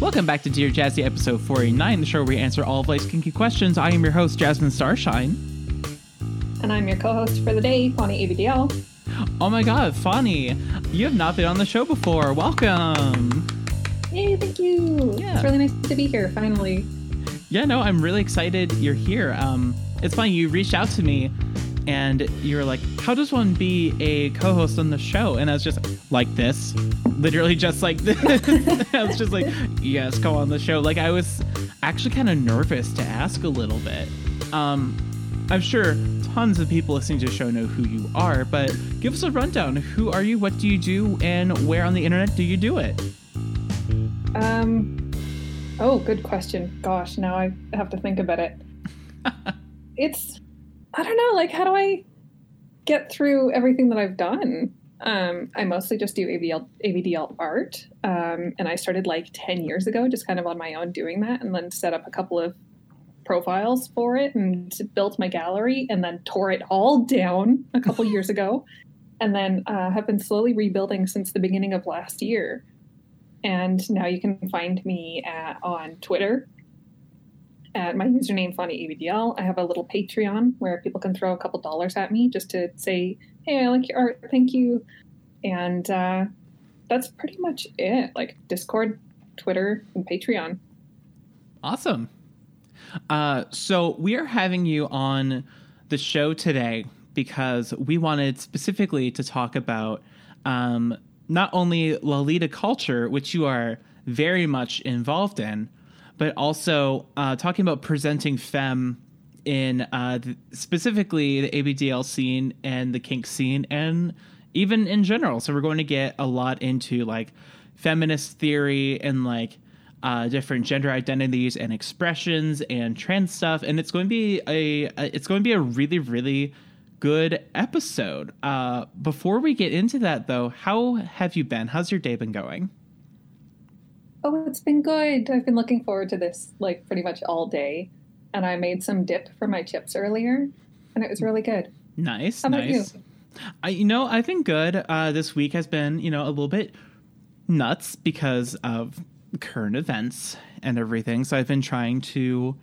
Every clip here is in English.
Welcome back to Dear Jazzy episode 49, the show where we answer all of life's kinky questions. I am your host, Jasmine Starshine. And I'm your co-host for the day, Bonnie ABDL. Oh my god, Fani, you have not been on the show before. Welcome. Yay, thank you. Yeah. It's really nice to be here, finally. Yeah, no, I'm really excited you're here. Um, it's funny, you reached out to me and you were like, How does one be a co host on the show? And I was just like this, literally just like this. I was just like, Yes, go on the show. Like, I was actually kind of nervous to ask a little bit. Um, I'm sure tons of people listening to the show know who you are, but give us a rundown. Who are you? What do you do? And where on the internet do you do it? Um, oh, good question. Gosh, now I have to think about it. it's, I don't know, like, how do I get through everything that I've done? Um, I mostly just do ABL, ABDL art. Um, and I started like 10 years ago, just kind of on my own doing that, and then set up a couple of profiles for it and built my gallery and then tore it all down a couple years ago. And then uh, have been slowly rebuilding since the beginning of last year. And now you can find me at, on Twitter at my username Fonny ABDL. I have a little Patreon where people can throw a couple dollars at me just to say, "Hey, I like your art, thank you." And uh, that's pretty much it. Like Discord, Twitter, and Patreon. Awesome. Uh, so we are having you on the show today because we wanted specifically to talk about um, not only Lolita culture, which you are very much involved in, but also uh, talking about presenting femme in uh, the, specifically the ABDL scene and the kink scene, and even in general. So we're going to get a lot into like feminist theory and like uh, different gender identities and expressions and trans stuff, and it's going to be a, a it's going to be a really really good episode. Uh, before we get into that, though, how have you been? How's your day been going? Oh, it's been good. I've been looking forward to this like pretty much all day. And I made some dip for my chips earlier, and it was really good. Nice, How about nice. you? I, you know, I've been good. Uh, this week has been, you know, a little bit nuts because of current events and everything. So I've been trying to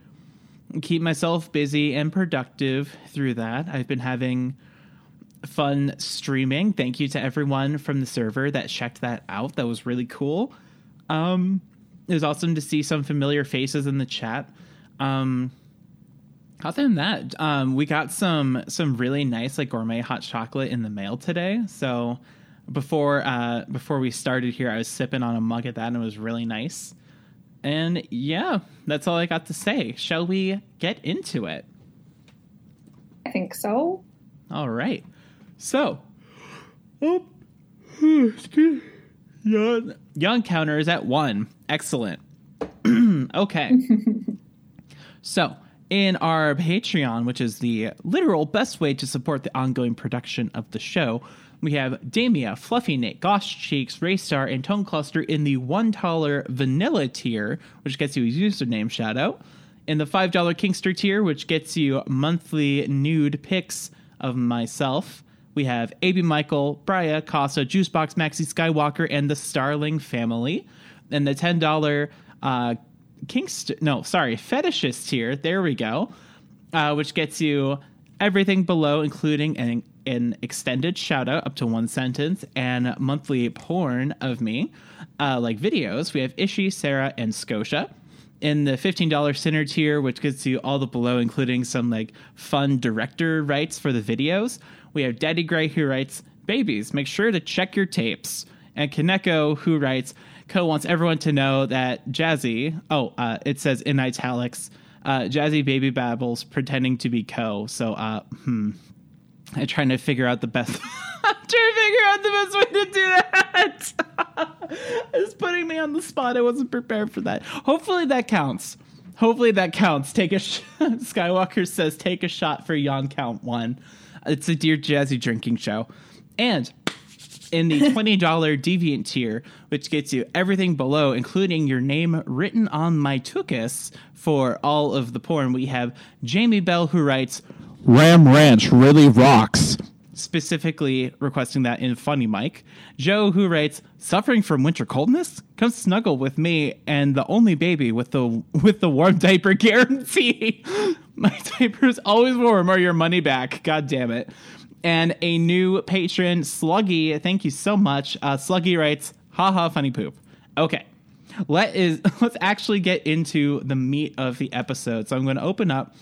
keep myself busy and productive through that. I've been having fun streaming. Thank you to everyone from the server that checked that out. That was really cool. Um, it was awesome to see some familiar faces in the chat. Um, other than that, um, we got some some really nice like gourmet hot chocolate in the mail today. So before uh, before we started here, I was sipping on a mug of that, and it was really nice. And yeah, that's all I got to say. Shall we get into it? I think so. All right. So, oh, excuse yawn. Yawn counter is at one. Excellent. okay. so, in our Patreon, which is the literal best way to support the ongoing production of the show, we have Damia, Fluffy Nate, Gosh Cheeks, Raystar, and Tone Cluster in the $1 vanilla tier, which gets you a username shout out. In the $5 Kinkster tier, which gets you monthly nude pics of myself, we have AB Michael, Brya, Casa, Juicebox, Maxi Skywalker, and the Starling family. And the $10 uh, no, sorry, Fetishist tier, there we go, uh, which gets you everything below, including an, an extended shout out up to one sentence and monthly porn of me, uh, like videos. We have Ishi, Sarah, and Scotia. In the $15 Sinner tier, which gets you all the below, including some like fun director rights for the videos, we have Daddy Gray who writes, Babies, make sure to check your tapes. And Kaneko who writes, Co wants everyone to know that Jazzy, oh, uh, it says in italics, uh, Jazzy Baby Babbles pretending to be Co. So, uh, hmm. I'm trying to figure out the best. I'm trying to figure out the best way to do that. it's putting me on the spot. I wasn't prepared for that. Hopefully that counts. hopefully that counts. Take a sh- Skywalker says take a shot for Yawn Count One. It's a Dear Jazzy drinking show, and in the $20 deviant tier, which gets you everything below, including your name written on my tuchus for all of the porn, we have Jamie Bell who writes, Ram Ranch really rocks. specifically requesting that in Funny Mike. Joe who writes, suffering from winter coldness? Come snuggle with me and the only baby with the with the warm diaper guarantee. My diaper is always warm or your money back. God damn it. And a new patron, Sluggy, thank you so much. Uh, Sluggy writes, haha, funny poop. Okay. Let is let's actually get into the meat of the episode. So I'm going to open up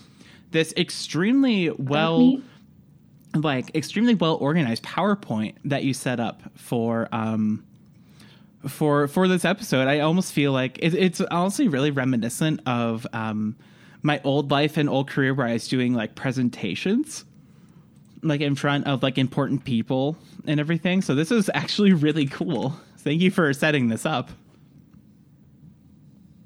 this extremely well like extremely well organized PowerPoint that you set up for um for for this episode. I almost feel like it, it's honestly really reminiscent of um my old life and old career where I was doing like presentations like in front of like important people and everything. So this is actually really cool. Thank you for setting this up.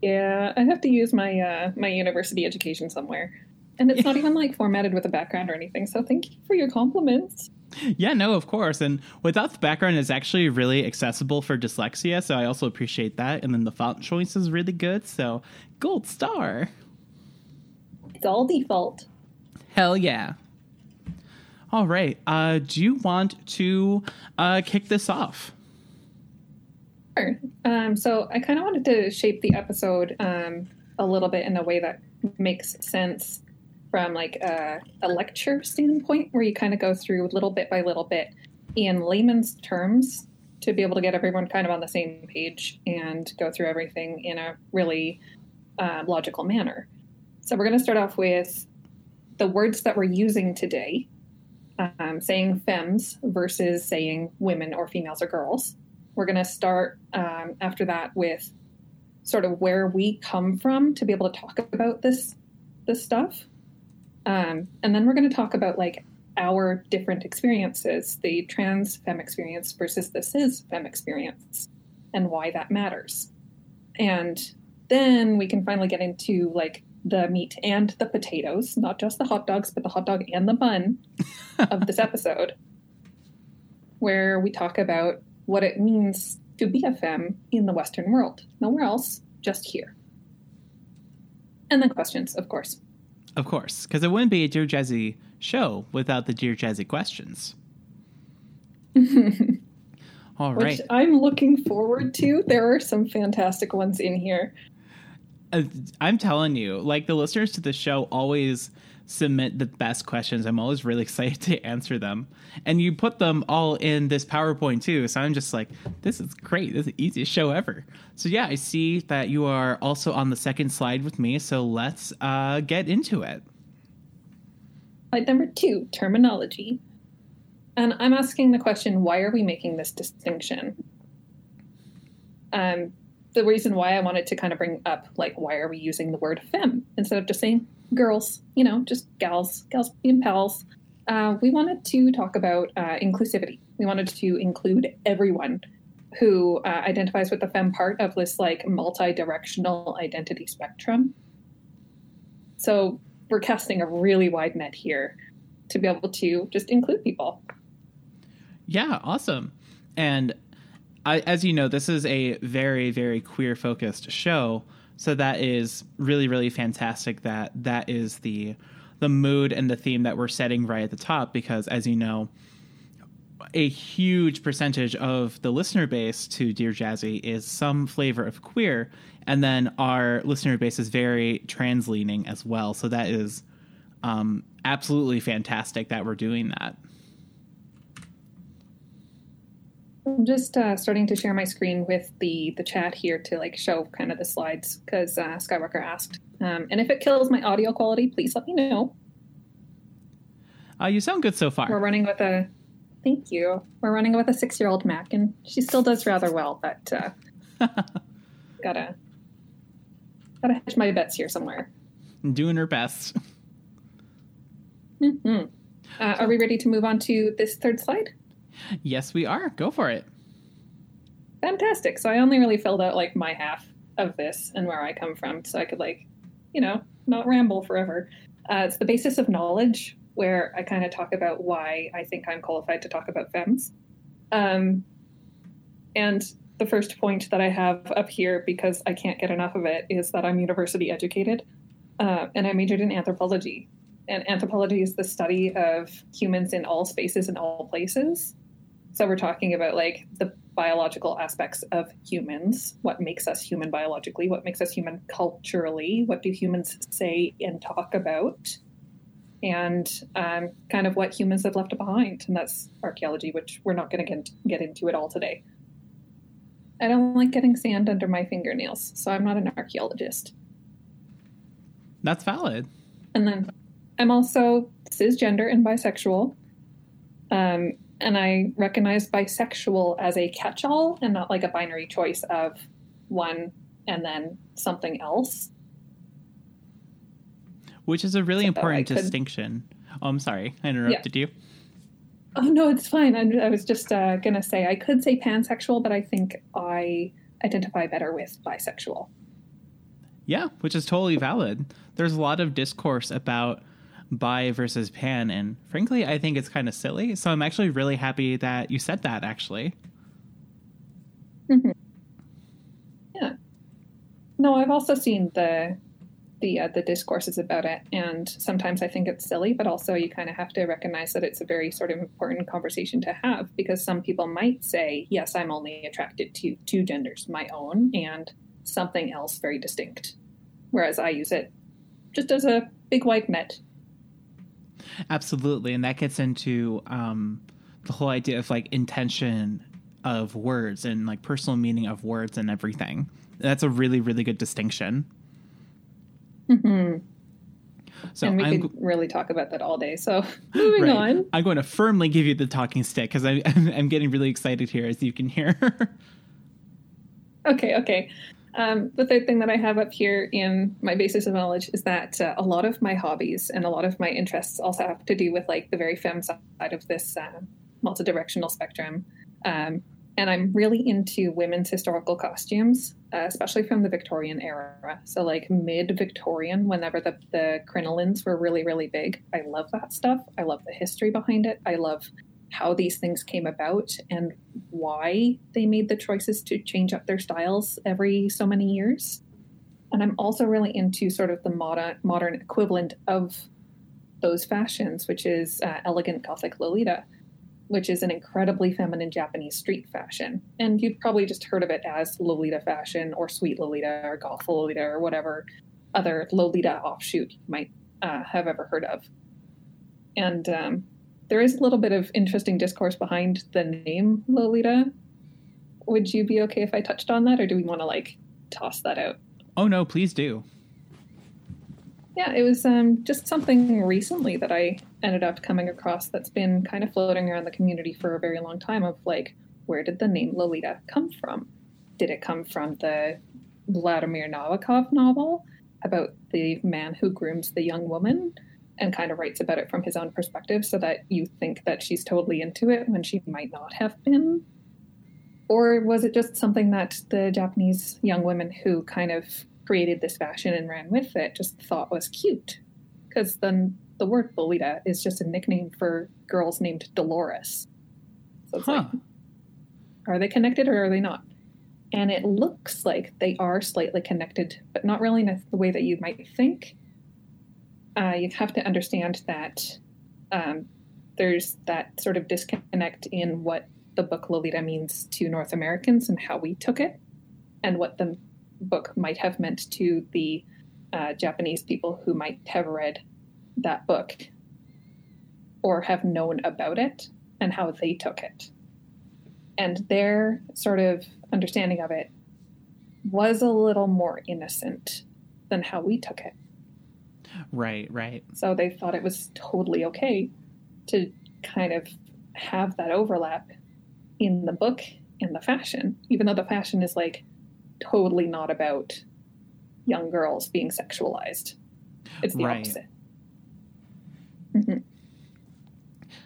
Yeah, I have to use my uh, my university education somewhere, and it's not even like formatted with a background or anything. So thank you for your compliments. Yeah, no, of course. And without the background, it's actually really accessible for dyslexia. So I also appreciate that. And then the font choice is really good. So gold star. It's all default. Hell yeah. All right. Uh, do you want to uh, kick this off? Sure. Um, so I kind of wanted to shape the episode um, a little bit in a way that makes sense from like a, a lecture standpoint, where you kind of go through little bit by little bit in layman's terms to be able to get everyone kind of on the same page and go through everything in a really uh, logical manner. So we're going to start off with the words that we're using today, um, saying femmes versus saying women or females or girls. We're going to start um, after that with sort of where we come from to be able to talk about this this stuff, um, and then we're going to talk about like our different experiences, the trans femme experience versus the cis femme experience, and why that matters. And then we can finally get into like the meat and the potatoes, not just the hot dogs, but the hot dog and the bun of this episode, where we talk about what it means to be a femme in the Western world. Nowhere else, just here. And then questions, of course. Of course, because it wouldn't be a Dear Jazzy show without the Dear Jazzy questions. All right. Which I'm looking forward to. There are some fantastic ones in here. Uh, I'm telling you, like the listeners to the show always submit the best questions. I'm always really excited to answer them. And you put them all in this PowerPoint too. So I'm just like, this is great. This is the easiest show ever. So yeah, I see that you are also on the second slide with me. So let's uh, get into it. Slide number two terminology. And I'm asking the question why are we making this distinction? Um, the reason why I wanted to kind of bring up, like, why are we using the word femme instead of just saying girls, you know, just gals, gals being pals. Uh, we wanted to talk about uh, inclusivity. We wanted to include everyone who uh, identifies with the femme part of this like multi-directional identity spectrum. So we're casting a really wide net here to be able to just include people. Yeah, awesome. And I, as you know, this is a very, very queer focused show. So that is really, really fantastic that that is the the mood and the theme that we're setting right at the top because as you know, a huge percentage of the listener base to Dear Jazzy is some flavor of queer, and then our listener base is very trans leaning as well. So that is um, absolutely fantastic that we're doing that. I'm just uh, starting to share my screen with the the chat here to like show kind of the slides because uh, Skywalker asked. Um, and if it kills my audio quality, please let me know. Uh, you sound good so far. We're running with a thank you. We're running with a six year old Mac, and she still does rather well, but uh, gotta gotta hedge my bets here somewhere. Doing her best. hmm Uh, are we ready to move on to this third slide? Yes, we are. Go for it. Fantastic. So I only really filled out like my half of this and where I come from, so I could like, you know, not ramble forever. Uh, it's the basis of knowledge, where I kind of talk about why I think I'm qualified to talk about femmes. Um, and the first point that I have up here, because I can't get enough of it, is that I'm university educated uh, and I majored in anthropology. And anthropology is the study of humans in all spaces and all places. So we're talking about like the biological aspects of humans, what makes us human biologically, what makes us human culturally, what do humans say and talk about, and um, kind of what humans have left behind. And that's archaeology, which we're not going to get, get into at all today. I don't like getting sand under my fingernails, so I'm not an archaeologist. That's valid. And then I'm also cisgender and bisexual. Um, and I recognize bisexual as a catch all and not like a binary choice of one and then something else. Which is a really So I important could- distinction. Oh, I'm sorry. I interrupted you. Oh, no, it's fine. I'm, I was just uh, going to say I could say pansexual, but I think I identify better with bisexual. Yeah, which is totally valid. There's a lot of discourse about bi versus pan, and frankly, I think it's kind of silly. So I'm actually really happy that you said that, actually. Yeah. No, I've also seen the the uh, the discourses about it, and sometimes I think it's silly, but also you kind of have to recognize that it's a very sort of important conversation to have because some people might say, "Yes, I'm only attracted to two genders, my own and something else very distinct," whereas I use it just as a big white net. Absolutely. And that gets into um, the whole idea of like intention of words and like personal meaning of words and everything. That's a really, really good distinction. Mm-hmm. So and we I'm, could really talk about that all day. So moving right. on. I'm going to firmly give you the talking stick because I'm, I'm getting really excited here, as you can hear. Okay, okay. Um, the third thing that I have up here in my basis of knowledge is that uh, a lot of my hobbies and a lot of my interests also have to do with like the very femme side of this uh, multidirectional spectrum. Um, and I'm really into women's historical costumes, uh, especially from the Victorian era. So, like mid Victorian, whenever the, the crinolines were really, really big. I love that stuff. I love the history behind it. I love how these things came about and why they made the choices to change up their styles every so many years. And I'm also really into sort of the modern modern equivalent of those fashions, which is uh, elegant Gothic Lolita, which is an incredibly feminine Japanese street fashion. And you've probably just heard of it as Lolita fashion or Sweet Lolita or Goth Lolita or whatever other Lolita offshoot you might uh, have ever heard of. And um, there is a little bit of interesting discourse behind the name Lolita. Would you be okay if I touched on that, or do we want to like toss that out? oh, no, please do. Yeah, it was um, just something recently that I ended up coming across that's been kind of floating around the community for a very long time. Of like, where did the name Lolita come from? Did it come from the Vladimir Nabokov novel about the man who grooms the young woman and kind of writes about it from his own perspective so that you think that she's totally into it when she might not have been? Or was it just something that the Japanese young women who kind of created this fashion and ran with it just thought was cute? Because then the word Lolita is just a nickname for girls named Dolores. So it's Huh. like, are they connected or are they not? And it looks like they are slightly connected, but not really in the way that you might think. Uh, you have to understand that um, there's that sort of disconnect in what the book Lolita means to North Americans and how we took it, and what the book might have meant to the uh, Japanese people who might have read that book or have known about it and how they took it. And their sort of understanding of it was a little more innocent than how we took it. Right, right. So they thought it was totally okay to kind of have that overlap in the book and the fashion, even though the fashion is like totally not about young girls being sexualized. It's the Right. opposite. Mhm.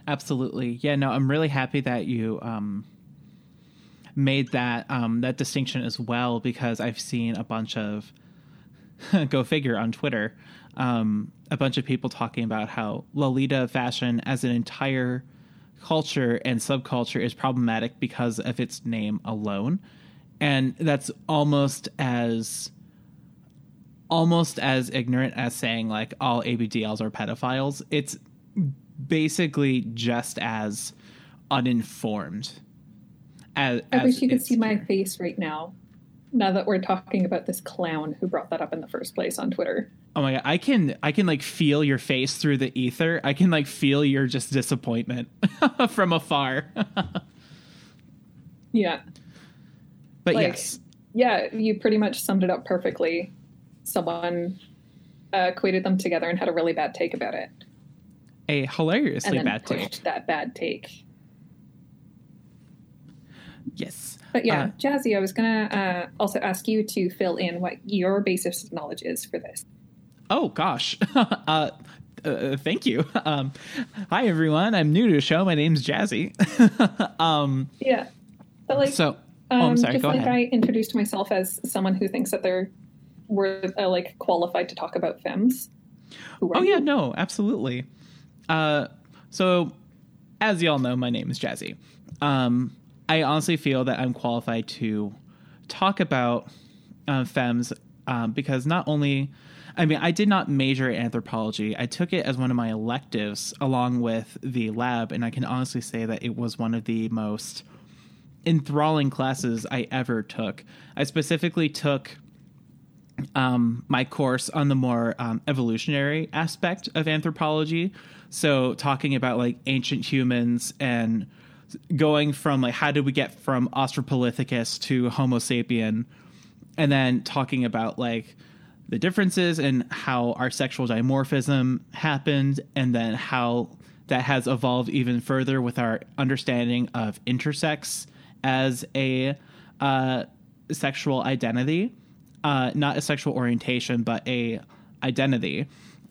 Absolutely. Yeah, no, I'm really happy that you um, made that um, that distinction as well because I've seen a bunch of go figure on Twitter, um, a bunch of people talking about how Lolita fashion as an entire culture and subculture is problematic because of its name alone. And that's almost as almost as ignorant as saying like all ABDLs are pedophiles. It's basically just as uninformed. As, I wish you could see my face right now. Now that we're talking about this clown who brought that up in the first place on Twitter. Oh my god, I can I can like feel your face through the ether. I can like feel your just disappointment from afar. Yeah. but Like- yes. Yeah, you pretty much summed it up perfectly. Someone uh, equated them together and had a really bad take about it. A And hilariously then bad take. that bad take. Yes. But yeah, Uh, Jazzy, I was going to uh, also ask you to fill in what your basis of knowledge is for this. Oh gosh. uh, uh, thank you. Um, hi everyone. I'm new to the show. My name's Jazzy. um, Yeah. But like, so, um, oh, I'm sorry. just Go like ahead. I introduced myself as someone who thinks that they're were uh, like qualified to talk about femmes. Are Oh you? yeah, no, absolutely. Uh, so, as y'all know, my name is Jazzy. Um, I honestly feel that I'm qualified to talk about uh, femmes um, because not only, I mean, I did not major in anthropology. I took it as one of my electives along with the lab, and I can honestly say that it was one of the most enthralling classes I ever took. I specifically took um, my course on the more um, evolutionary aspect of anthropology. So, talking about like ancient humans and going from like how did we get from Australopithecus to Homo sapien, and then talking about like the differences and how our sexual dimorphism happened, and then how that has evolved even further with our understanding of intersex as a uh, sexual identity uh, not a sexual orientation, but a identity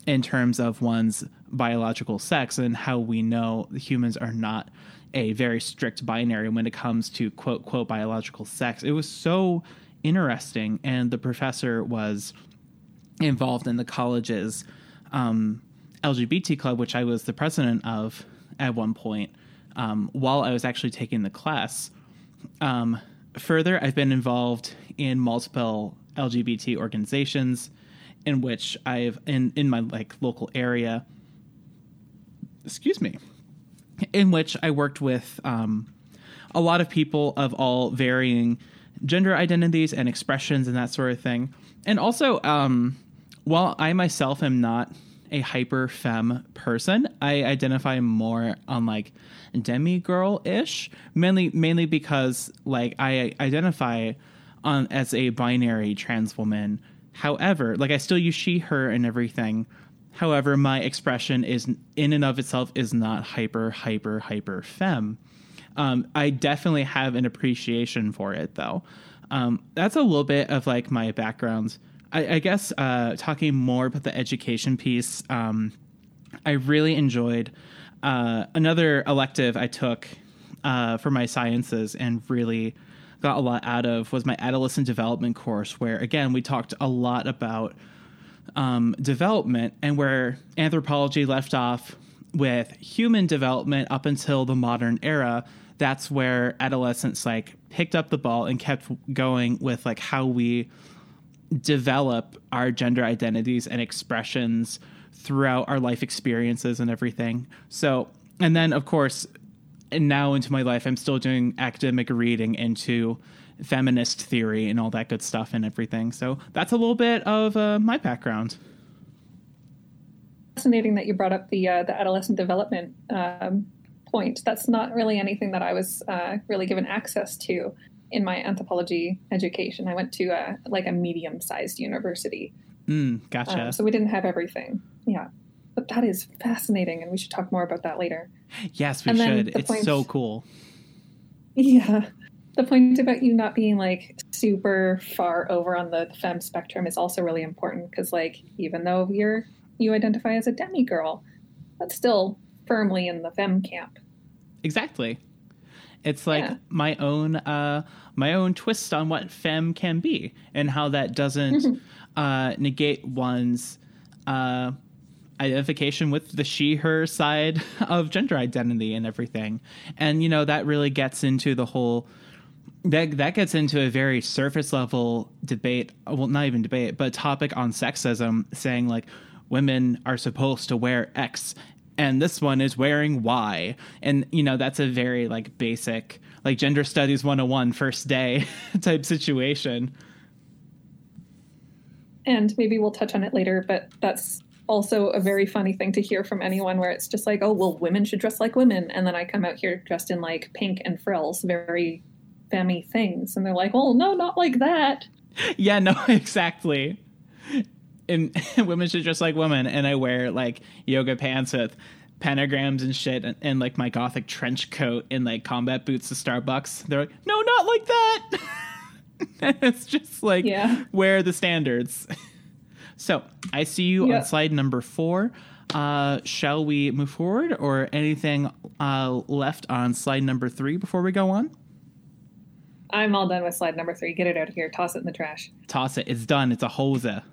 in terms of one's biological sex and how we know humans are not a very strict binary when it comes to quote quote biological sex. It was so interesting, and the professor was involved in the college's um, LGBT club, which I was the president of at one point um, while I was actually taking the class. Um, further, I've been involved in multiple LGBT organizations in which I've in in my like local area. Excuse me, in which I worked with um, a lot of people of all varying gender identities and expressions and that sort of thing. And also, um, while I myself am not a hyper femme person, I identify more on like demi girl ish, mainly mainly because like I identify on as a binary trans woman. However, like I still use she her and everything. However, my expression is in and of itself is not hyper hyper hyper femme. Um, I definitely have an appreciation for it though. Um, that's a little bit of like my background. I, I guess uh, talking more about the education piece. Um, I really enjoyed uh, another elective I took uh, for my sciences and really got a lot out of was my adolescent development course, where again we talked a lot about um, development and where anthropology left off with human development up until the modern era. That's where adolescents like picked up the ball and kept going with like how we develop our gender identities and expressions throughout our life experiences and everything. So, and then of course, and now into my life, I'm still doing academic reading into feminist theory and all that good stuff and everything. So that's a little bit of uh, my background. Fascinating that you brought up the uh, the adolescent development um, point. That's not really anything that I was uh, really given access to in my anthropology education. I went to a, like a medium sized university, Mm, gotcha. um, so we didn't have everything. Yeah, but that is fascinating, and we should talk more about that later. yes, we should. It's point- so cool. Yeah. The point about you not being like super far over on the, the femme spectrum is also really important because, like, even though you're you identify as a demi girl, that's still firmly in the fem camp. Exactly. It's like Yeah. my own uh my own twist on what femme can be and how that doesn't uh, negate one's uh, identification with the she her side of gender identity and everything and you know that really gets into the whole that that gets into a very surface level debate well not even debate but topic on sexism saying like women are supposed to wear x and this one is wearing y and you know that's a very like basic like gender studies 101 first day type situation and maybe we'll touch on it later, but that's also a very funny thing to hear from anyone where it's just like, oh, well, women should dress like women. And then I come out here dressed in like pink and frills, very femmy things. And they're like, oh, no, not like that. yeah no exactly and women should dress like women and i wear like yoga pants with pentagrams and shit and, and like my gothic trench coat and like combat boots to starbucks they're like no not like that it's just like Yeah. where are the standards so i see you Yeah. on slide number four uh, shall we move forward or anything uh, left on slide number three before we go on I'm all done with slide number three. Get it out of here. Toss it in the trash. toss it. It's done. It's a hosa.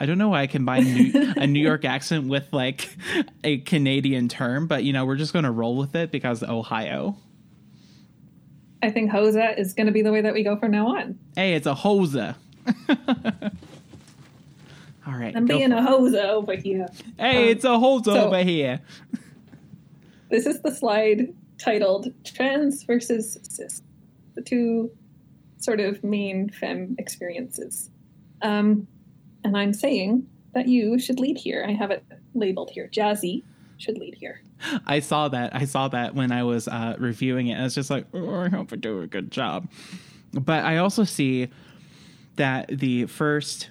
I don't know why I combine New, a New York accent with like a Canadian term, but you know we're just going to roll with it because Ohio. I think Hosa is going to be the way that we go from now on. Hey, it's a hosa. All right. I'm being a. Hosa over here. hey, um, it's a hosa so- over here. This is the slide titled Trans versus Cis, the two sort of main femme experiences. Um, and I'm saying that you should lead here. I have it labeled here. Jazzy should lead here. I saw that. I saw that when I was uh, reviewing it. I was just like, oh, I hope I do a good job. But I also see that the first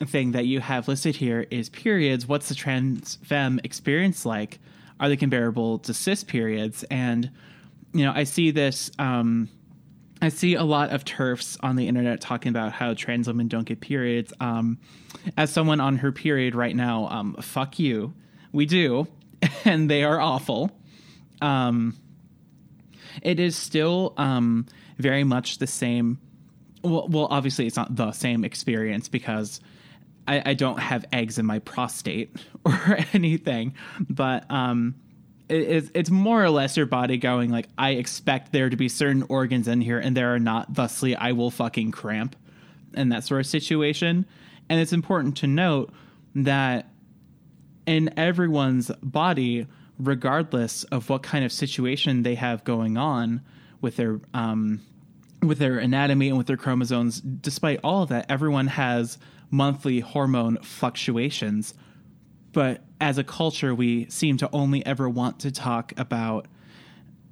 thing that you have listed here is periods. What's the trans femme experience like? Are they comparable to cis periods? And you know, I see this. Um, I see a lot of TERFs on the internet talking about how trans women don't get periods. Um, as someone on her period right now, um, fuck you. We do, and they are awful. Um, it is still um, very much the same. Well, well, obviously, it's not the same experience because I, I don't have eggs in my prostate or anything, but um, it, it's, it's more or less your body going like, I expect there to be certain organs in here, and there are not. Thusly, I will fucking cramp, and that sort of situation. And it's important to note that in everyone's body, regardless of what kind of situation they have going on with their um, with their anatomy and with their chromosomes, despite all of that, everyone has monthly hormone fluctuations. But as a culture, we seem to only ever want to talk about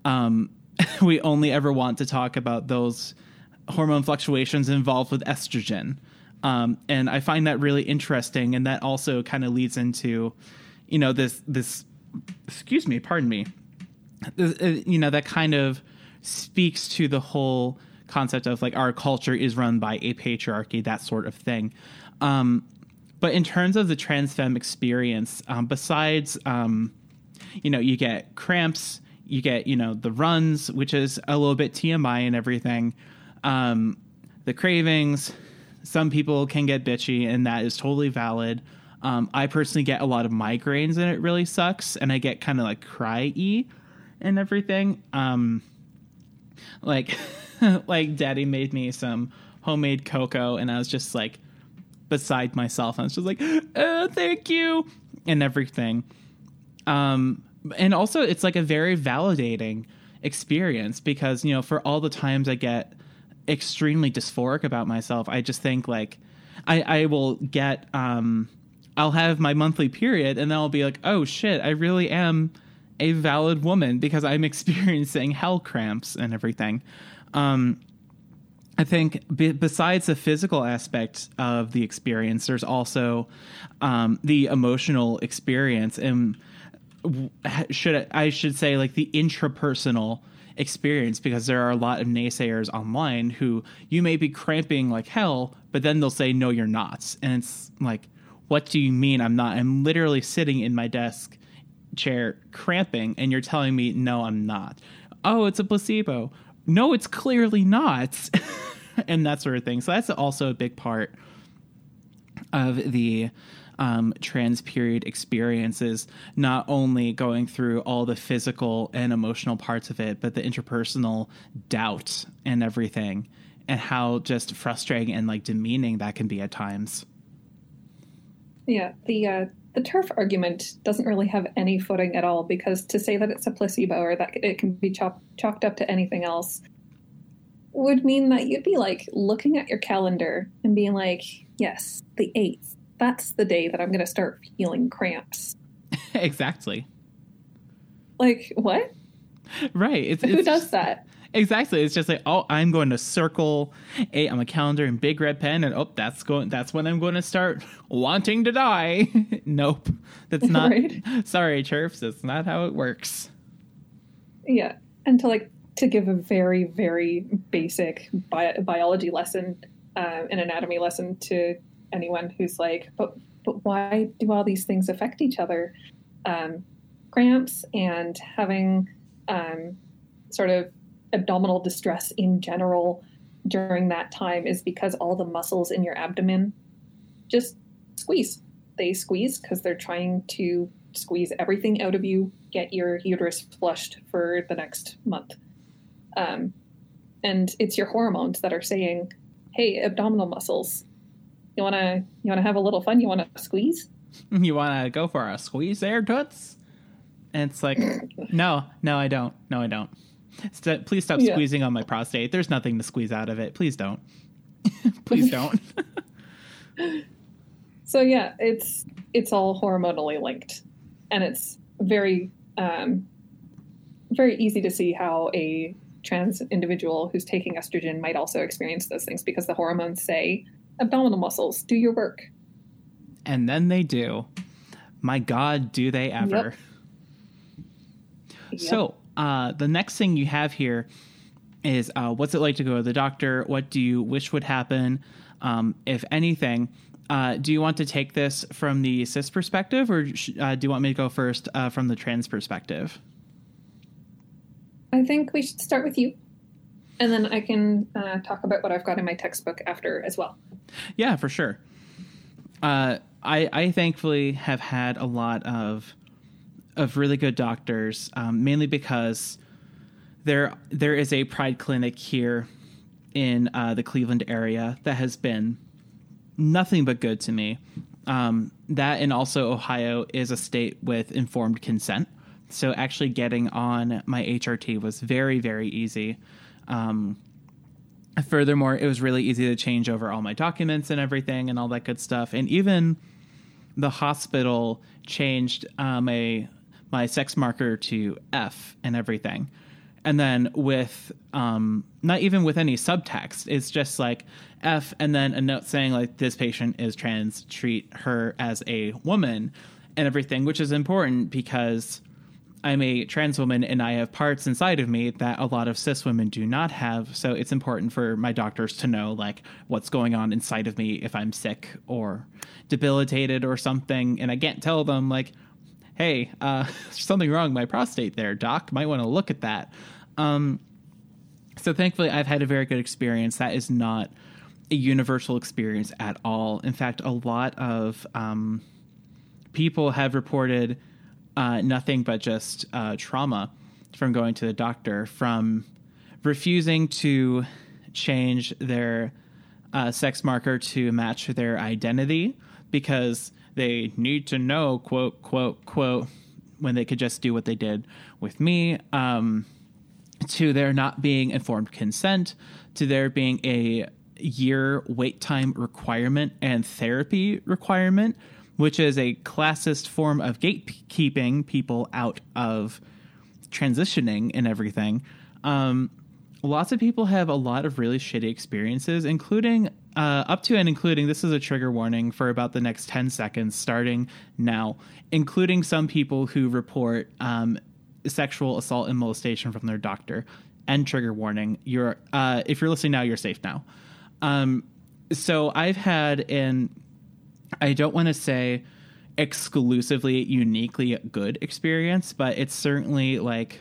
um, we only ever want to talk about those hormone fluctuations involved with estrogen. Um, and I find that really interesting, and that also kind of leads into, you know, this this, excuse me, pardon me, uh, you know, that kind of speaks to the whole concept of like our culture is run by a patriarchy, that sort of thing. Um, but in terms of the trans femme experience, um, besides, um, you know, you get cramps, you get, you know, the runs, which is a little bit TMI and everything, um, the cravings. Some people can get bitchy, and that is totally valid. Um, I personally get a lot of migraines, and it really sucks. And I get kind of like cry and everything. Um, like, like daddy made me some homemade cocoa, and I was just like beside myself. I was just like, oh, thank you, and everything. Um, and also, it's like a very validating experience because you know, for all the times I get extremely dysphoric about myself, I just think like I, I will get um, I'll have my monthly period, and then I'll be like, oh shit, I really am a valid woman because I'm experiencing hell cramps and everything. Um, I think be, besides the physical aspect of the experience, there's also um, the emotional experience, and w- should I should say like the intrapersonal experience because there are a lot of naysayers online who you may be cramping like hell, but then they'll say no, you're not, and it's like, what do you mean I'm not? I'm literally sitting in my desk chair cramping, and you're telling me no, I'm not. Oh, it's a placebo. No, it's clearly not. and that sort of thing. So that's also a big part of the um, trans period experiences, not only going through all the physical and emotional parts of it, but the interpersonal doubt and everything, and how just frustrating and like demeaning that can be at times. Yeah, the uh, the TERF argument doesn't really have any footing at all because to say that it's a placebo or that it can be chop- chalked up to anything else would mean that you'd be like looking at your calendar and being like, yes, the 8th, that's the day that I'm going to start feeling cramps. exactly. Like, what? Right. It's, Who it's does just- that? Exactly. It's just like, oh, I'm going to circle a on my calendar in big red pen, and oh, that's going. That's when I'm going to start wanting to die. nope, that's not. Right. Sorry, chirps. That's not how it works. Yeah. And to like, to give a very, very basic bi- biology lesson, um, an anatomy lesson to anyone who's like, but, but why do all these things affect each other? Um, cramps and having um, sort of abdominal distress in general during that time is because all the muscles in your abdomen just squeeze. They squeeze because they're trying to squeeze everything out of you, get your uterus flushed for the next month. Um, and it's your hormones that are saying, "Hey, abdominal muscles, you wanna you wanna have a little fun? You wanna squeeze?" You want to go for a squeeze there, toots? And it's like, no, no, I don't. No, I don't. St- please stop Yeah. squeezing on my prostate. There's nothing to squeeze out of it. Please don't. please don't. So yeah, it's it's all hormonally linked, and it's very um, very easy to see how a trans individual who's taking estrogen might also experience those things because the hormones say abdominal muscles do your work. and then they do. My God, do they ever? Yep. So, uh, the next thing you have here is uh, what's it like to go to the doctor? What do you wish would happen, um, if anything? Uh, do you want to take this from the cis perspective, or sh- uh, do you want me to go first uh, from the trans perspective? I think we should start with you, and then I can uh, talk about what I've got in my textbook after as well. Yeah, for sure. Uh, I I thankfully have had a lot of of really good doctors, um, mainly because there there is a Pride clinic here in uh, the Cleveland area that has been nothing but good to me. Um, that and also Ohio is a state with informed consent, so actually getting on my HRT was very very easy. Um, furthermore, it was really easy to change over all my documents and everything and all that good stuff. And even the hospital changed um, a my sex marker to F and everything. And then with um, not even with any subtext, it's just like F and then a note saying like this patient is trans, treat her as a woman and everything, which is important because I'm a trans woman and I have parts inside of me that a lot of cis women do not have. So it's important for my doctors to know like what's going on inside of me if I'm sick or debilitated or something. And I can't tell them like, hey, uh, there's something wrong with my prostate there, doc. Might want to look at that. Um, so thankfully, I've had a very good experience. That is not a universal experience at all. In fact, a lot of um, people have reported uh, nothing but just uh, trauma from going to the doctor, from refusing to change their uh, sex marker to match their identity because they need to know, quote, quote, quote, when they could just do what they did with me. Um, to there not being informed consent, to there being a year wait time requirement and therapy requirement, which is a classist form of gatekeeping people out of transitioning and everything. Um, lots of people have a lot of really shitty experiences, including uh, up to and including this is a trigger warning for about the next 10 seconds starting now, including some people who report um, sexual assault and molestation from their doctor. And trigger warning: you're uh, if you're listening now, you're safe now. Um, so I've had an I don't want to say exclusively uniquely good experience, but it's certainly like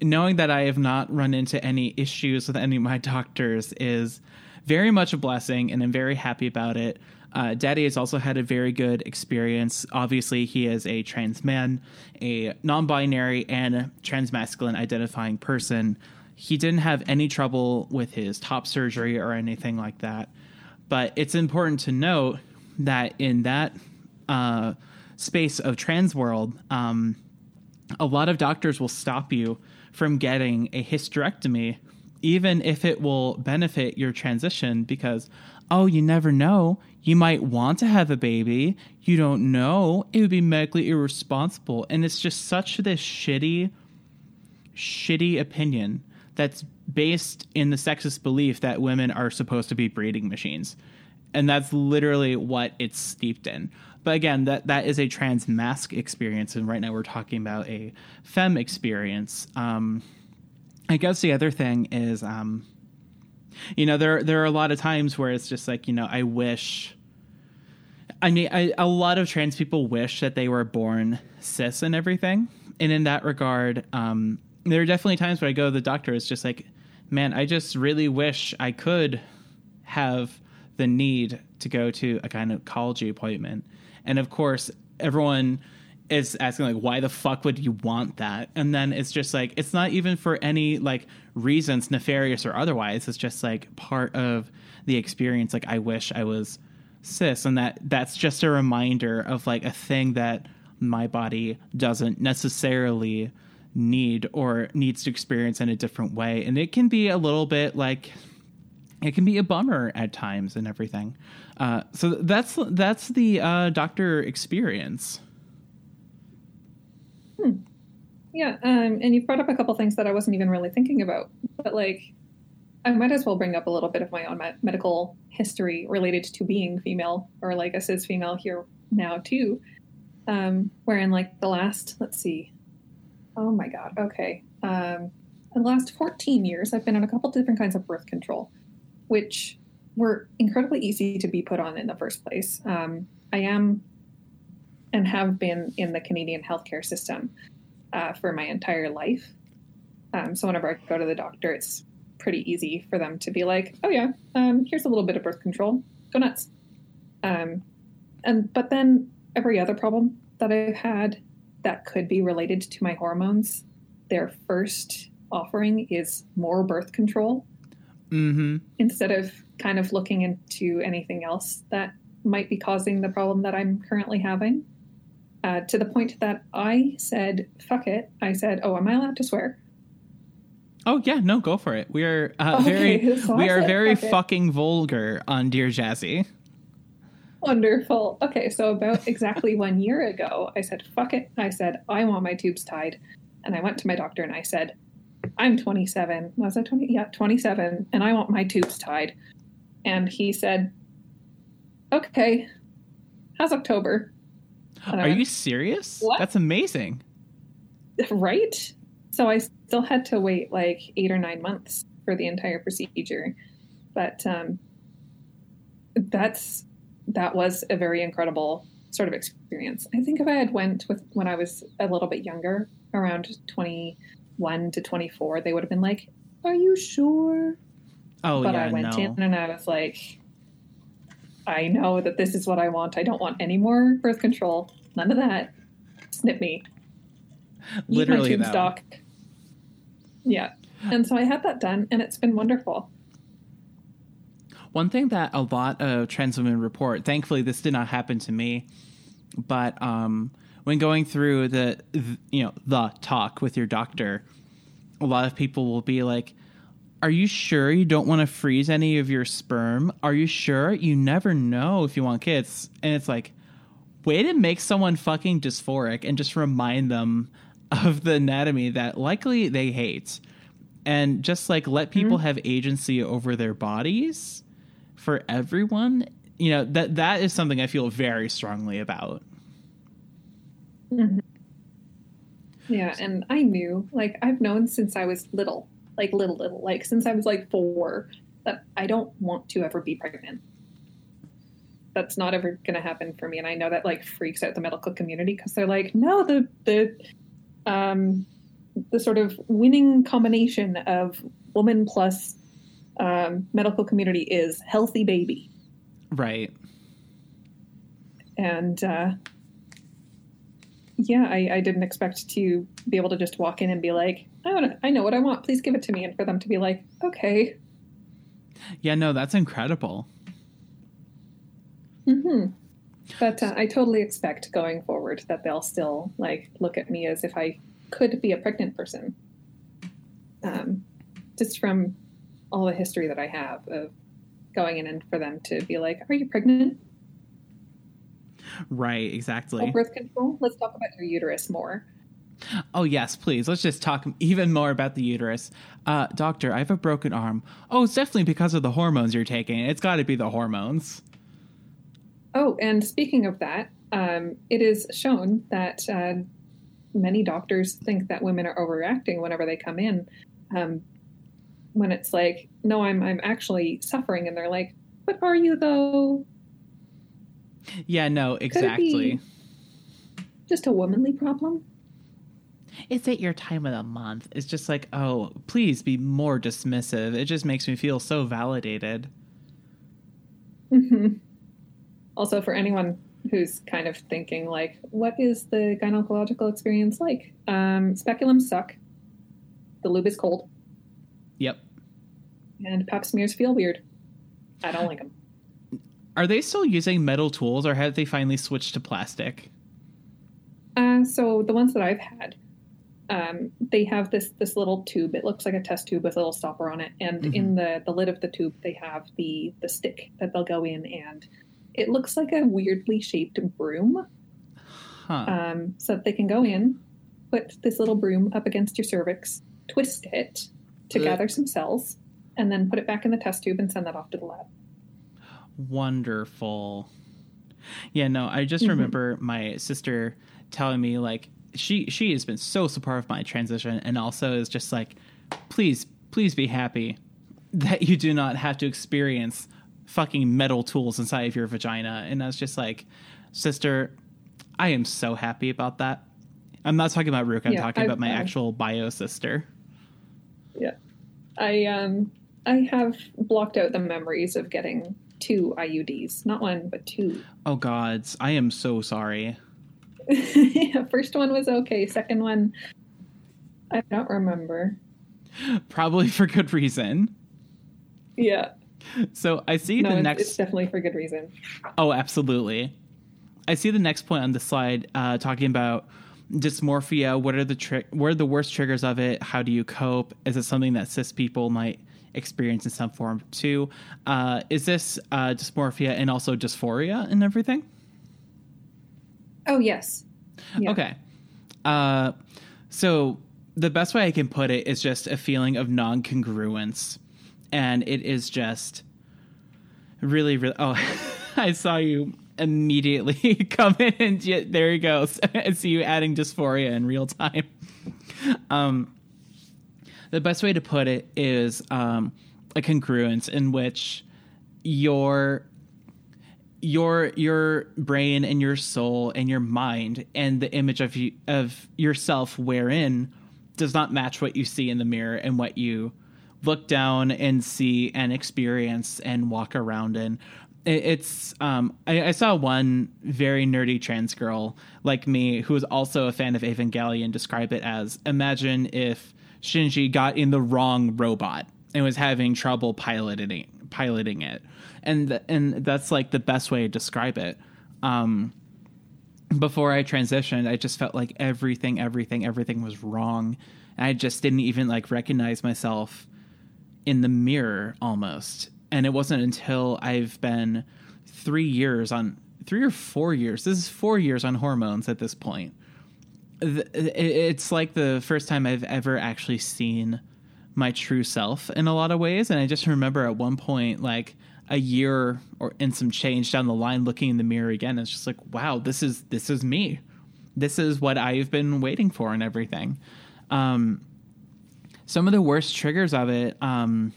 knowing that I have not run into any issues with any of my doctors is very much a blessing, and I'm very happy about it. Uh, Daddy has also had a very good experience. Obviously, he is a trans man, a non binary, and transmasculine identifying person. He didn't have any trouble with his top surgery or anything like that. But it's important to note that in that uh, space of trans world, um, a lot of doctors will stop you from getting a hysterectomy, even if it will benefit your transition, because, oh, you never know. You might want to have a baby. You don't know. It would be medically irresponsible. And it's just such this shitty, shitty opinion that's based in the sexist belief that women are supposed to be breeding machines. And that's literally what it's steeped in. But again, that that is a trans mask experience, and right now we're talking about a fem experience. Um, I guess the other thing is, um, you know, there there are a lot of times where it's just like, you know, I wish. I mean, I, a lot of trans people wish that they were born cis and everything, and in that regard, um, there are definitely times where I go to the doctor. It's just like, man, I just really wish I could have the need to go to a gynecology appointment and of course, everyone is asking like why the fuck would you want that? And then it's just like it's not even for any like reasons nefarious or otherwise. It's just like part of the experience. Like i wish i was cis. And that that's just a reminder of like a thing that my body doesn't necessarily need or needs to experience in a different way. And it can be a little bit like it can be a bummer at times and everything. Uh, so that's that's the uh, doctor experience. Hmm. Yeah, um, and you brought up a couple things that I wasn't even really thinking about, but like, I might as well bring up a little bit of my own medical history related to being female or like a cis female here now too. Um, wherein like the last, let's see, oh my god, okay, um, the last 14 years, I've been on a couple different kinds of birth control which were incredibly easy to be put on in the first place. Um, I am and have been in the Canadian healthcare system uh, for my entire life. Um, so whenever I go to the doctor, it's pretty easy for them to be like, "Oh yeah, um, here's a little bit of birth control. Go nuts." Um, and but then every other problem that I've had that could be related to my hormones, their first offering is more birth control mm-hmm. instead of kind of looking into anything else that might be causing the problem that I'm currently having. Uh, to the point that I said, fuck it. I said, oh, am I allowed to swear? Oh yeah, no, go for it. We are uh, okay, very, so we are very fuck fucking it. vulgar on Dear Jazzy. Wonderful. Okay, so about exactly one year ago, I said, fuck it. I said, I want my tubes tied. And I went to my doctor and I said, I'm 27. Was I 20? Yeah, 27. And I want my tubes tied. And he said, okay, how's October? Are you serious? What? That's amazing. Right? So I still had to wait like eight or nine months for the entire procedure. But um, that's that was a very incredible sort of experience. I think if I had went with when I was a little bit younger, around 21 to 24, they would have been like, Are you sure? Oh, but yeah, I went no. in and I was like, I know that this is what I want. I don't want any more birth control. None of that. Snip me. Literally, Eat my tube stock. Yeah. And so I had that done, and it's been wonderful. One thing that a lot of trans women report, thankfully, this did not happen to me, but um, when going through the, the you know the talk with your doctor, a lot of people will be like, "Are you sure you don't want to freeze any of your sperm? Are you sure you never know if you want kids?" And it's like, way to make someone fucking dysphoric and just remind them of the anatomy that likely they hate. And just like let people mm-hmm. have agency over their bodies for everyone. You know, that that is something I feel very strongly about. Mm-hmm. Yeah, and I knew, like, I've known since I was little, like little, little, like since I was like four, that I don't want to ever be pregnant. That's not ever going to happen for me, and I know that like freaks out the medical community because they're like, no, the the um the sort of winning combination of woman plus um, medical community is healthy baby. Right. and uh, yeah, I, I didn't expect to be able to just walk in and be like, I want, I know what I want. Please give it to me, and for them to be like, okay. Yeah, no, that's incredible. hmm But uh, I totally expect going forward that they'll still like look at me as if I could be a pregnant person. Um, just from all the history that I have of going in and for them to be like, "Are you pregnant? Right, Oh, exactly. birth control? Let's talk about your uterus more." Oh, yes, please. Let's just talk even more about the uterus. Uh, doctor, I have a broken arm. Oh, it's definitely because of the hormones you're taking. It's got to be the hormones. Oh, and speaking of that, um, it is shown that uh, many doctors think that women are overreacting whenever they come in. Um, when it's like, no, I'm I'm actually suffering, and they're like, but are you though? Yeah, no, exactly. just a womanly problem? It's at your time of the month. It's just like, oh, please be more dismissive. It just makes me feel so validated. hmm Also, for anyone who's kind of thinking like, what is the gynecological experience like? Um, speculums suck. The lube is cold, Yep. and pap smears feel weird. I don't like them. Are they still using metal tools or have they finally switched to plastic? Uh, so the ones that I've had, um, they have this this little tube. It looks like a test tube with a little stopper on it, and in the the lid of the tube, they have the the stick that they'll go in, and it looks like a weirdly shaped broom. Huh. Um, so that they can go in, put this little broom up against your cervix, twist it to Ugh. gather some cells, and then put it back in the test tube and send that off to the lab. Wonderful. Yeah, no, I just Mhm. remember my sister telling me like she she has been so supportive of my transition and also is just like please please be happy that you do not have to experience fucking metal tools inside of your vagina and I was just like sister I am so happy about that. I'm not talking about Rook, I'm Yeah, talking about I've- my actual bio sister. Yeah, I um I have blocked out the memories of getting two IUDs, not one but two. Oh gods, I am so sorry. yeah, first one was okay. Second one, I don't remember. Probably for good reason. Yeah, So I see no, the it's, next it's definitely for good reason. Oh, absolutely. I see the next point on the slide uh, talking about dysmorphia. What are the tri- what are the worst triggers of it? How do you cope? Is it something that cis people might experience in some form too? Uh, is this uh, dysmorphia and also dysphoria and everything? Oh yes, Yeah. Okay. Uh, so the best way I can put it is just a feeling of non-congruence, and it is just really, really. Oh, I saw you immediately come in, and there you go. I see you adding dysphoria in real time. Um, the best way to put it is um, a congruence in which your your your brain and your soul and your mind and the image of you of yourself wherein does not match what you see in the mirror and what you look down and see and experience and walk around in. It's um I, I saw one very nerdy trans girl like me who was also a fan of evangelion describe it as imagine if shinji got in the wrong robot and was having trouble piloting piloting it. And th- and that's like the best way to describe it. Um before i transitioned i just felt like everything everything everything was wrong. And i just didn't even like recognize myself in the mirror almost. And it wasn't until i've been three years on three or four years this is four years on hormones at this point it's like the first time i've ever actually seen my true self in a lot of ways. And i just remember at one point like a year or in some change down the line looking in the mirror again it's just like wow this is this is me. This is what i've been waiting for and everything. Um some of the worst triggers of it um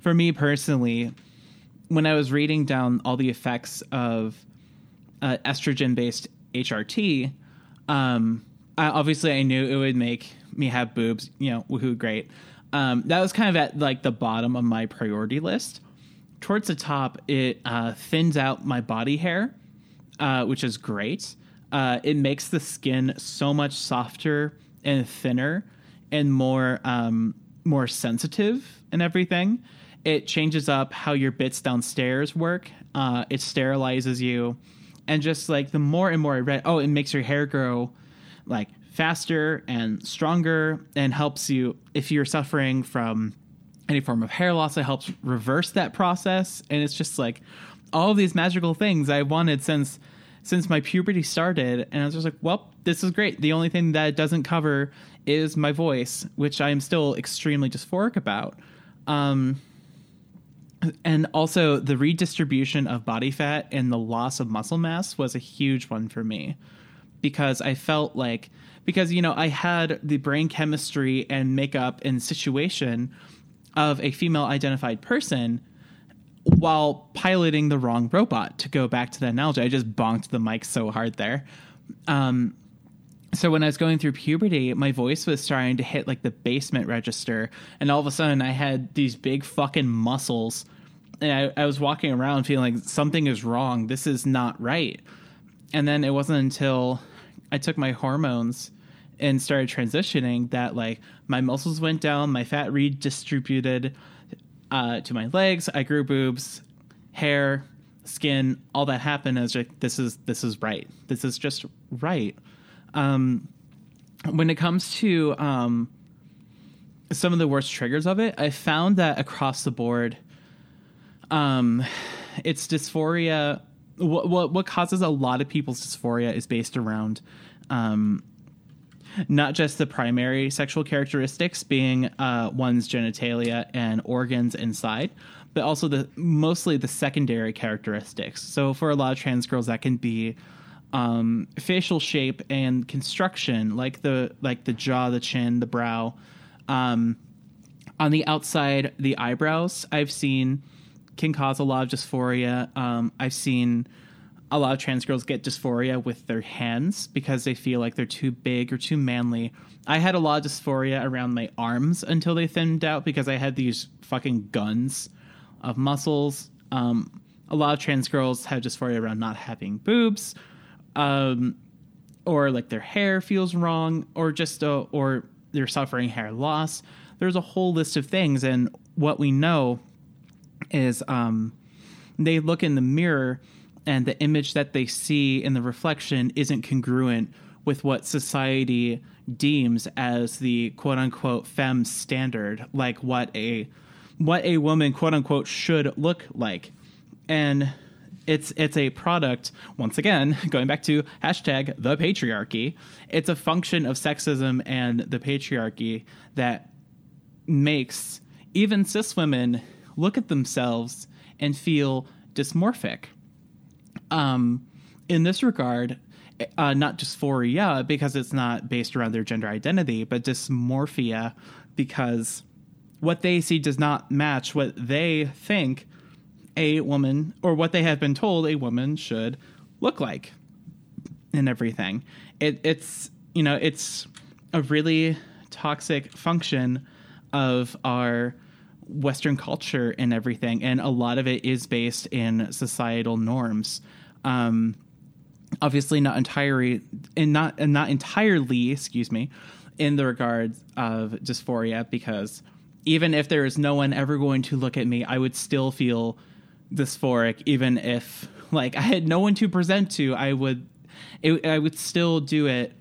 for me personally when i was reading down all the effects of uh, estrogen based hrt um I, obviously i knew it would make me have boobs you know woohoo great um that was kind of at like the bottom of my priority list towards the top it uh, thins out my body hair uh, which is great. Uh, it makes the skin so much softer and thinner and more um, more sensitive and everything. It changes up how your bits downstairs work. Uh, it sterilizes you, and just like the more and more I read, oh, it makes your hair grow like faster and stronger, and helps you if you're suffering from any form of hair loss. It helps reverse that process, and it's just like all of these magical things I wanted since since my puberty started, and I was just like, well, this is great. The only thing that it doesn't cover is my voice, which I am still extremely dysphoric about. Um, and also, the redistribution of body fat and the loss of muscle mass was a huge one for me because I felt like, because, you know, I had the brain chemistry and makeup and situation of a female identified person while piloting the wrong robot. To go back to that analogy, I just bonked the mic so hard there. Um, so when I was going through puberty, my voice was starting to hit like the basement register, and all of a sudden I had these big fucking muscles, and I, I was walking around feeling like something is wrong. This is not right. And then it wasn't until I took my hormones and started transitioning that like my muscles went down, my fat redistributed uh, to my legs. I grew boobs, hair, skin. All that happened. I was like, this is this is right. This is just right. Um, when it comes to um, some of the worst triggers of it, I found that across the board, um, it's dysphoria. What, what what causes a lot of people's dysphoria is based around um, not just the primary sexual characteristics being uh, one's genitalia and organs inside, but also the mostly the secondary characteristics. So for a lot of trans girls, that can be um, facial shape and construction, like the like the jaw, the chin, the brow. Um, on the outside, the eyebrows I've seen can cause a lot of dysphoria. Um, I've seen a lot of trans girls get dysphoria with their hands because they feel like they're too big or too manly. I had a lot of dysphoria around my arms until they thinned out because I had these fucking guns of muscles. Um, a lot of trans girls have dysphoria around not having boobs, um, or like their hair feels wrong, or just uh, or they're suffering hair loss. There's a whole list of things, and what we know is um, they look in the mirror and the image that they see in the reflection isn't congruent with what society deems as the quote unquote femme standard, like what a what a woman quote unquote should look like. And it's it's a product once again going back to hashtag the patriarchy. It's a function of sexism and the patriarchy that makes even cis women look at themselves and feel dysmorphic. Um, in this regard, uh, not dysphoria because it's not based around their gender identity, but dysmorphia because what they see does not match what they think a woman or what they have been told a woman should look like and everything. It, it's you know it's a really toxic function of our Western culture and everything, and a lot of it is based in societal norms. Um, obviously, not entirely, and not and not entirely, excuse me, in the regards of dysphoria, because even if there is no one ever going to look at me, I would still feel dysphoric, even if like I had no one to present to. I would, it, I would still do it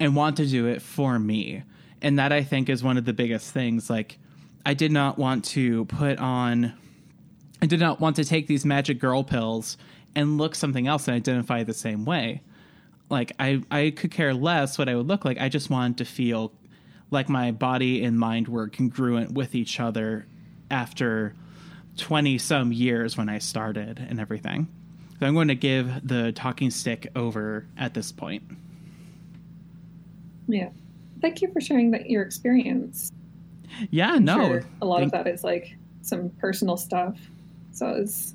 and want to do it for me, and that I think is one of the biggest things. Like, I did not want to put on. I did not want to take these magic girl pills and look something else and identify the same way. Like I, I could care less what I would look like. I just wanted to feel like my body and mind were congruent with each other after 20 some years when I started and everything. So I'm going to give the talking stick over at this point. Yeah. Thank you for sharing that your experience. Yeah, I'm no. Sure a lot Thank- of that is like some personal stuff. So it's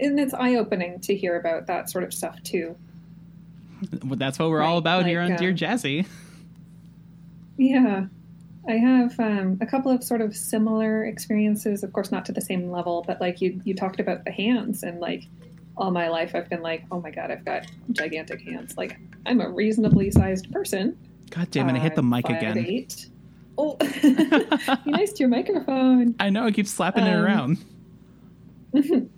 and it's eye opening to hear about that sort of stuff too. Well, that's what we're right, all about like, here on uh, Dear Jazzy. Yeah, I have um, a couple of sort of similar experiences. Of course, not to the same level, but like you, you talked about the hands and like all my life I've been like, oh my god, I've got gigantic hands. Like I'm a reasonably sized person. God damn it! I hit the I'm mic again. Eight. Oh, be nice to your microphone. I know. I keep slapping it Um, around.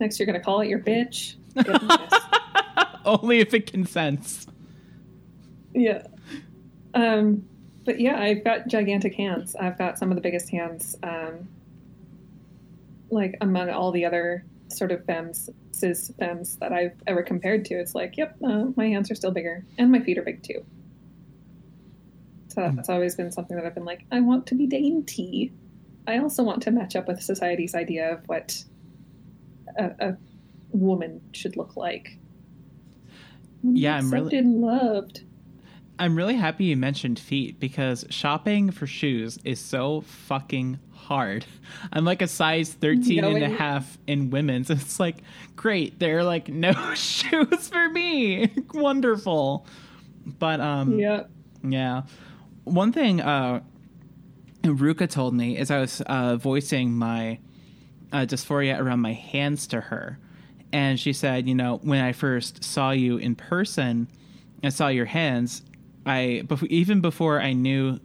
Next, you're gonna call it your bitch. Only if it consents. yeah. Um, but yeah, I've got gigantic hands. I've got some of the biggest hands, um, like among all the other sort of femmes, cis femmes that I've ever compared to. It's like, yep, uh, my hands are still bigger, and my feet are big too. So that's always been something that I've been like, I want to be dainty. I also want to match up with society's idea of what a, a woman should look like. Yeah, I'm really- loved. I'm really happy you mentioned feet because shopping for shoes is so fucking hard. I'm like a size 13 and a half in women's. It's like, great. There are like no shoes for me. Wonderful. But um Yeah. yeah. One thing uh Ruka told me is I was uh voicing my uh, dysphoria around my hands to her. And she said, you know, when I first saw you in person I saw your hands, I even before I knew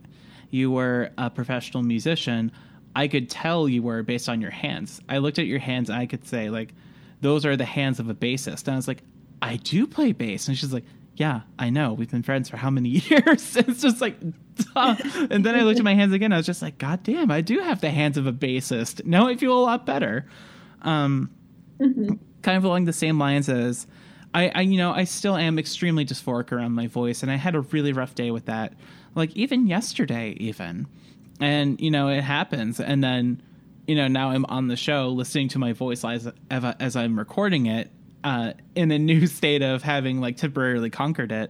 you were a professional musician, I could tell you were based on your hands. I looked at your hands and I could say like those are the hands of a bassist. And I was like, I do play bass. And she's like, yeah, I know. We've been friends for how many years? it's just like, duh. and then I looked at my hands again. I was just like, God damn, I do have the hands of a bassist. Now I feel a lot better. Um, kind of along the same lines as I, I, you know, I still am extremely dysphoric around my voice, and I had a really rough day with that. Like even yesterday, even, and you know, it happens, and then, you know, now I'm on the show listening to my voice as as I'm recording it, uh, in a new state of having like temporarily conquered it,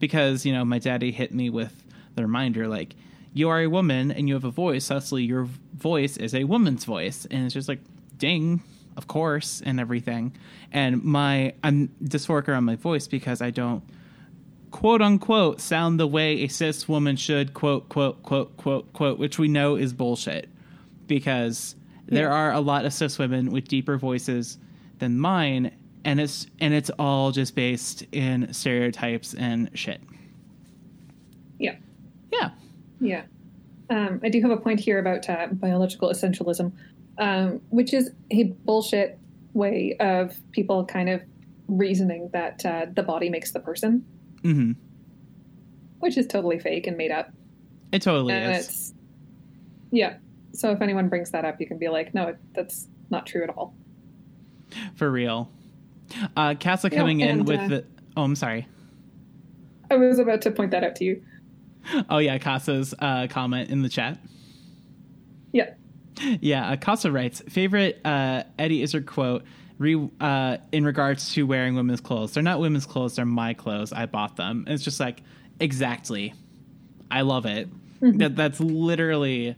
because you know, my daddy hit me with the reminder like. You are a woman and you have a voice. Thusly, your voice is a woman's voice, and it's just like, ding, of course, and everything. And my I'm dysphoric around my voice because I don't quote unquote sound the way a cis woman should quote quote quote quote quote, which we know is bullshit. Because there are a lot of cis women with deeper voices than mine, and it's and it's all just based in stereotypes and shit. Yeah. Yeah. Yeah. Um, I do have a point here about uh, biological essentialism, um, which is a bullshit way of people kind of reasoning that uh, the body makes the person, hmm which is totally fake and made up. It totally and is. yeah. So if anyone brings that up, you can be like, no, that's not true at all. For real. Uh Casa Yeah, coming in with uh, the Oh, I'm sorry. I was about to point that out to you. Oh yeah, Casa's uh, comment in the chat. Yeah. Yeah, uh, Casa writes favorite uh, Eddie Izzard quote re, uh, in regards to wearing women's clothes. They're not women's clothes; they're my clothes. I bought them. And it's just like exactly. I love it. That that's literally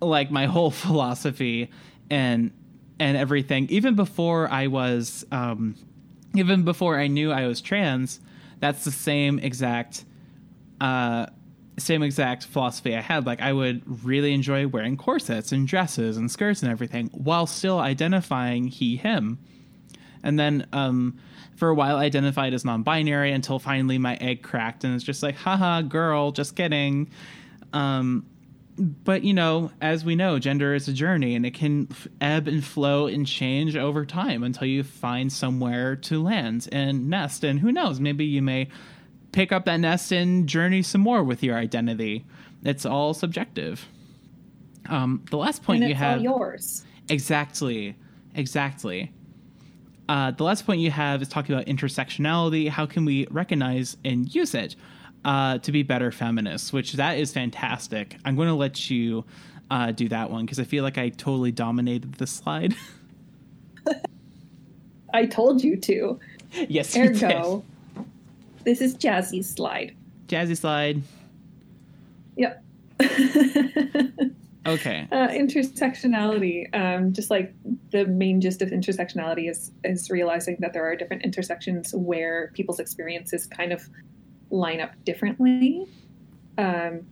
like my whole philosophy and and everything. Even before I was, um, even before I knew I was trans, that's the same exact uh, same exact philosophy I had. Like I would really enjoy wearing corsets and dresses and skirts and everything while still identifying he him. And then um, for a while I identified as non-binary until finally my egg cracked and it's just like, haha, girl, just kidding. Um, but you know, as we know, gender is a journey and it can ebb and flow and change over time until you find somewhere to land and nest. And who knows, maybe you may pick up that nest and journey some more with your identity. It's all subjective. Um, the last point you it's have all yours. exactly, exactly. Uh, the last point you have is talking about intersectionality. How can we recognize and use it uh, to be better feminists? Which that is fantastic. I'm going to let you uh, do that one because I feel like I totally dominated this slide. I told you to. yes, you Ergo, this is Jazzy's slide. Jazzy slide. Yep. Okay. Uh, intersectionality, um, just like the main gist of intersectionality is is realizing that there are different intersections where people's experiences kind of line up differently. Um,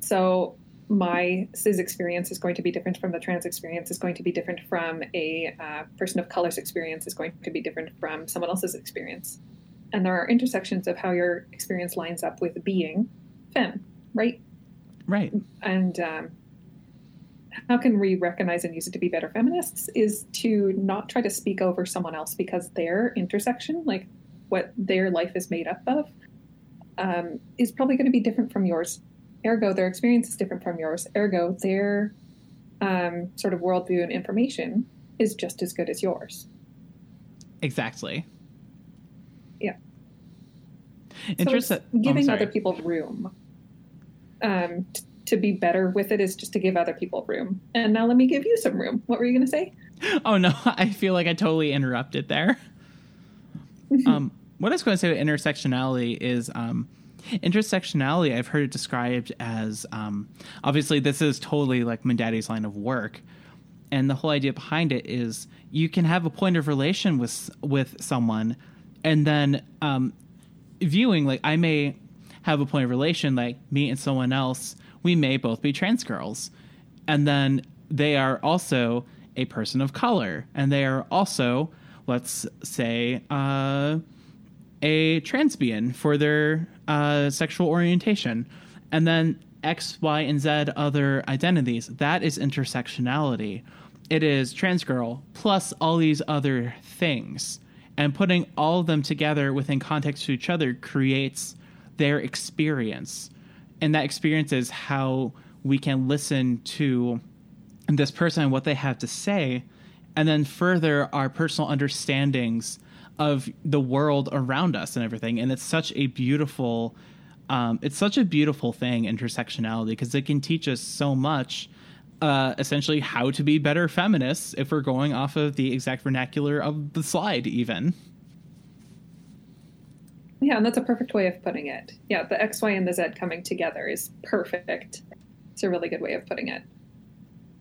so my cis experience is going to be different from the trans experience is going to be different from a uh, person of color's experience is going to be different from someone else's experience and there are intersections of how your experience lines up with being femme right Right. and um, how can we recognize and use it to be better feminists is to not try to speak over someone else because their intersection like what their life is made up of um, is probably going to be different from yours ergo their experience is different from yours ergo their um, sort of worldview and information is just as good as yours Exactly. Yeah. So Interest. it's oh, giving other people room um, t- to be better with it is just to give other people room. And now let me give you some room. What were you going to say? Oh no, I feel like I totally interrupted there. um, what I was going to say with intersectionality is um, intersectionality. I've heard it described as um, obviously this is totally like Mandati's line of work, and the whole idea behind it is you can have a point of relation with with someone, and then um, viewing like I may have a point of relation like me and someone else. We may both be trans girls, and then they are also a person of color, and they are also, let's say, uh, a transbian for their uh, sexual orientation, and then X, Y, and Z other identities. That is intersectionality. It is trans girl plus all these other things, and putting all of them together within context to each other creates their experience, and that experience is how we can listen to this person and what they have to say, and then further our personal understandings of the world around us and everything. And it's such a beautiful, um, it's such a beautiful thing, intersectionality, because it can teach us so much. Uh, essentially, how to be better feminists if we're going off of the exact vernacular of the slide, even. Yeah, and that's a perfect way of putting it. Yeah, the X, Y, and the Z coming together is perfect. It's a really good way of putting it.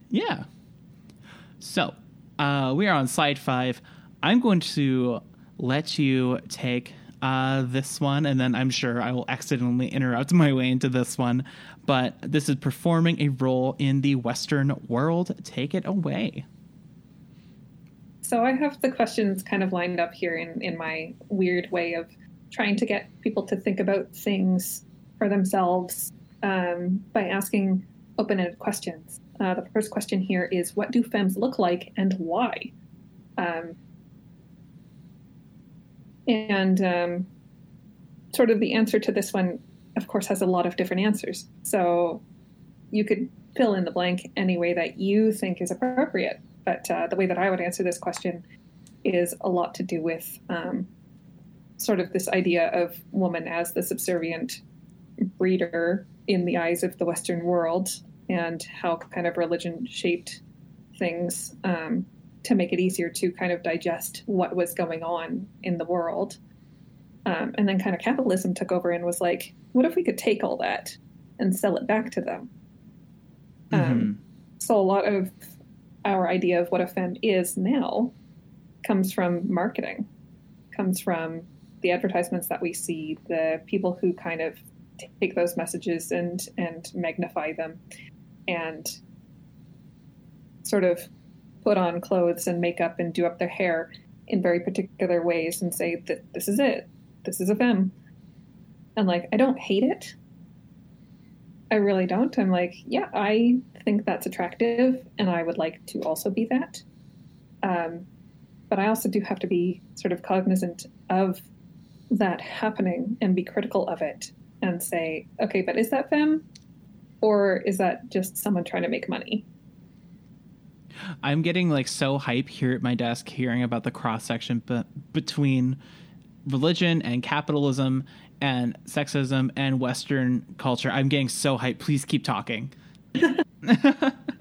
Yeah. So, uh, we are on slide five. I'm going to let you take uh, this one, and then I'm sure I will accidentally interrupt my way into this one. But this is performing a role in the Western world. Take it away. So I have the questions kind of lined up here in, in my weird way of trying to get people to think about things for themselves um, by asking open-ended questions. Uh, the first question here is, what do femmes look like and why? Um, and um, sort of the answer to this one, of course, has a lot of different answers. So you could fill in the blank any way that you think is appropriate. But uh, the way that I would answer this question is a lot to do with um, sort of this idea of woman as the subservient breeder in the eyes of the Western world and how kind of religion shaped things um, to make it easier to kind of digest what was going on in the world. Um, and then kind of capitalism took over and was like, what if we could take all that and sell it back to them? Um, so a lot of our idea of what a femme is now comes from marketing, comes from the advertisements that we see, the people who kind of take those messages and and magnify them, and sort of put on clothes and makeup and do up their hair in very particular ways and say that this is it, this is a femme, and like I don't hate it. I really don't. I'm like, yeah, I think that's attractive, and I would like to also be that. Um, but I also do have to be sort of cognizant of that happening and be critical of it and say, okay, but is that femme, or is that just someone trying to make money? I'm getting like so hype here at my desk hearing about the cross section be- between religion and capitalism and sexism and Western culture. I'm getting so hyped. Please keep talking.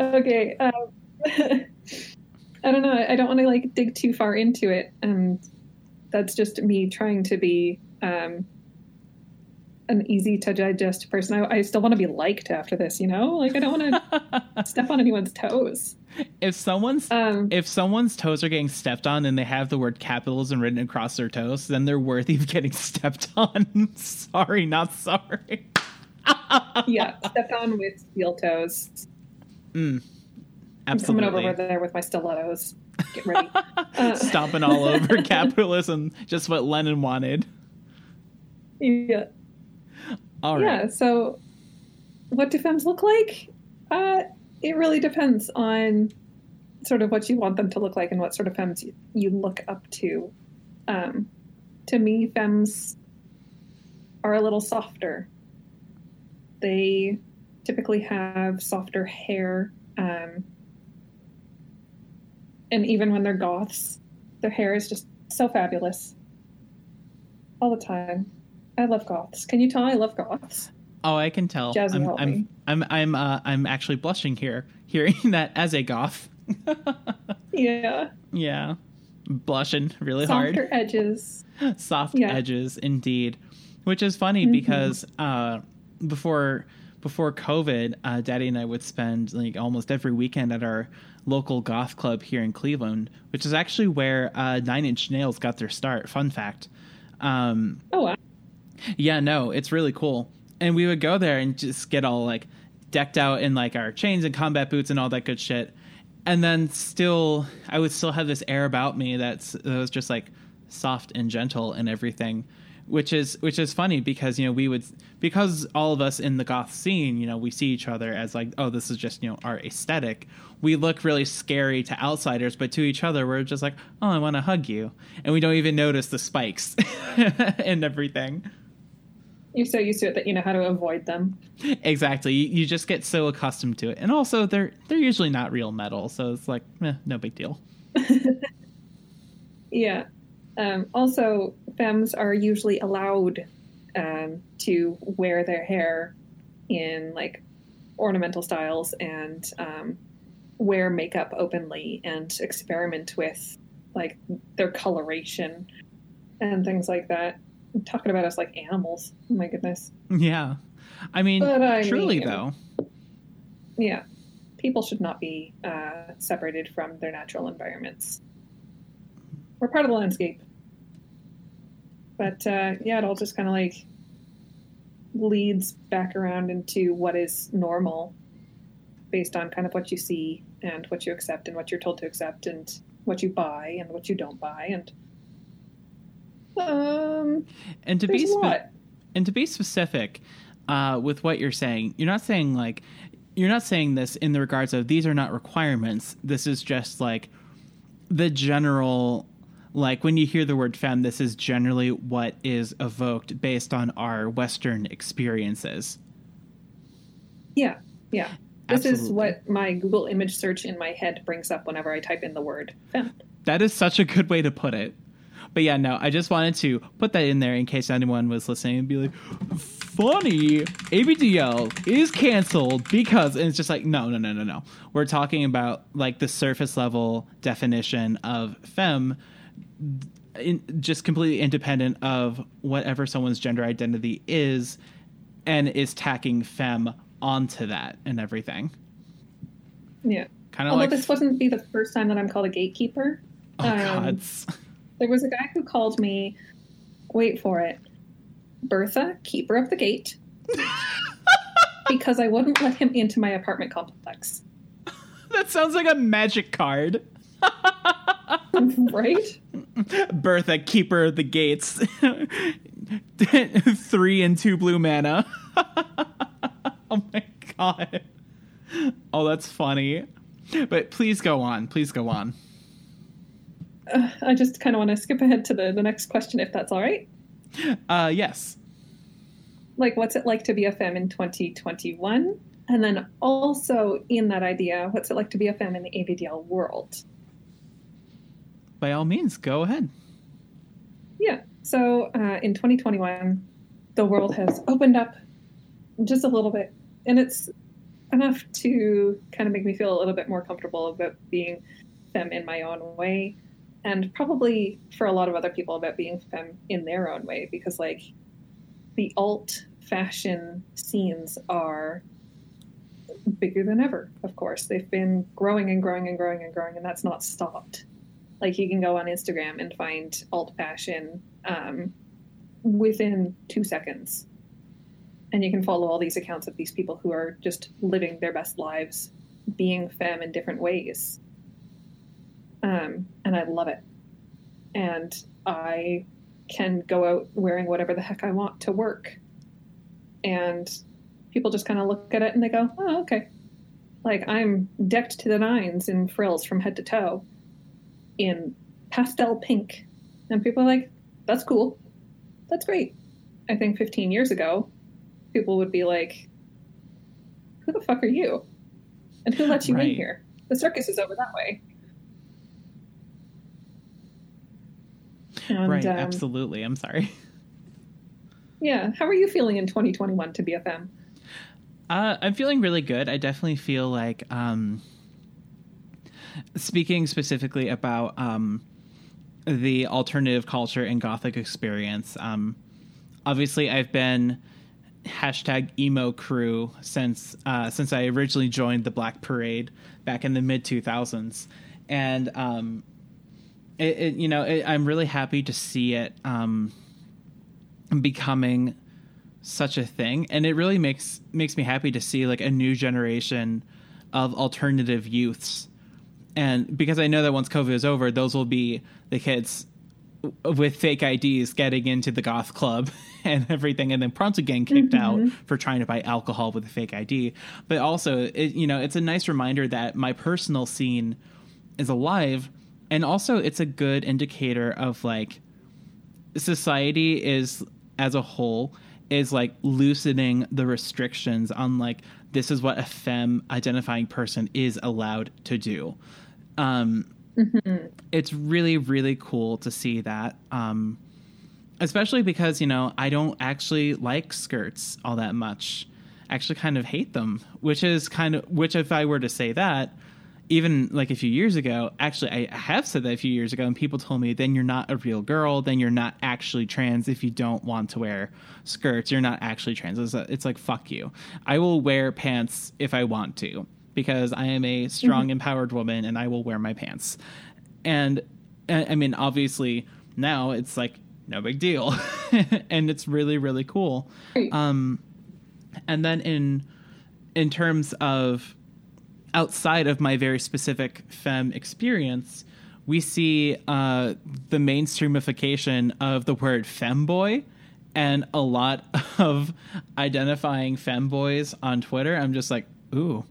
okay. Um, I don't know. I don't want to like dig too far into it, and that's just me trying to be um, an easy to digest person. I, I still want to be liked after this, you know. Like I don't want to step on anyone's toes. If someone's Um, if someone's toes are getting stepped on and they have the word capitalism written across their toes, then they're worthy of getting stepped on. sorry, not sorry. yeah, stepped on with steel toes. Mm, I'm coming absolutely. over there with my stilettos. Get ready. Uh, Stomping all over capitalism, just what Lenin wanted. yeah. All right. Yeah. So, what do femmes look like? Uh, it really depends on sort of what you want them to look like and what sort of femmes you, you look up to. Um, to me, femmes are a little softer. They typically have softer hair. Um, and even when they're goths, their hair is just so fabulous. All the time. I love goths. Can you tell I love goths? Oh, I can tell. Jazzy, I'm, help I'm, me. I'm, I'm, uh, I'm actually blushing here, hearing that as a goth. Yeah. yeah, blushing really Softer hard. edges. Soft Yeah. edges, indeed. Which is funny Mhm. because uh, before before COVID, uh, Daddy and I would spend like almost every weekend at our local goth club here in Cleveland, which is actually where uh, Nine Inch Nails got their start. Fun fact. Um, Oh wow. Yeah, no, it's really cool. And we would go there and just get all like decked out in like our chains and combat boots and all that good shit. And then still, I would still have this air about me that's that was just like soft and gentle and everything, which is which is funny because you know we would because all of us in the goth scene, you know, we see each other as like, oh, this is just you know our aesthetic. We look really scary to outsiders, but to each other, we're just like, oh, I want to hug you, and we don't even notice the spikes and everything. You're so used to it that you know how to avoid them. Exactly. You, you just get so accustomed to it, and also they're they're usually not real metal, so it's like eh, no big deal. Yeah. Um, also, femmes are usually allowed um, to wear their hair in like ornamental styles and um, wear makeup openly and experiment with like their coloration and things like that. I'm talking about us like animals. Oh my goodness. Yeah, I mean, I truly mean- though, Yeah. People should not be uh, separated from their natural environments. We're part of the landscape. But uh, yeah, it all just kind of like leads back around into what is normal based on kind of what you see and what you accept and what you're told to accept and what you buy and what you don't buy. And um, and to be spe- and to be specific uh, with what you're saying, you're not saying like you're not saying this in the regards of these are not requirements. This is just like the general like when you hear the word femme, this is generally what is evoked based on our Western experiences. Yeah, yeah. This is what my Google image search in my head brings up whenever I type in the word femme. That is such a good way to put it. But yeah, no, I just wanted to put that in there in case anyone was listening and be like, funny, ABDL is canceled because, and it's just like, no, no, no, no, no. We're talking about like the surface level definition of femme, in, just completely independent of whatever someone's gender identity is, and is tacking femme onto that and everything. Yeah. Kind of Although like, this wouldn't be the first time that I'm called a gatekeeper. oh um, god, There was a guy who called me, wait for it, Bertha, keeper of the gate, because I wouldn't let him into my apartment complex. that sounds like a magic card. right? Bertha, keeper of the gates. Three and two blue mana. oh my god. Oh, that's funny. But please go on. Please go on. Uh, I just kind of want to skip ahead to the, the next question, if that's all right. Uh, yes. Like, what's it like to be a femme in 2021? And then also, in that idea, what's it like to be a femme in the ABDL world? By all means, go ahead. Yeah. So uh, in 2021, the world has opened up just a little bit, and it's enough to kind of make me feel a little bit more comfortable about being femme in my own way, and probably for a lot of other people about being femme in their own way, because like the alt fashion scenes are bigger than ever. Of course, they've been growing and growing and growing and growing, and that's not stopped like you can go on Instagram and find alt fashion um, within two seconds, and you can follow all these accounts of these people who are just living their best lives, being femme in different ways. Um, and I love it. And I can go out wearing whatever the heck I want to work. And people just kind of look at it and they go, oh, okay. Like I'm decked to the nines in frills from head to toe in pastel pink. And people are like, that's cool. That's great. I think 15 years ago, people would be like, who the fuck are you? And who let you Right. in here? The circus is over that way. And, right, um, absolutely. I'm sorry. Yeah. How are you feeling in 2021 to be a femme? Uh, I'm feeling really good. I definitely feel like, um, speaking specifically about um, the alternative culture and gothic experience, um, obviously I've been hashtag emo crew since uh, since I originally joined the Black Parade back in the mid 2000s, and um, it, it, you know it, I'm really happy to see it um, becoming such a thing. And it really makes makes me happy to see like a new generation of alternative youths. And because i know that once covid is over those will be the kids with fake ids getting into the goth club and everything and then promptly getting kicked out for trying to buy alcohol with a fake id but also it, you know it's a nice reminder that my personal scene is alive and also it's a good indicator of like society is as a whole is like loosening the restrictions on like this is what a femme identifying person is allowed to do. Um it's really really cool to see that um especially because you know i don't actually like skirts all that much. I actually kind of hate them which is kind of which if i were to say that even like a few years ago, actually, I have said that a few years ago, and people told me, then you're not a real girl. Then you're not actually trans if you don't want to wear skirts. You're not actually trans. It's, it's like, fuck you. I will wear pants if I want to because I am a strong, empowered woman and I will wear my pants. And I mean, obviously, now it's like, no big deal. and it's really, really cool. Um, and then in in terms of outside of my very specific femme experience, we see uh, the mainstreamification of the word femboy and a lot of identifying femboys on Twitter. I'm just like, ooh.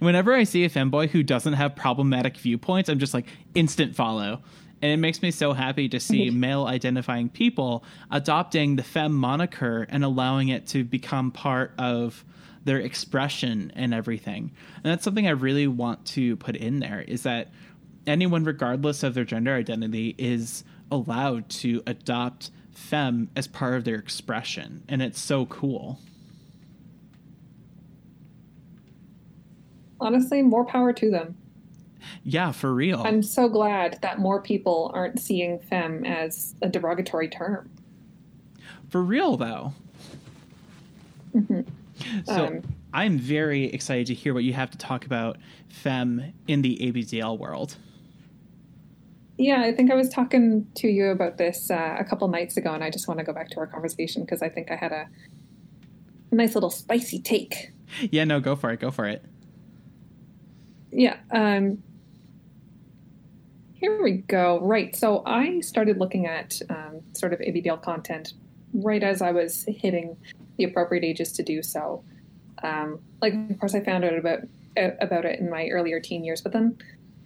Whenever I see a femboy who doesn't have problematic viewpoints, I'm just like instant follow. And it makes me so happy to see male identifying people adopting the femme moniker and allowing it to become part of their expression and everything. And that's something I really want to put in there is that anyone, regardless of their gender identity, is allowed to adopt femme as part of their expression. And it's so cool. Honestly, more power to them. Yeah, for real. I'm so glad that more people aren't seeing femme as a derogatory term. for real, though. Mm-hmm. So Um, I'm very excited to hear what you have to talk about fem in the ABDL world. Yeah, I think I was talking to you about this uh, a couple nights ago, and I just want to go back to our conversation because I think I had a nice little spicy take. Yeah, no, go for it. Go for it. Yeah. Um, here we go. Right. So I started looking at um, sort of ABDL content right as I was hitting the appropriate ages to do so. Um, like, of course, I found out about uh, about it in my earlier teen years, but then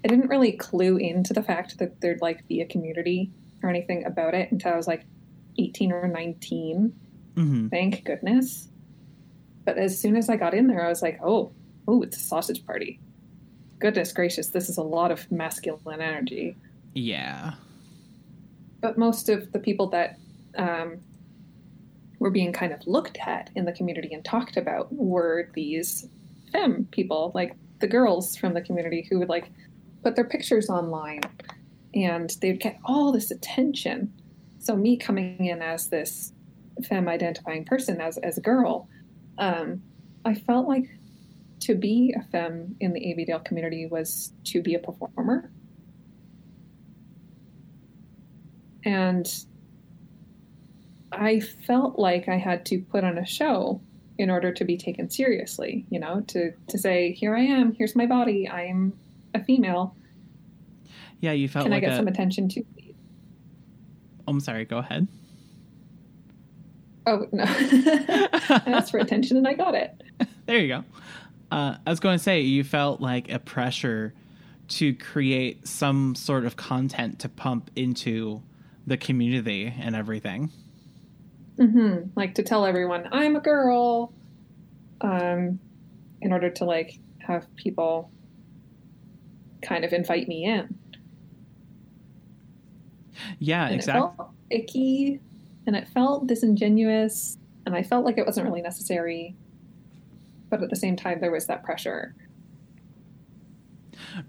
I didn't really clue into the fact that there'd like be a community or anything about it until I was like 18 or 19. hmm Thank goodness. But as soon as I got in there, I was like, oh, oh, it's a sausage party. Goodness gracious, this is a lot of masculine energy. Yeah. But most of the people that um, were being kind of looked at in the community and talked about were these femme people, like the girls from the community who would like put their pictures online and they'd get all this attention. So me coming in as this femme identifying person, as, as a girl, um, I felt like to be a femme in the ABDL community was to be a performer. And I felt like I had to put on a show in order to be taken seriously, you know, to, to say, here I am, here's my body, I am a female. Yeah, you felt Can like I get a. some attention too? please? oh, I'm sorry. Go ahead. Oh, no. I asked for attention and I got it. There you go. Uh, I was going to say you felt like a pressure to create some sort of content to pump into the community and everything. Hmm Like to tell everyone I'm a girl, um, in order to like have people kind of invite me in. Yeah, and exactly. it felt icky and it felt disingenuous and i felt like it wasn't really necessary but at the same time there was that pressure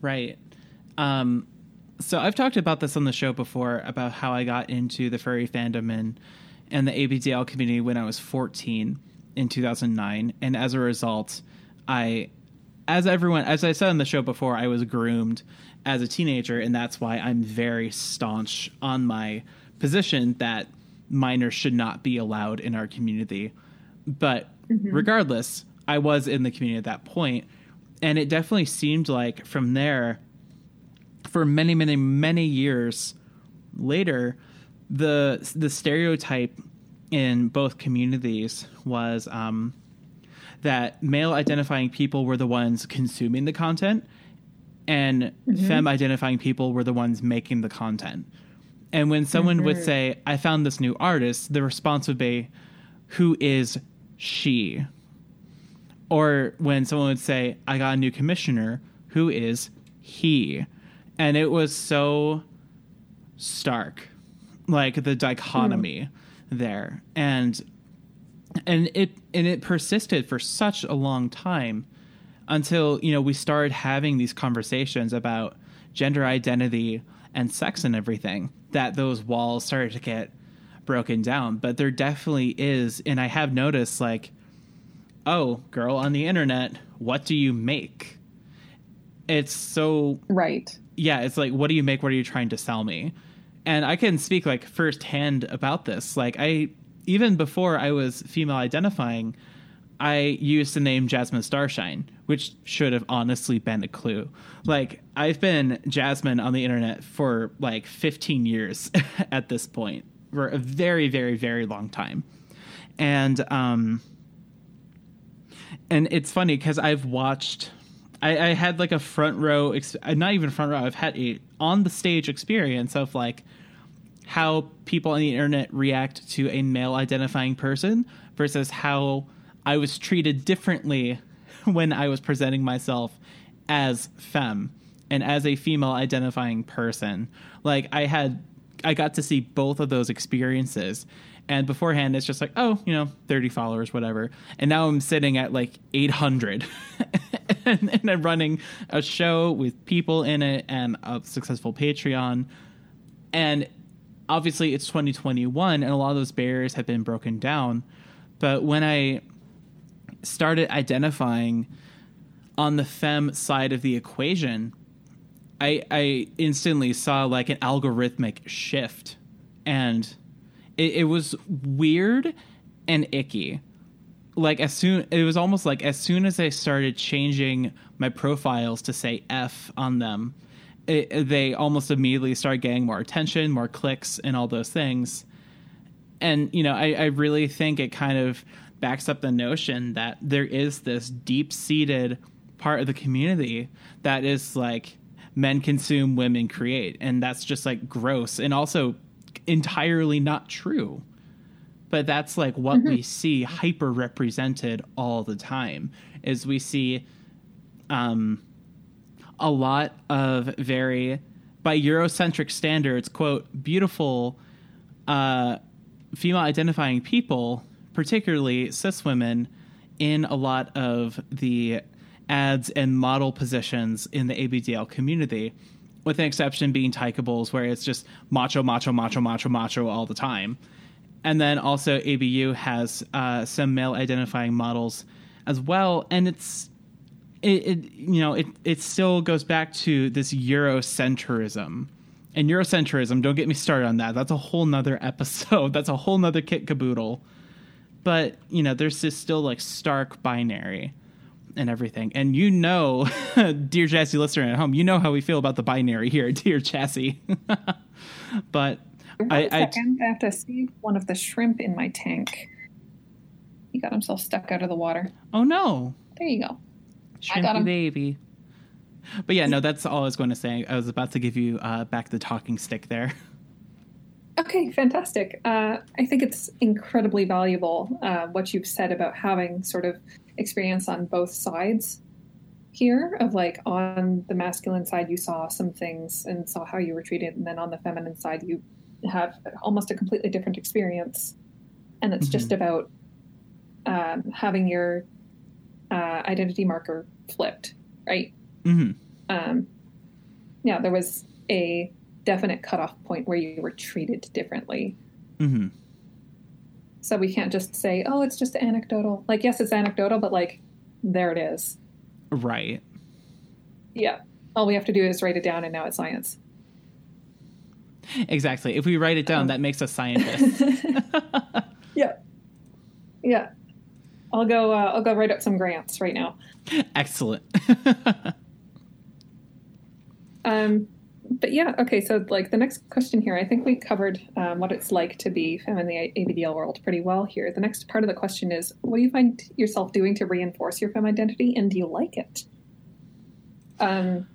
Right. Um, so I've talked about this on the show before about how I got into the furry fandom and and the ABDL community when I was 14 in 2009, and as a result, I, as everyone, as I said on the show before, I was groomed as a teenager, and that's why I'm very staunch on my position that minors should not be allowed in our community. But mm-hmm. regardless, I was in the community at that point, and it definitely seemed like from there, for many, many, many years later, the the stereotype in both communities was um, that male identifying people were the ones consuming the content, and femme identifying people were the ones making the content. And when someone would say, "I found this new artist," the response would be, "Who is she?" Or when someone would say, I got a new commissioner, who is he? And it was so stark, like the dichotomy there. And and it and it persisted for such a long time until, you know, we started having these conversations about gender identity and sex and everything, that those walls started to get broken down. But there definitely is, and I have noticed like oh, girl on the internet, what do you make? It's so, right yeah, it's like, what do you make? What are you trying to sell me? And I can speak like firsthand about this. Like, I, even before I was female identifying, I used the name Jasmine Starshine, which should have honestly been a clue. Like, I've been Jasmine on the internet for like 15 years at this point, for a very, very, very long time. And, um, and it's funny because I've watched. I, I had like a front row, ex- not even front row. I've had a on the stage experience of like how people on the internet react to a male identifying person versus how I was treated differently when I was presenting myself as femme and as a female identifying person. Like I had I got to see both of those experiences. And beforehand it's just like, oh, you know, 30 followers, whatever. And now I'm sitting at like 800. and, and I'm running a show with people in it and a successful Patreon. And obviously it's 2021 and a lot of those barriers have been broken down. But when I started identifying on the femme side of the equation, I I instantly saw like an algorithmic shift, and it, it was weird and icky. Like as soon it was almost like as soon as I started changing my profiles to say F on them, it, they almost immediately started getting more attention, more clicks, and all those things. And you know, I, I really think it kind of backs up the notion that there is this deep seated part of the community that is like men consume, women create, and that's just like gross and also entirely not true. But that's like what we see hyper represented all the time is we see um a lot of very by Eurocentric standards, quote, beautiful uh female identifying people, particularly cis women, in a lot of the ads and model positions in the ABDL community, with an exception being Tykables, where it's just macho, macho, macho, macho, macho all the time. And then also ABU has uh, some male identifying models as well, and it's it, it you know it it still goes back to this Eurocentrism. And Eurocentrism, don't get me started on that. That's a whole nother episode. That's a whole nother kit caboodle. but you know, there's this still like stark binary and everything. And you know, dear Chassis listener at home, you know how we feel about the binary here, dear Chassis. but I, I second, I have to see one of the shrimp in my tank. He got himself stuck out of the water. oh no, There you go. I shrimpy got him. baby. But yeah, no, that's all I was going to say. I was about to give you uh, back the talking stick there. Okay, fantastic. Uh, I think it's incredibly valuable uh, what you've said about having sort of experience on both sides here of like on the masculine side you saw some things and saw how you were treated and then on the feminine side you have almost a completely different experience. And it's just about um, having your uh, identity marker flipped right? Hmm um, yeah, there was a definite cutoff point where you were treated differently. hmm So we can't just say, oh, it's just anecdotal. Like, yes, it's anecdotal, but like, there it is. Right. Yeah. All we have to do is write it down, and now it's science. Exactly. If we write it down, that makes us scientists. Yeah. Yeah. I'll go. Uh, I'll go write up some grants right now. Excellent. Um, but yeah, okay. So like the next question here, I think we covered um, what it's like to be femme in the ABDL world pretty well here. The next part of the question is, what do you find yourself doing to reinforce your femme identity, and do you like it? Um,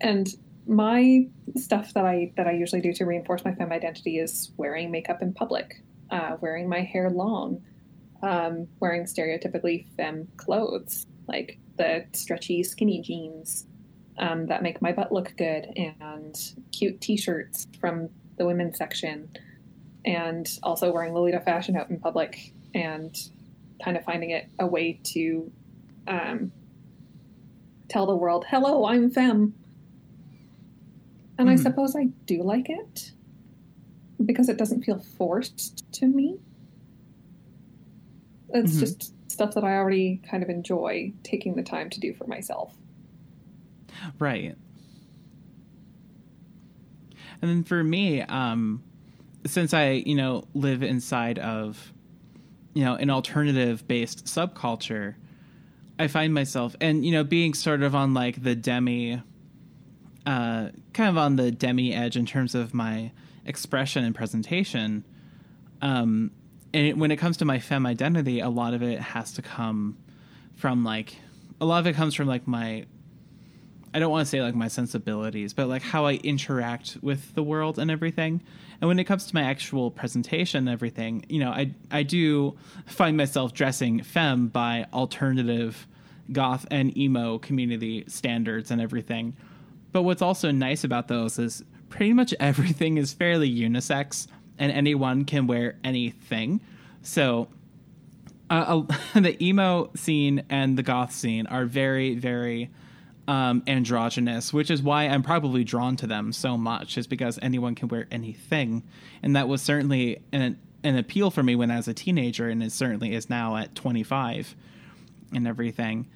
and my stuff that I that I usually do to reinforce my femme identity is wearing makeup in public, uh, wearing my hair long, um, wearing stereotypically femme clothes like the stretchy skinny jeans um, that make my butt look good and cute t-shirts from the women's section and also wearing lolita fashion out in public and kind of finding it a way to um, tell the world hello i'm femme and i Mhm. suppose i do like it because it doesn't feel forced to me it's Mhm. just stuff that i already kind of enjoy taking the time to do for myself Right. And then for me, um, since I, you know, live inside of, you know, an alternative based subculture, I find myself, and, you know, being sort of on like the demi, uh, kind of on the demi edge in terms of my expression and presentation. Um, and it, when it comes to my femme identity, a lot of it has to come from like, a lot of it comes from like my I don't want to say like my sensibilities, but like how I interact with the world and everything. And when it comes to my actual presentation and everything, you know, I I do find myself dressing femme by alternative goth and emo community standards and everything. But what's also nice about those is pretty much everything is fairly unisex and anyone can wear anything. So uh, the emo scene and the goth scene are very, very um, androgynous, which is why I'm probably drawn to them so much, is because anyone can wear anything, and that was certainly an an appeal for me when I was a teenager, and it certainly is now at 25 and everything.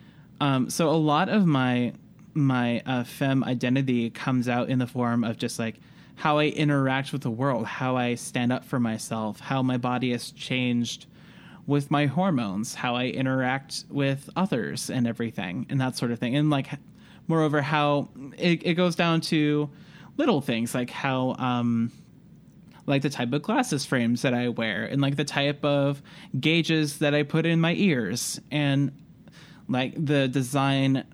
Um, so a lot of my my uh, femme identity comes out in the form of just like how I interact with the world, how I stand up for myself, how my body has changed with my hormones, how I interact with others and everything, and that sort of thing. And like, moreover, how it, it goes down to little things like how, um, like the type of glasses frames that I wear, and like the type of gauges that I put in my ears, and like the design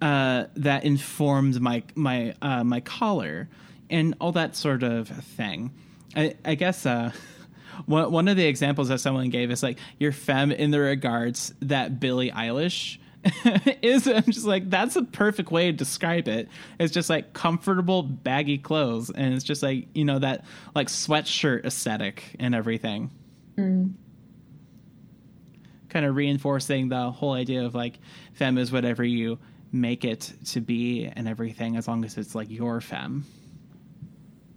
uh, that informed my my uh, my collar, and all that sort of thing. I, I guess uh, one one of the examples that someone gave is like you're femme in the regards that Billie Eilish is. I'm just like that's a perfect way to describe it. It's just like comfortable baggy clothes, and it's just like you know that like sweatshirt aesthetic and everything. Mm. Kind of reinforcing the whole idea of like femme is whatever you make it to be and everything, as long as it's like your femme.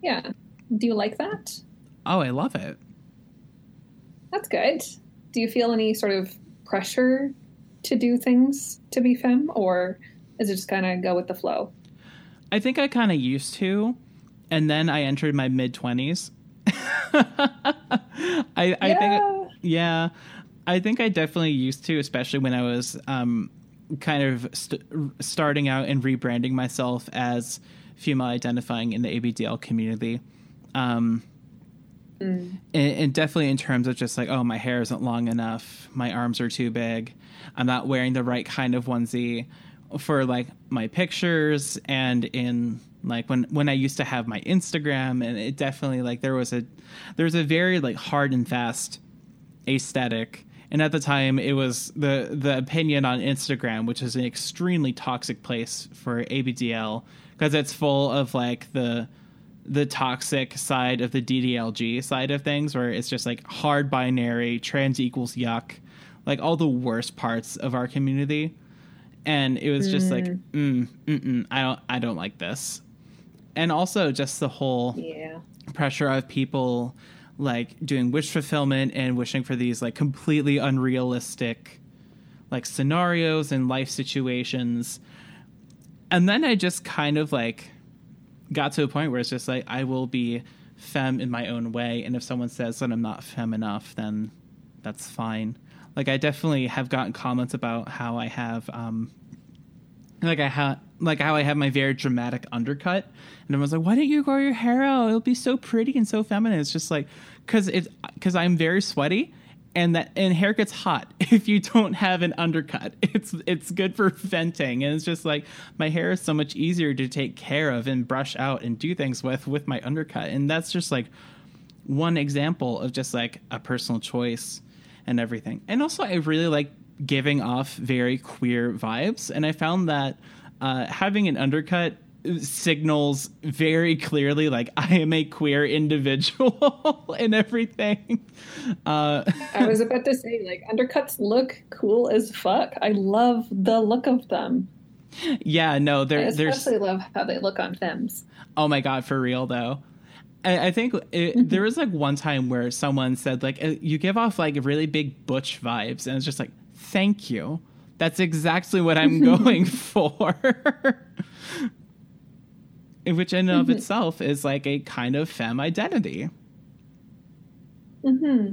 Yeah. Do you like that? Oh, I love it. That's good. Do you feel any sort of pressure to do things to be femme, or is it just kind of go with the flow? I think I kind of used to, and then I entered my mid twenties, I, I yeah. think yeah, I think I definitely used to, especially when I was um, kind of st- starting out and rebranding myself as female identifying in the ABDL community. Um, Mm. and, and definitely in terms of just like, oh, my hair isn't long enough, my arms are too big, I'm not wearing the right kind of onesie for like my pictures and in like when when I used to have my Instagram. And it definitely like there was a there was a very like hard and fast aesthetic. And at the time it was the the opinion on Instagram which is an extremely toxic place for ABDL because it's full of like the the toxic side of the DDLG side of things where it's just like hard binary trans equals yuck like all the worst parts of our community. And it was just like mm, mm-mm, I don't I don't like this. And also just the whole Yeah. pressure of people like doing wish fulfillment and wishing for these like completely unrealistic like scenarios and life situations. And then i just kind of like got to a point where it's just like i will be femme in my own way and if someone says that i'm not femme enough then that's fine like i definitely have gotten comments about how i have um like I had like how I have my very dramatic undercut, and everyone's like, "Why don't you grow your hair out? It'll be so pretty and so feminine." It's just like because it's because I'm very sweaty, and that and hair gets hot if you don't have an undercut. It's it's good for venting, and it's just like my hair is so much easier to take care of and brush out and do things with with my undercut, and that's just like one example of just like a personal choice and everything. And also, I really like giving off very queer vibes, and I found that uh, having an undercut signals very clearly like I am a queer individual and everything. Uh, I was about to say, like, undercuts look cool as fuck. I love the look of them. yeah, no, I there, there's especially love how they look on femmes. Oh my god, for real though. I, I think it, there was like one time where someone said like uh, you give off like really big butch vibes, and it's just like thank you. That's exactly what I'm going for. Which in and of itself is like a kind of femme identity. hmm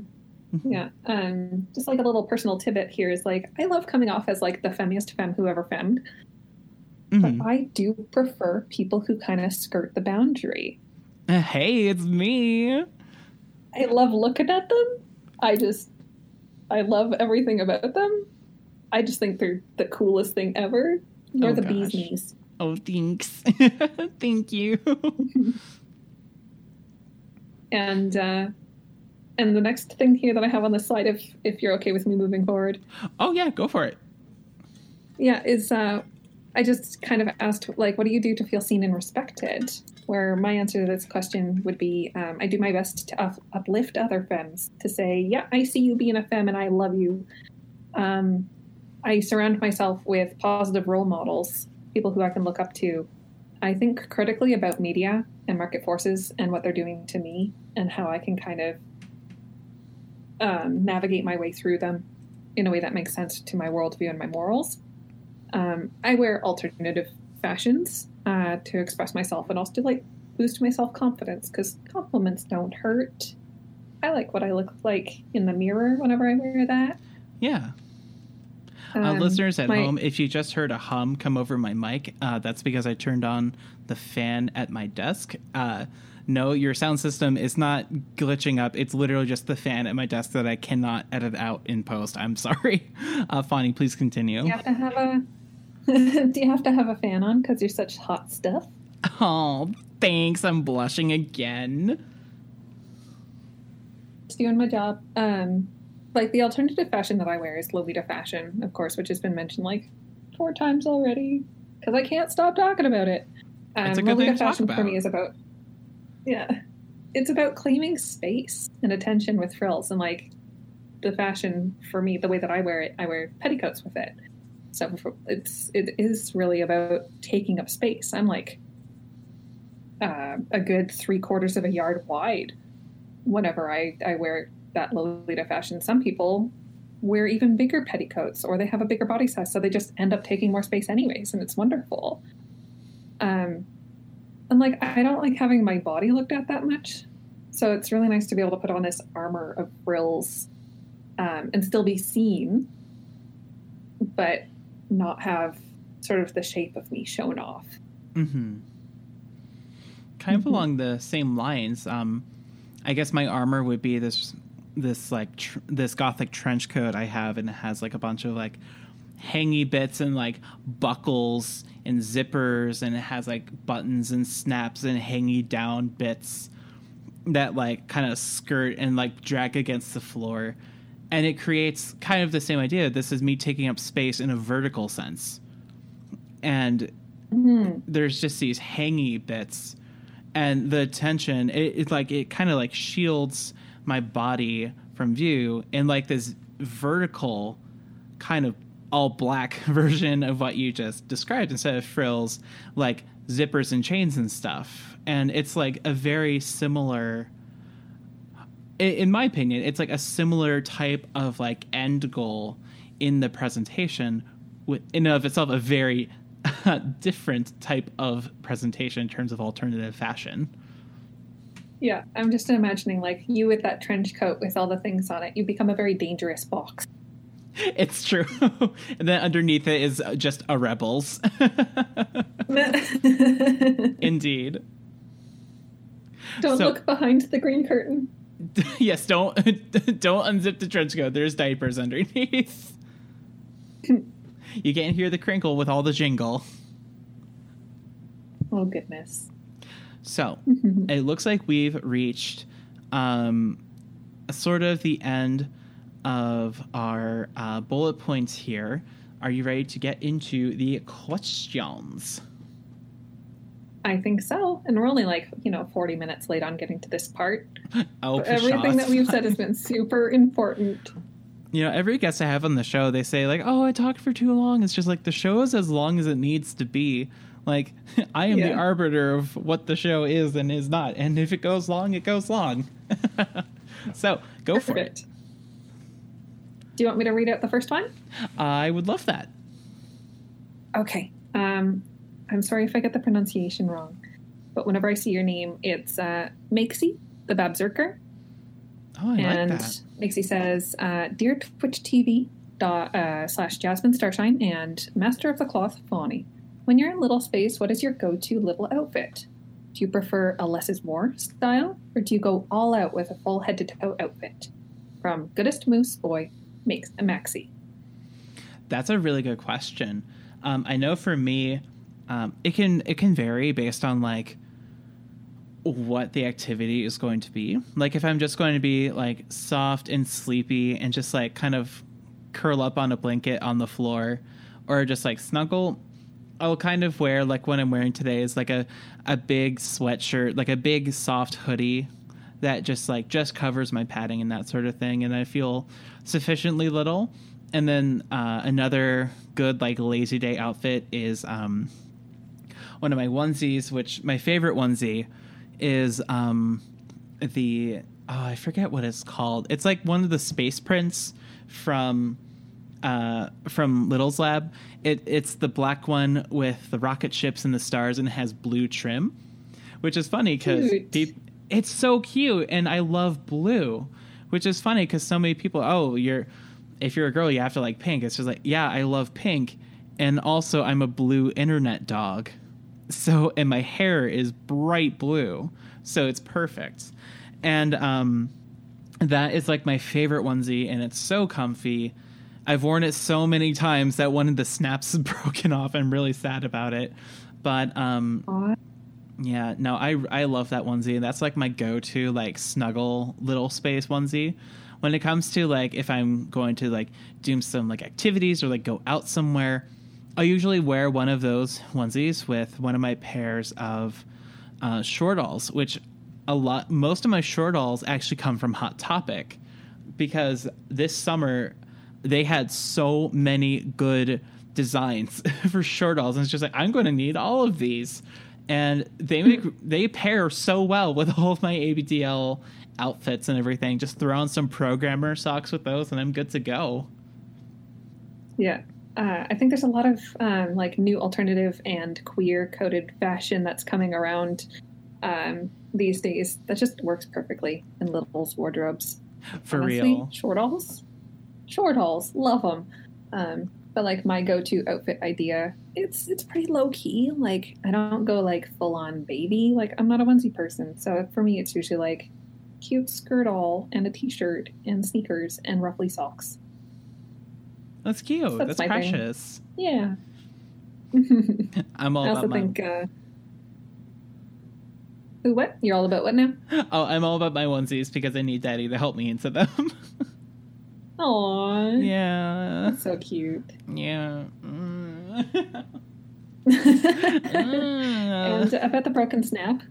Yeah. Um, just like a little personal tidbit here is like, I love coming off as like the femmiest femme who ever femmed, Mhm. but I do prefer people who kind of skirt the boundary. Uh, Hey, it's me. I love looking at them. I just, I love everything about them. I just think they're the coolest thing ever. They're Oh, the bee's knees. Oh, thanks. Thank you. And uh, and the next thing here that I have on the slide, if if you're okay with me moving forward, oh yeah, go for it. yeah, is uh, I just kind of asked like, what do you do to feel seen and respected? Where my answer to this question would be, um, I do my best to up- uplift other femmes to say, yeah, I see you being a femme and I love you. Um, I surround myself with positive role models, people who I can look up to. I think critically about media and market forces and what they're doing to me and how I can kind of um, navigate my way through them in a way that makes sense to my worldview and my morals. Um, I wear alternative fashions uh, to express myself and also to like boost my self confidence because compliments don't hurt. I like what I look like in the mirror whenever I wear that. Yeah. Uh, Um, listeners at my- home, if you just heard a hum come over my mic, uh, that's because I turned on the fan at my desk. Uh, no, your sound system is not glitching up. It's literally just the fan at my desk that I cannot edit out in post. I'm sorry. Uh, Fawny, please continue. Do you have to have a Do you have to have a fan on because you're such hot stuff? Oh, thanks. I'm blushing again. Just doing my job. Um, like the alternative fashion that I wear is Lolita fashion, of course, which has been mentioned like four times already because I can't stop talking about it. Um, It's a good thing Lolita fashion for me is about yeah, it's about claiming space and attention with frills and like the fashion for me, the way that I wear it, I wear petticoats with it. So it's it is really about taking up space. I'm like uh, a good three quarters of a yard wide whenever I, I wear that Lolita fashion. Some people wear even bigger petticoats or they have a bigger body size, so they just end up taking more space anyways, and it's wonderful. Um, and like I don't like having my body looked at that much. So it's really nice to be able to put on this armor of frills um, and still be seen, but not have sort of the shape of me shown off. Mm-hmm. Kind of Mhm. along the same lines. Um, I guess my armor would be this this like tr- this gothic trench coat I have, and it has like a bunch of like hangy bits and like buckles and zippers, and it has like buttons and snaps and hangy down bits that like kind of skirt and like drag against the floor. And it creates kind of the same idea. This is me taking up space in a vertical sense. And Hmm. there's just these hangy bits and the tension it, it like it kind of like shields my body from view in like this vertical kind of all black version of what you just described instead of frills like zippers and chains and stuff. And it's like a very similar in my opinion it's like a similar type of like end goal in the presentation with in and of itself a very different type of presentation in terms of alternative fashion Yeah, I'm just imagining like you with that trench coat with all the things on it. You become a very dangerous box. it's true and then underneath it is uh, just a rebels Indeed. Don't So- look behind the green curtain. yes don't don't unzip the trench coat there's diapers underneath you can't hear the crinkle with all the jingle Oh goodness. So it looks like we've reached um, sort of the end of our uh, bullet points here. Are you ready to get into the questions? I think so. And we're only like, you know, 40 minutes late on getting to this part. Oh, everything that we've said has been super important. You know, every guest I have on the show, they say like, "Oh, I talked for too long." It's just like the show is as long as it needs to be. Like, I am the arbiter of what the show is and is not, and if it goes long, it goes long. so go for it. Do you want me to read out the first one? I would love that. Okay. Um, I'm sorry if I get the pronunciation wrong, but whenever I see your name, it's uh, Makesy, the Babzerker. Oh, I and like that. Makesy says, uh, Dear Twitch TV dot, uh, slash Jasmine Starshine and Master of the Cloth Fawny, when you're in little space, what is your go to little outfit? Do you prefer a less is more style, or do you go all out with a full head to toe outfit? From Goodest Moose Boy, makes a Maxi. That's a really good question. Um, I know for me, um, it can it can vary based on like what the activity is going to be. Like if I'm just going to be like soft and sleepy and just like kind of curl up on a blanket on the floor or just like snuggle, I'll kind of wear like what I'm wearing today is like a a big sweatshirt, like a big soft hoodie that just like just covers my padding and that sort of thing and I feel sufficiently little. And then uh, another good like lazy day outfit is um, one of my onesies, which my favorite onesie is um, the oh, I forget what it's called. It's like one of the space prints from uh, from Little's lab. It, it's the black one with the rocket ships and the stars, and it has blue trim, which is funny because it's so cute, and I love blue, which is funny because so many people, oh, you're if you're a girl, you have to like pink. It's just like, yeah, I love pink, and also I'm a blue internet dog, so and my hair is bright blue, so it's perfect, and um, that is like my favorite onesie, and it's so comfy. I've worn it so many times that one of the snaps is broken off. I'm really sad about it, but um, Aw, yeah, no, I I love that onesie. That's like my go-to like snuggle little space onesie. When it comes to like if I'm going to like do some like activities or like go out somewhere, I usually wear one of those onesies with one of my pairs of uh, shortalls, which a lot most of my shortalls actually come from Hot Topic because this summer they had so many good designs for shortalls, and it's just like I'm going to need all of these, and they make they pair so well with all of my ABDL outfits and everything. Just throw on some programmer socks with those, and I'm good to go. Yeah. Uh, I think there's a lot of um, like new alternative and queer coded fashion that's coming around um, these days that just works perfectly in little's wardrobes. For Honestly, real. shortalls, shortalls, love them. Um, but like my go-to outfit idea, it's it's pretty low key. Like I don't go like full on baby. Like I'm not a onesie person, so for me it's usually like cute skirt all and a t-shirt and sneakers and ruffly socks. That's cute. That's That's, my thing. precious. Yeah. I'm all I also about my think. Uh, who? What? You're all about what now? oh, I'm all about my onesies because I need daddy to help me into them. Yeah, So cute. yeah. Mm. and about the broken snap,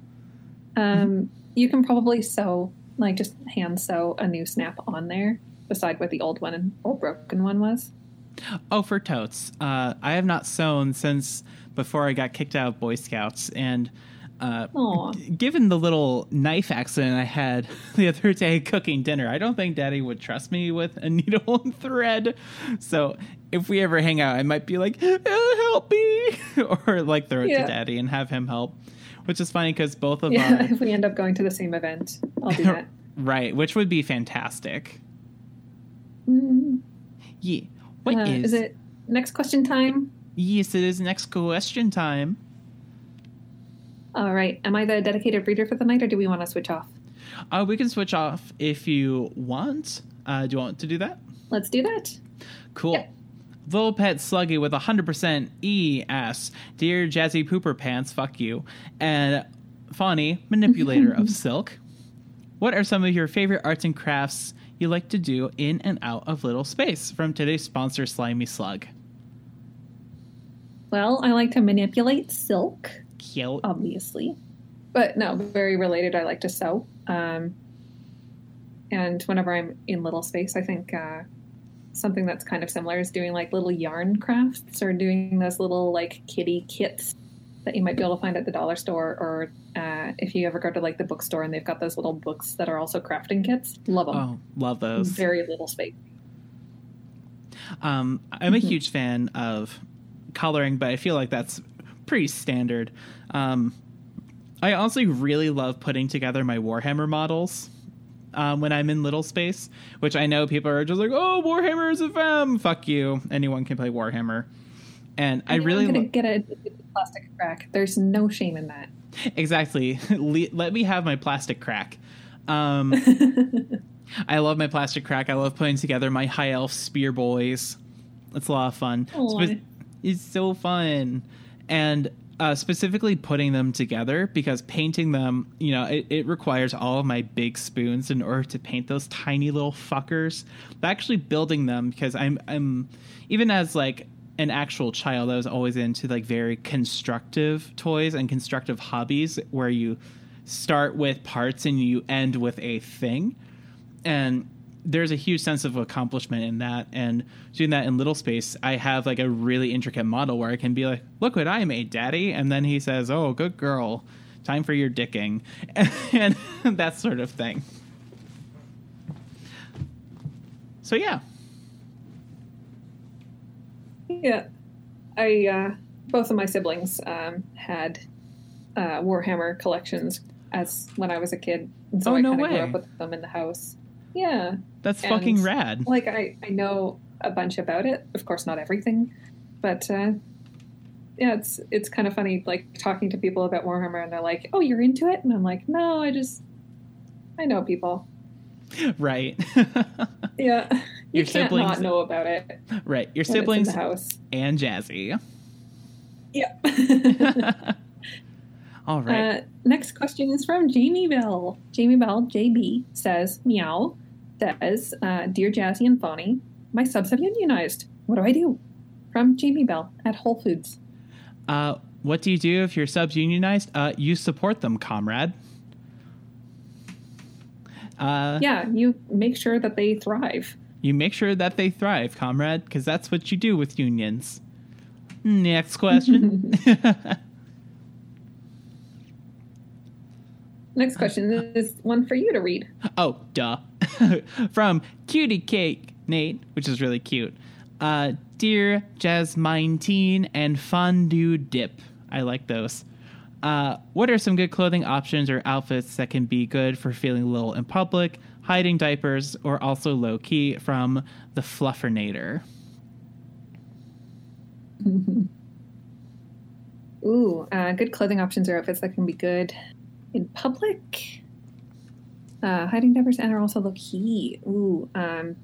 um, you can probably sew, like just hand sew a new snap on there beside what the old one and old broken one was. Oh, for totes. Uh, I have not sewn since before I got kicked out of Boy Scouts, and uh, given the little knife accident I had the other day cooking dinner, I don't think Daddy would trust me with a needle and thread. So if we ever hang out, I might be like, "Uh, "Help me," or like throw it Yeah. to Daddy and have him help. Which is funny because both of Yeah, our if we end up going to the same event, I'll do that. right, which would be fantastic. Mm, Yeah. What uh, is? is it next question time? Yes, it is next question time. All right. Am I the dedicated reader for the night, or do we want to switch off? Uh, we can switch off if you want. Uh, do you want to do that? Let's do that. Cool. Yeah. Little Pet Sluggy with 100% ES. Dear Jazzy Pooper Pants, fuck you. And Fawny, Manipulator of Silk. What are some of your favorite arts and crafts you like to do in and out of Little Space? From today's sponsor, Slimy Slug. Well, I like to manipulate silk. Cute. obviously. But no, very related. I like to sew. Um, and whenever I'm in little space, I think uh, something that's kind of similar is doing like little yarn crafts or doing those little like kitty kits that you might be able to find at the dollar store or uh, if you ever go to like the bookstore and they've got those little books that are also crafting kits. Love them. Oh, love those. Very little space. Um, I'm a Mhm. huge fan of coloring, but I feel like that's pretty standard. Um, I also really love putting together my Warhammer models um, when I'm in little space, which I know people are just like, "Oh, Warhammer is a femme." Fuck you. Anyone can play Warhammer, and I Anyone really gonna lo- get a plastic crack. There's no shame in that. exactly Le- let me have my plastic crack. Um, I love my plastic crack. I love putting together my high elf spear boys. It's a lot of fun. It's so fun. And uh, specifically putting them together because painting them, you know, it, it requires all of my big spoons in order to paint those tiny little fuckers. But actually building them because I'm I'm even as like an actual child, I was always into like very constructive toys and constructive hobbies where you start with parts and you end with a thing and there's a huge sense of accomplishment in that and doing that in little space. I have like a really intricate model where i can be like look what i made daddy. And then he says oh good girl. Time for your dicking. And that sort of thing. So yeah. Yeah, I uh, both of my siblings um, had uh, Warhammer collections as when I was a kid, and so Oh, I no kind of grew up with them in the house. Yeah, that's And, fucking rad like I I know a bunch about it. Of course, not everything, but uh, yeah, it's it's kind of funny like talking to people about Warhammer, and they're like, "Oh, you're into it," and I'm like, "No, I just I know people." right Yeah, Your you siblings- not know about it. right your when it's in siblings house. and jazzy Yeah. all right Uh, next question is from Jamie Bell. Jamie Bell, JB, says, Meow, says, uh, Dear Jazzy and Fawny, my subs have unionized. What do I do? From Jamie Bell at Whole Foods. Uh, what do you do if your subs unionized? Uh, you support them, comrade. Uh, Yeah, you make sure that they thrive. You make sure that they thrive, comrade, because that's what you do with unions. Next question. Next question is one for you to read. oh, duh. From Cutie Cake Nate, which is really cute. Uh, Dear Jasmine Teen and Fondue Dip. I like those. Uh, what are some good clothing options or outfits that can be good for feeling little in public, hiding diapers, or also low key from the Fluffernator? Ooh, uh, good clothing options or outfits that can be good in public. Uh, hiding diapers and are also low key. Ooh, um,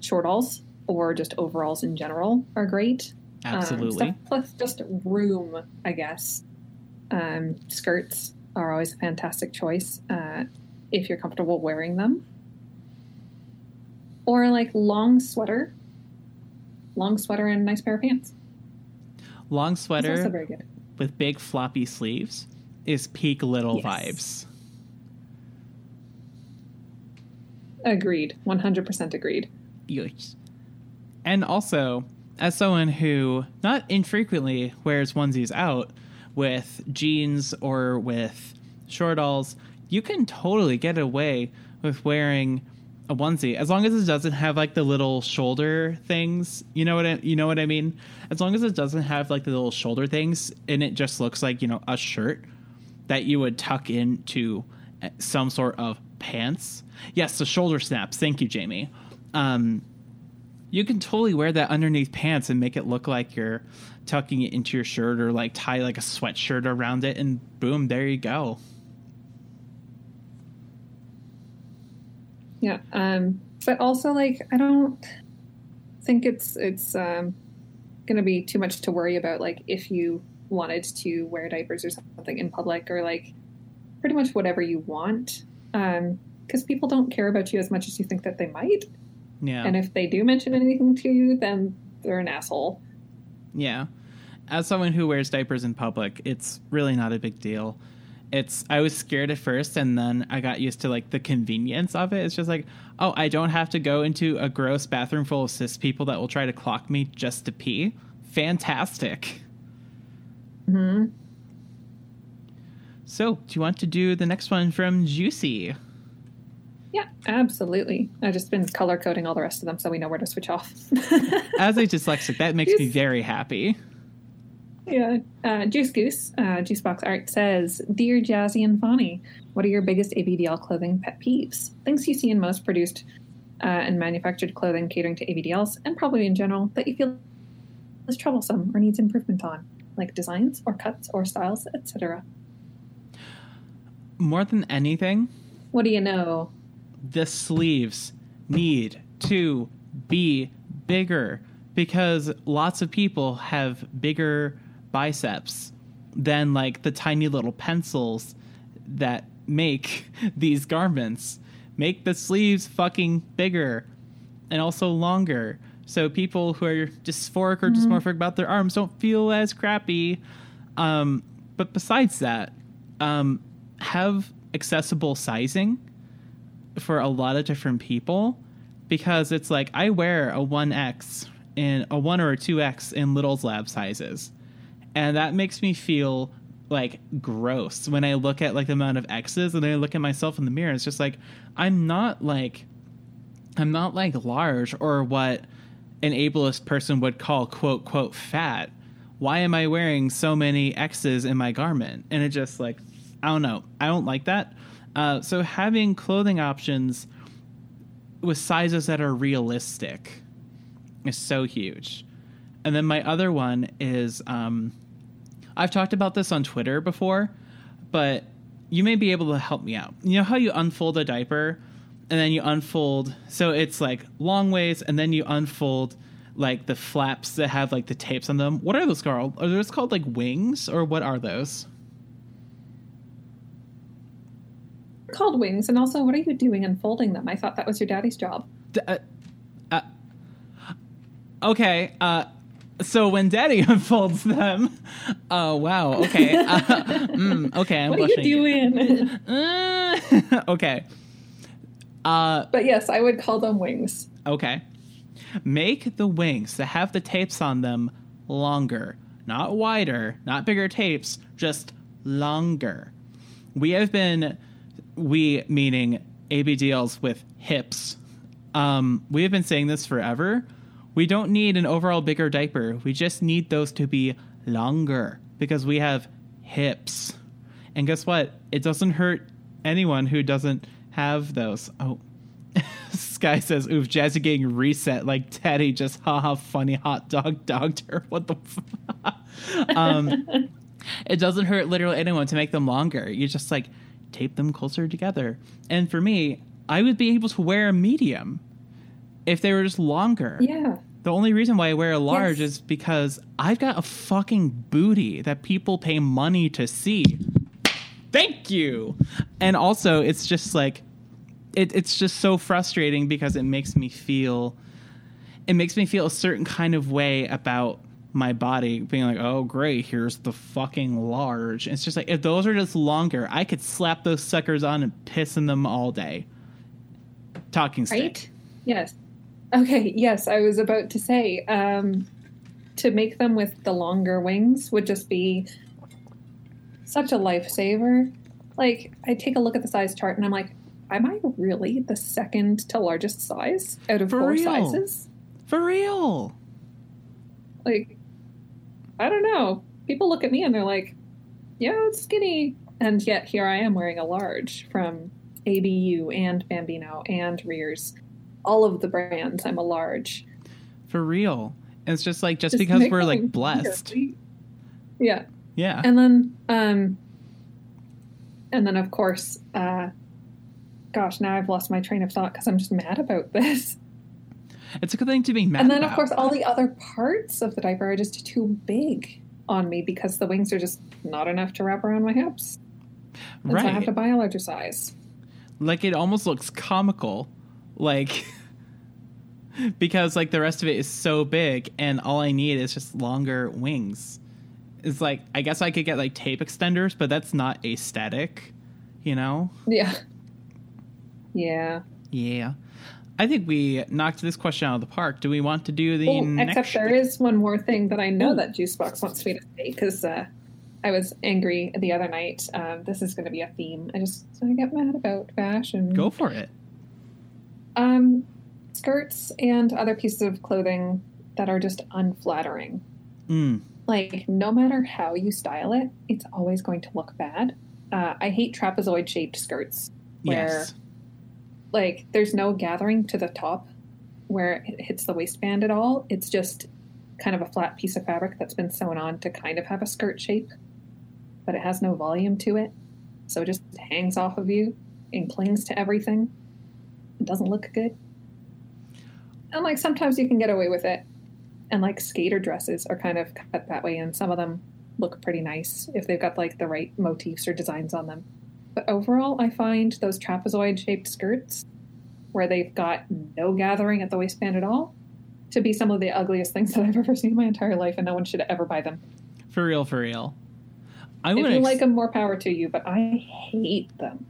shortalls or just overalls in general are great. Um, Absolutely. stuff plus just room, I guess. Um, skirts are always a fantastic choice uh, if you're comfortable wearing them. Or like long sweater, long sweater and a nice pair of pants. Long sweater very good. with big floppy sleeves is peak little Yes. vibes. Agreed. 100% agreed. Yikes. And also, as someone who not infrequently wears onesies out with jeans or with shortalls, you can totally get away with wearing a onesie as long as it doesn't have like the little shoulder things. You know what I, you know what I mean? As long as it doesn't have like the little shoulder things and it just looks like, you know, a shirt that you would tuck into uh, some sort of pants. Yes, the shoulder snaps. Thank you, Jamie. Um, you can totally wear that underneath pants and make it look like you're tucking it into your shirt or like tie like a sweatshirt around it and boom, there you go. Yeah. Um, but also like I don't think it's it's um, gonna be too much to worry about like if you wanted to wear diapers or something in public or like pretty much whatever you want. Um, because people don't care about you as much as you think that they might. Yeah. And if they do mention anything to you, then they're an asshole. Yeah. As someone who wears diapers in public, it's really not a big deal. It's I was scared at first and then I got used to like the convenience of it. It's just like, oh, I don't have to go into a gross bathroom full of cis people that will try to clock me just to pee. Fantastic. hmm So, do you want to do the next one from Juicy? Yeah, absolutely. I've just been color coding all the rest of them so we know where to switch off. As a dyslexic, that makes me very happy. Yeah. Uh, Juice Goose, uh, Juicebox Art says, Dear Jazzy and Fawny, what are your biggest ABDL clothing pet peeves? Things you see in most produced uh, and manufactured clothing catering to ABDLs, and probably in general, that you feel is troublesome or needs improvement on, like designs or cuts or styles, etc. More than anything, What do you know? the sleeves need to be bigger because lots of people have bigger biceps than like the tiny little pencils that make these garments. Make the sleeves fucking bigger and also longer so people who are dysphoric or dysmorphic about their arms don't feel as crappy. Um, but besides that, um, have accessible sizing for a lot of different people because it's like I wear a 1X in a 1 or a 2X in Little's lab sizes. And that makes me feel like gross when I look at like the amount of X's and I look at myself in the mirror. It's just like I'm not like I'm not like large or what an ableist person would call quote quote fat. Why am I wearing so many X's in my garment? And it just like I don't know. I don't like that. Uh, so having clothing options with sizes that are realistic is so huge. And then my other one is um, I've talked about this on Twitter before, but you may be able to help me out. You know how you unfold a diaper and then you unfold, so it's like long ways, and then you unfold like the flaps that have like the tapes on them. What are those called? Are those called like wings or what are those? Called wings, and also, what are you doing unfolding them? I thought that was your daddy's job. D- uh, uh, okay. Uh, so when Daddy unfolds them, oh wow. Okay. Uh, mm, okay. I'm what are you doing? Okay. Uh, but yes, I would call them wings. okay. Make the wings that have the tapes on them longer, not wider, not bigger tapes, just longer. We have been, we meaning ABDLs with hips. Um, we have been saying this forever. We don't need an overall bigger diaper. We just need those to be longer because we have hips. And guess what? It doesn't hurt anyone who doesn't have those. Oh. Sky says, oof, Jazzy getting reset like Teddy just haha funny hot dog dogged her. What the f- um it doesn't hurt literally anyone to make them longer. You're just like tape them closer together. And for me, I would be able to wear a medium if they were just longer. Yeah. The only reason why I wear a large Yes. is because I've got a fucking booty that people pay money to see. Thank you. And also, it's just like, it, it's just so frustrating because it makes me feel, it makes me feel a certain kind of way about my body being like, oh, great, here's the fucking large. It's just like, if those are just longer, I could slap those suckers on and piss in them all day. Talking stick. Right? Yes. Okay, yes, I was about to say, um, to make them with the longer wings would just be such a lifesaver. Like, I take a look at the size chart and I'm like, am I really the second to largest size out of For four real? sizes? For real. Like, I don't know. People look at me and they're like, yeah, it's skinny. And yet here I am wearing a large from ABU and Bambino and Rearz. All of the brands, I'm a large. For real. It's just like just, Just because we're like blessed. Yeah. Yeah. And then um and then of course, uh gosh, now I've lost my train of thought because I'm just mad about this. It's a good thing to be mad and then about. of course all the other parts of the diaper are just too big on me because the wings are just not enough to wrap around my hips. And so I have to buy a larger size. like it almost looks comical. Like because like the rest of it is so big and all I need is just longer wings. It's like I guess I could get like tape extenders, but that's not aesthetic, you know? Yeah. Yeah. Yeah. I think we knocked this question out of the park. Do we want to do the Oh, next except there is one more thing that I know Oh. that Juicebox wants me to say because uh, I was angry the other night. Um, this is going to be a theme. I just I get mad about fashion. Go for it. Um, skirts and other pieces of clothing that are just unflattering. Mm. Like no matter how you style it, it's always going to look bad. Uh, I hate trapezoid shaped skirts. Where Yes. Like there's no gathering to the top where it hits the waistband at all. It's just kind of a flat piece of fabric that's been sewn on to kind of have a skirt shape, but it has no volume to it. So it just hangs off of you and clings to everything. It doesn't look good. And like sometimes you can get away with it. And like skater dresses are kind of cut that way, and some of them look pretty nice if they've got like the right motifs or designs on them. But overall, I find those trapezoid shaped skirts, where they've got no gathering at the waistband at all, to be some of the ugliest things that I've ever seen in my entire life, and no one should ever buy them. For real, for real. I If you ex- like them, more power to you, but I hate them.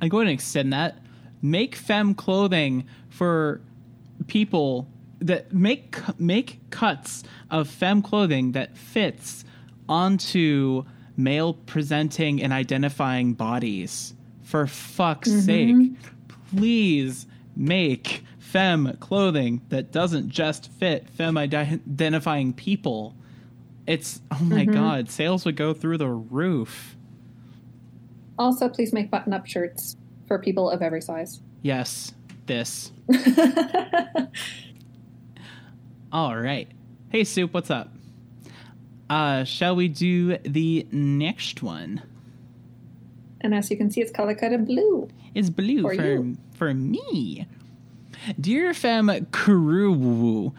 I'm going to extend that. Make femme clothing for people that make make cuts of femme clothing that fits onto male presenting and identifying bodies. For fuck's mm-hmm. sake, please make femme clothing that doesn't just fit femme ide- identifying people. It's oh my mm-hmm. god, sales would go through the roof. Also, please make button up shirts for people of every size. Yes, this. All right. Hey, Soup, what's up? Uh, shall we do the next one? and as you can see, it's color coded blue. It's blue For for for me. Dear Femme Kuruwu,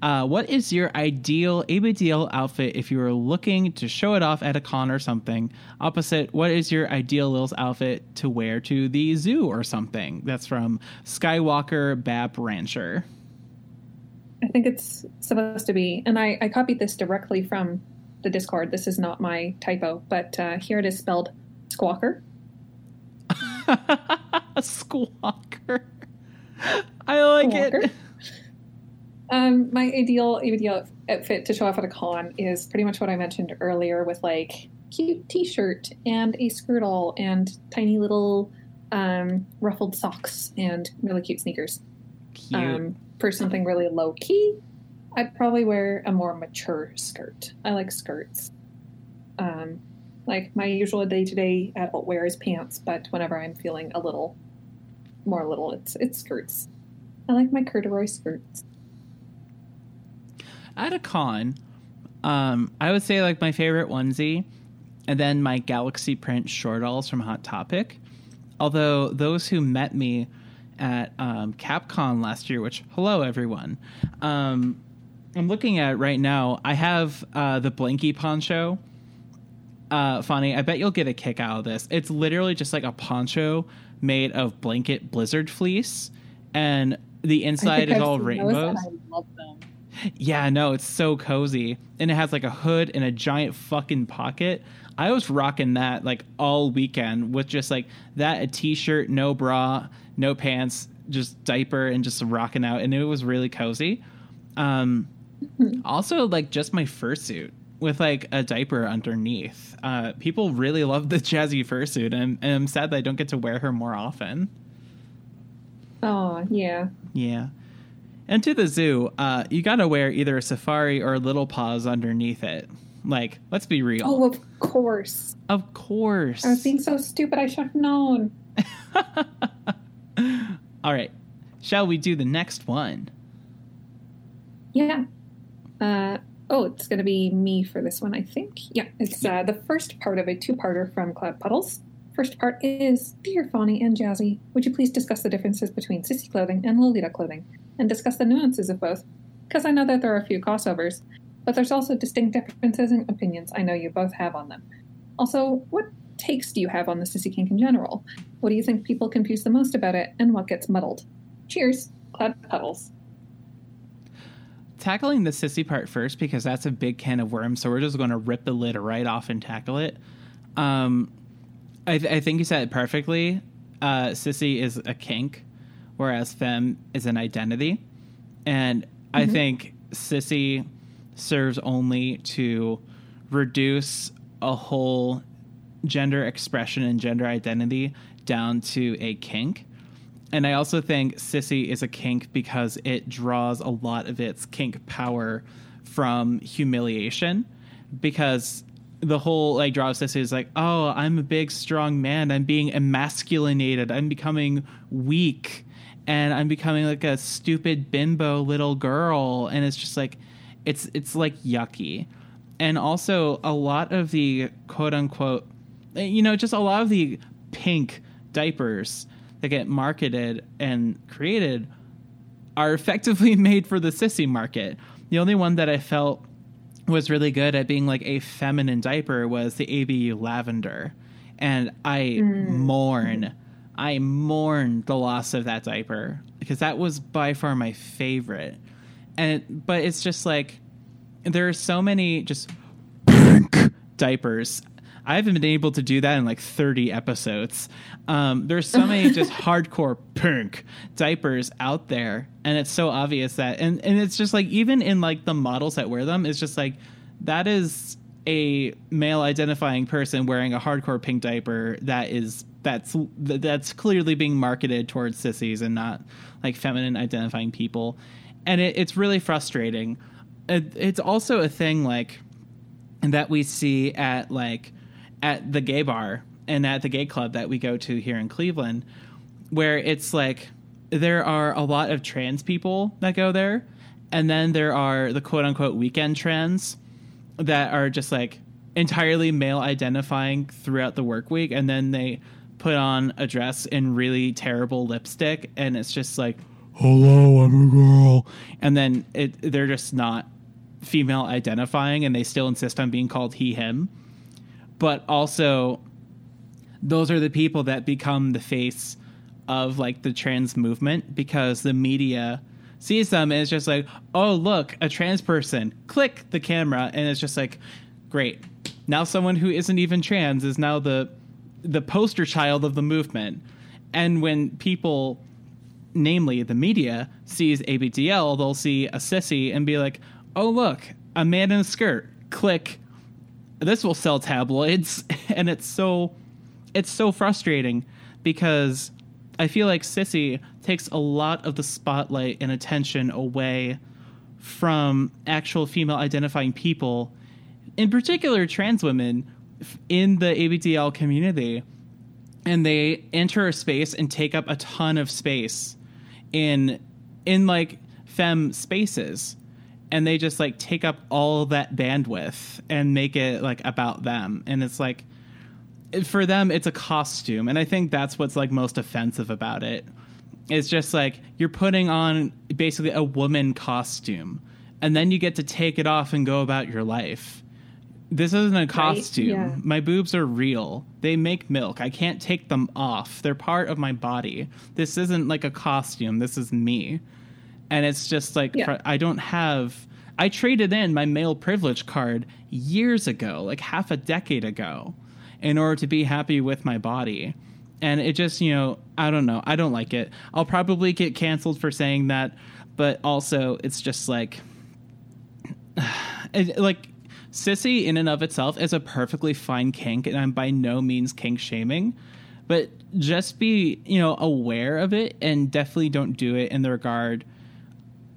uh, what is your ideal ABDL outfit if you were looking to show it off at a con or something? Opposite, what is your ideal Lil's outfit to wear to the zoo or something? That's from Skywalker Bab Rancher. I think it's supposed to be, and I, I copied this directly from the Discord. This is not my typo, but uh, here it is spelled squawker. squawker. I like Squawker. it. Um, my ideal ideal outfit to show off at a con is pretty much what I mentioned earlier, with like cute T-shirt and a skirtle and tiny little um, ruffled socks and really cute sneakers. Cute. Um, for something really low key, I'd probably wear a more mature skirt. I like skirts. Um, Like my usual day to day adult wear is pants, but whenever I'm feeling a little more little, it's it's skirts. I like my corduroy skirts. At a con, um, I would say like my favorite onesie, and then my galaxy print shortalls from Hot Topic. Although those who met me at um, Capcom last year, which hello everyone, um, I'm looking at right now. I have uh, the Blinky poncho. Uh, funny, I bet you'll get a kick out of this. It's literally just like a poncho made of blanket blizzard fleece, and the inside is I've all rainbows. and I love them. Yeah, no, it's so cozy. And it has like a hood and a giant fucking pocket. I was rocking that like all weekend with just like that, a t shirt, no bra, no pants, just diaper, and just rocking out. And it was really cozy. Um, also, like just my fursuit with like a diaper underneath. Uh, people really love the jazzy fursuit, and, and I'm sad that I don't get to wear her more often. Oh yeah. Yeah. And to the zoo, uh, you gotta wear either a safari or little paws underneath it. Like, let's be real. Oh, of course. of course. I was being so stupid. I should have known. All right. Shall we do the next one? Yeah. Uh, oh, it's going to be me for this one, I think. Yeah, it's uh, the first part of a two-parter from Cloud Puddles. First part is Dear Fawny and Jazzy, would you please discuss the differences between sissy clothing and Lolita clothing, and discuss the nuances of both? Because I know that there are a few crossovers, but there's also distinct differences in opinions I know you both have on them. Also, what takes do you have on the sissy kink in general? What do you think people confuse the most about it, and what gets muddled? Cheers, Cloud Puddles. Tackling the sissy part first because that's a big can of worms, so we're just going to rip the lid right off and tackle it. Um, I, th- I think you said it perfectly. Uh, sissy is a kink, whereas femme is an identity. And I think sissy serves only to reduce a whole gender expression and gender identity down to a kink. And I also think sissy is a kink because it draws a lot of its kink power from humiliation. Because the whole like draw of sissy is like, oh, I'm a big strong man. I'm being emasculinated. I'm becoming weak, and I'm becoming like a stupid bimbo little girl. And it's just like, it's it's like yucky. And also a lot of the quote unquote, you know, just a lot of the pink diapers that get marketed and created are effectively made for the sissy market. The only one that I felt was really good at being like a feminine diaper was the ABU lavender. And I mm. mourn, I mourn the loss of that diaper because that was by far my favorite. And but it's just like there are so many just pink diapers. I haven't been able to do that in like 30 episodes. Um, there's so many just hardcore pink diapers out there, and it's so obvious that, and and it's just like even in like the models that wear them, it's just like that is a male identifying person wearing a hardcore pink diaper that is that's that's clearly being marketed towards sissies and not like feminine identifying people, and it, it's really frustrating. It, it's also a thing like that we see at like at the gay bar and at the gay club that we go to here in Cleveland, where it's like there are a lot of trans people that go there, and then there are the quote unquote weekend trans that are just like entirely male identifying throughout the work week, and then they put on a dress in really terrible lipstick, and it's just like, hello, I'm a girl, and then it they're just not female identifying, and they still insist on being called he him. But also those are the people that become the face of like the trans movement because the media sees them and it's just like oh look a trans person. Click the camera. And it's just like great. Now someone who isn't even trans is now the the poster child of the movement. And when people namely the media sees abdl they'll see a sissy and be like oh look a man in a skirt. Click. This will sell tabloids. And it's so it's so frustrating because i feel like sissy takes a lot of the spotlight and attention away from actual female identifying people in particular trans women in the ABDL community. And they enter a space and take up a ton of space in in like fem spaces and they just like take up all that bandwidth and make it like about them. And it's like for them it's a costume and i think that's what's like most offensive about it. It's just like you're putting on basically a woman costume and then you get to take it off and go about your life this isn't a costume. Yeah. my boobs are real. They make milk. I can't take them off. They're part of my body. This isn't like a costume. This is me. And it's just like Yeah. fr- i don't have i traded in my male privilege card years ago like half a decade ago in order to be happy with my body. And it just you know i don't know. I don't like it. I'll probably get canceled for saying that but also it's just like it, like sissy in and of itself is a perfectly fine kink and i'm by no means kink shaming but just be you know aware of it and definitely don't do it in the regard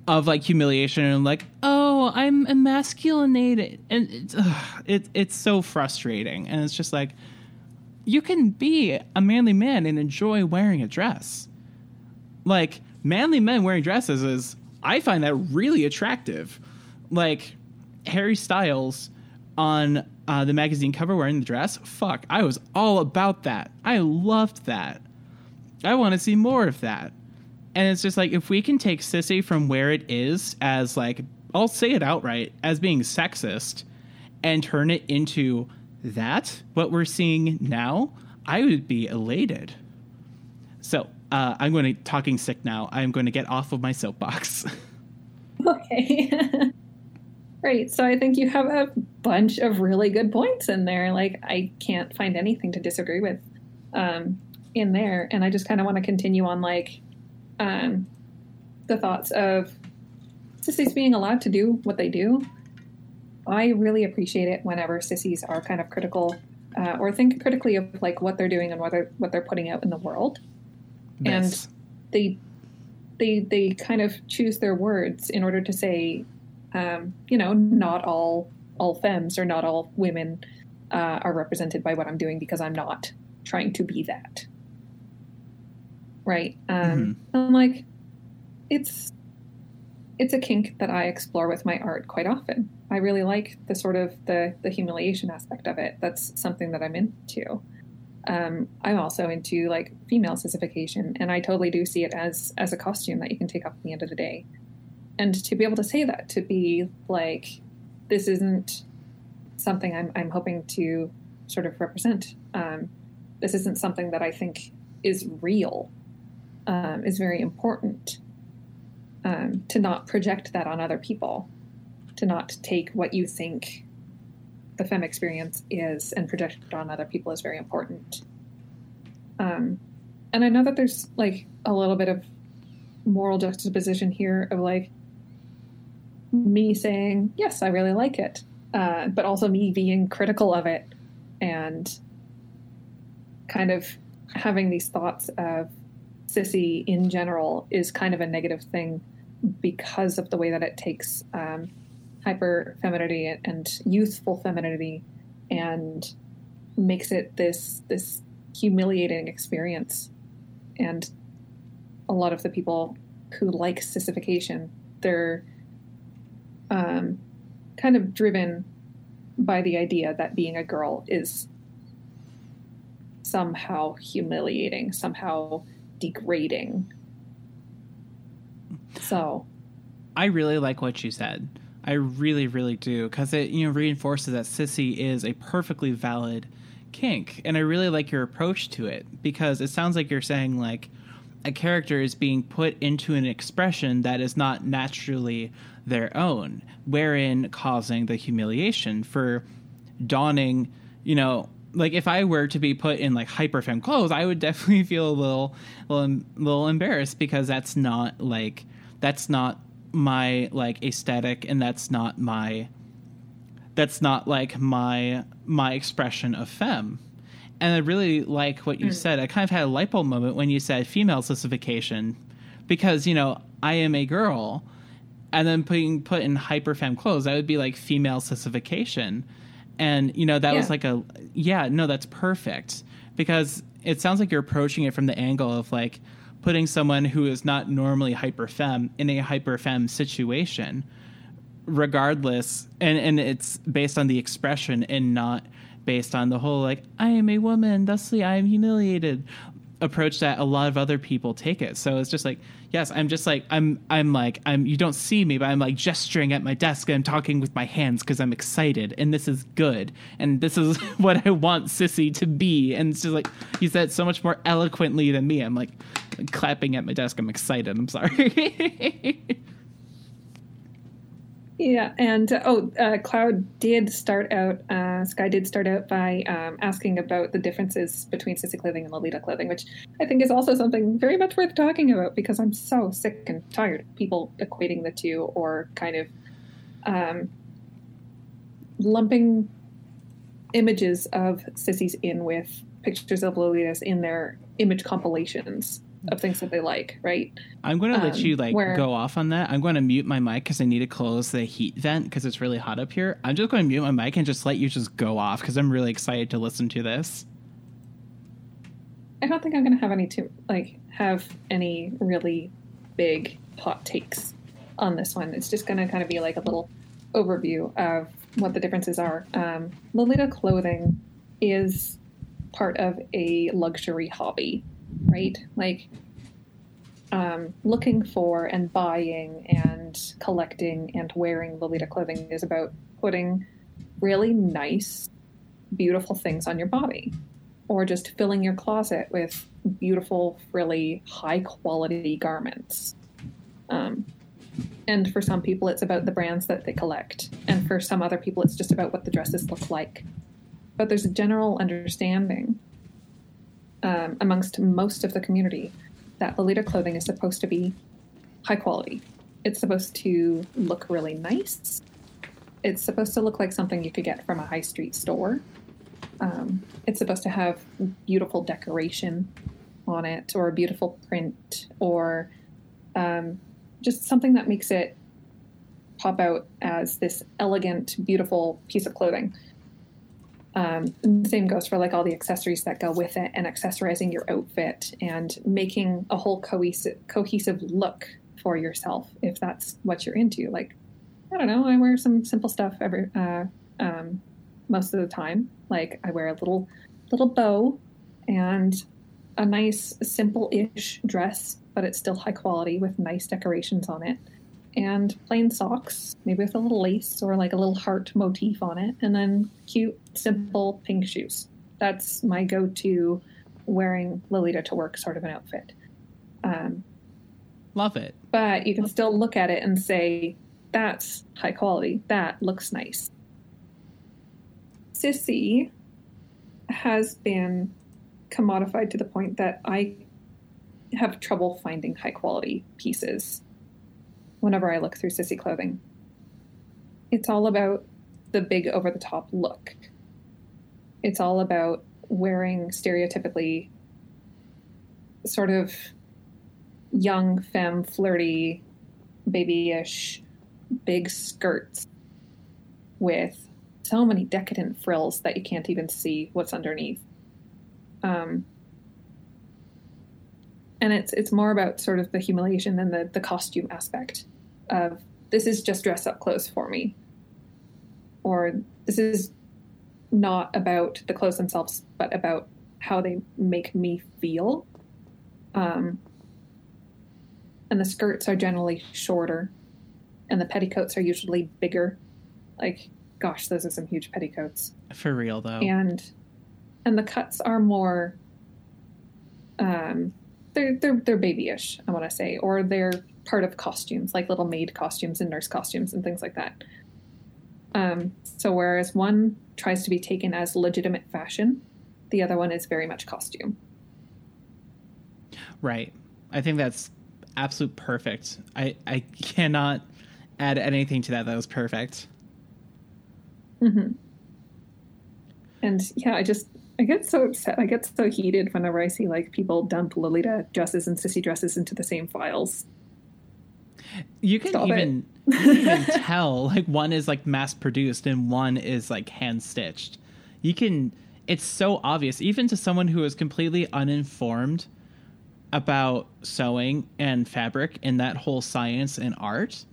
of like humiliation and like oh i'm emasculinated and it's, ugh, it, it's so frustrating and it's just like you can be a manly man and enjoy wearing a dress. Like manly men wearing dresses is i find that really attractive. Like harry styles on uh, the magazine cover wearing the dress? Fuck i was all about that. I loved that. I want to see more of that. And it's just like if we can take sissy from where it is as like i'll say it outright as being sexist and turn it into that what we're seeing now i would be elated. So uh, i'm going to talking sick now i'm going to get off of my soapbox. Okay. right. So I think you have a bunch of really good points in there. Like, I can't find anything to disagree with um, in there. And I just kind of want to continue on, like, um, the thoughts of sissies being allowed to do what they do. I really appreciate it whenever sissies are kind of critical uh, or think critically of like what they're doing and what they're what they're putting out in the world. And they they they kind of choose their words in order to say, um, you know, not all all femmes or not all women uh, are represented by what I'm doing because I'm not trying to be that. Right. Um, I'm like, it's it's a kink that I explore with my art quite often. I really like the sort of the the humiliation aspect of it. That's something that I'm into. Um, I'm also into like female sissification, and I totally do see it as as a costume that you can take off at the end of the day. And to be able to say that, to be like, this isn't something I'm I'm hoping to sort of represent. Um, this isn't something that I think is real. Um, is very important. Um, to not project that on other people, to not take what you think the fem experience is and project it on other people is very important. Um, and I know that there's like a little bit of moral juxtaposition here of like me saying, yes, I really like it, uh, but also me being critical of it and kind of having these thoughts of sissy in general is kind of a negative thing because of the way that it takes um, hyper femininity and youthful femininity and makes it this this humiliating experience. And a lot of the people who like sissification they're um, kind of driven by the idea that being a girl is somehow humiliating somehow degrading so I really like what you said. I really, really do because it you know reinforces that sissy is a perfectly valid kink, and I really like your approach to it because it sounds like you're saying like a character is being put into an expression that is not naturally their own, wherein causing the humiliation for donning, you know, like if I were to be put in like hyperfem clothes, I would definitely feel a little, little, little embarrassed because that's not like that's not my like aesthetic, and that's not my that's not like my my expression of femme. And I really like what you mm. said. I kind of had a light bulb moment when you said female sissification, because you know I am a girl, and then being put in hyper femme clothes, that would be like female sissification. And you know that was like a yeah no that's perfect because it sounds like you're approaching it from the angle of like putting someone who is not normally hyper femme in a hyper femme situation regardless and and it's based on the expression and not based on the whole like i am a woman thusly i am humiliated approach that a lot of other people take it. So it's just like yes i'm just like i'm i'm like i'm you don't see me but i'm like gesturing at my desk and i'm talking with my hands because i'm excited and this is good and this is what i want sissy to be and it's just like you said so much more eloquently than me. I'm like clapping at my desk. I'm excited. I'm sorry Yeah, and uh, oh, uh, Cloud did start out. Uh, Sky did start out by um, asking about the differences between Sissy clothing and Lolita clothing, which I think is also something very much worth talking about because I'm so sick and tired of people equating the two or kind of um, lumping images of sissies in with pictures of Lolitas in their image compilations of things that they like, right? I'm going to let Um, you like where- go off on that. I'm going to mute my mic because I need to close the heat vent because it's really hot up here. I'm just going to mute my mic and just let you just go off because I'm really excited to listen to this. I don't think I'm going to have any too like have any really big hot takes on this one. It's just going to kind of be like a little overview of what the differences are. Um, Lolita clothing is part of a luxury hobby, right? Like um, looking for and buying and collecting and wearing Lolita clothing is about putting really nice, beautiful things on your body or just filling your closet with beautiful, really high quality garments. Um, and for some people, it's about the brands that they collect. And for some other people, it's just about what the dresses look like. But there's a general understanding um, amongst most of the community that Lolita clothing is supposed to be high quality. It's supposed to look really nice. It's supposed to look like something you could get from a high street store. Um, it's supposed to have beautiful decoration on it, or a beautiful print, or um, just something that makes it pop out as this elegant, beautiful piece of clothing. Um, the same goes for like all the accessories that go with it, and accessorizing your outfit, and making a whole cohesive, cohesive look for yourself if that's what you're into. Like, I don't know, I wear some simple stuff every uh, um, most of the time. Like I wear a little little bow and a nice simple-ish dress, but it's still high quality with nice decorations on it. And plain socks, maybe with a little lace or like a little heart motif on it, and then cute, simple pink shoes. That's my go-to wearing Lolita to work sort of an outfit. Um, Love it. but you can still look at it and say, that's high quality. That looks nice. Sissy has been commodified to the point that I have trouble finding high quality pieces whenever I look through Sissy clothing. It's all about the big over the top look. It's all about wearing stereotypically sort of young femme flirty babyish big skirts with so many decadent frills that you can't even see what's underneath um, and it's it's more about sort of the humiliation than the the costume aspect of this is just dress up clothes for me. Or this is not about the clothes themselves but about how they make me feel. Um, and the skirts are generally shorter and the petticoats are usually bigger. Like gosh those are some huge petticoats. For real though. and and the cuts are more um they're they're they're babyish i want to say or they're part of costumes like little maid costumes and nurse costumes and things like that um so whereas one tries to be taken as legitimate fashion the other one is very much costume Right. I think that's absolute perfect. I I cannot add anything to that. That was perfect. hmm And yeah, I just I get so upset. I get so heated whenever I see like people dump Lolita dresses and sissy dresses into the same files. You can Stop even you can even tell like one is like mass produced and one is like hand stitched. You can it's so obvious even to someone who is completely uninformed about sewing and fabric and that whole science and art.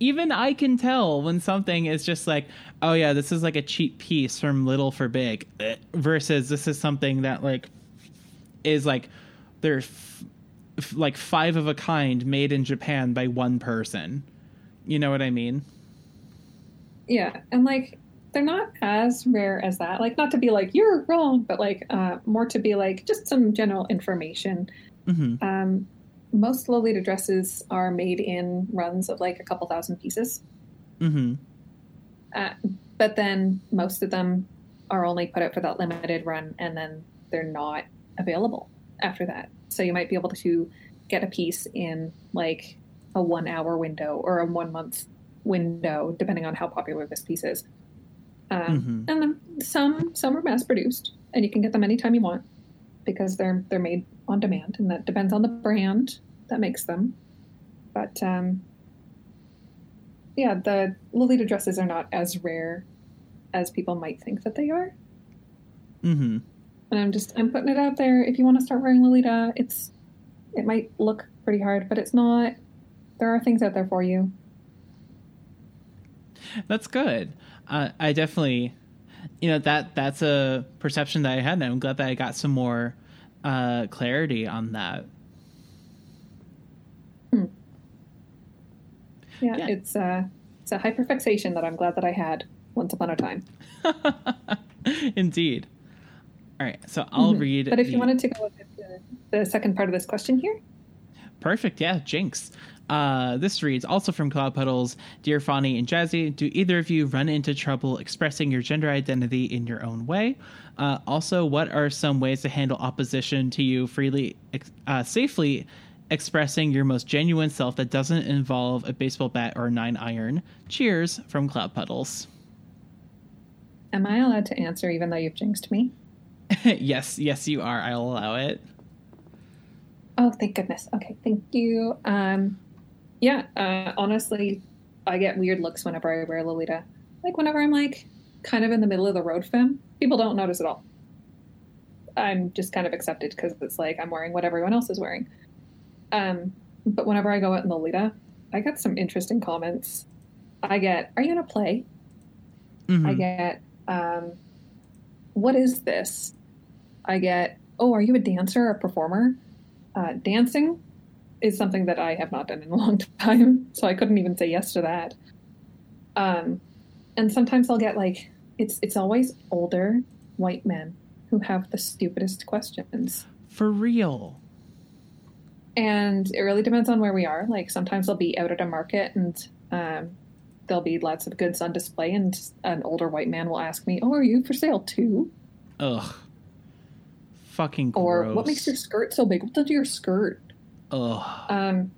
Even I can tell when something is just like, oh yeah, this is like a cheap piece from Little for Big, eh, versus this is something that like is like they're f- f- like five of a kind made in Japan by one person. You know what I mean? Yeah, and like they're not as rare as that. Like not to be like you're wrong, but like uh, more to be like just some general information. hmm Um, most Lolita dresses are made in runs of like a couple thousand pieces, hmm uh, but then most of them are only put out for that limited run, and then they're not available after that. So you might be able to get a piece in like a one hour window or a one month window, depending on how popular this piece is. Um, Mhm. And then some some are mass produced, and you can get them anytime you want because they're they're made on demand, and that depends on the brand that makes them. But um, yeah, the Lolita dresses are not as rare as people might think that they are. hmm And I'm just I'm putting it out there. If you want to start wearing Lolita, it's it might look pretty hard, but it's not. There are things out there for you. That's good. Uh, I definitely, you know, that that's a perception that I had, and I'm glad that I got some more uh, clarity on that. Yeah, Yeah. it's uh it's a hyperfixation that I'm glad that I had once upon a time. Indeed. All right, so I'll Mhm. read. But if the- you wanted to go with the, the second part of this question here, Perfect. Yeah, Jinx. Uh, this reads also from Cloud Puddles Dear Fawny and Jazzy, do either of you run into trouble expressing your gender identity in your own way? Uh, also, what are some ways to handle opposition to you freely, uh, safely expressing your most genuine self that doesn't involve a baseball bat or a nine iron? Cheers from Cloud Puddles. am I allowed to answer even though you've jinxed me? yes, yes, you are. I'll allow it. Oh, thank goodness. Okay, thank you. Um, yeah, uh, honestly, I get weird looks whenever I wear Lolita. Like whenever I'm like kind of in the middle of the road femme, people don't notice at all. I'm just kind of accepted because it's like I'm wearing what everyone else is wearing. Um, but whenever I go out in Lolita, I get some interesting comments. I get, "Are you gonna play?" Mhm. I get, um, what is this? I get, oh, are you a dancer or a performer? Uh, dancing is something that I have not done in a long time, so I couldn't even say yes to that. Um, and sometimes I'll get like, it's it's always older white men who have the stupidest questions. For real. And it really depends on where we are. Like sometimes they'll be out at a market and um, there'll be lots of goods on display, and an older white man will ask me, "Oh, are you for sale too?" Ugh. Fucking gross. Or what makes your skirt so big? What does your skirt? Ugh. Um,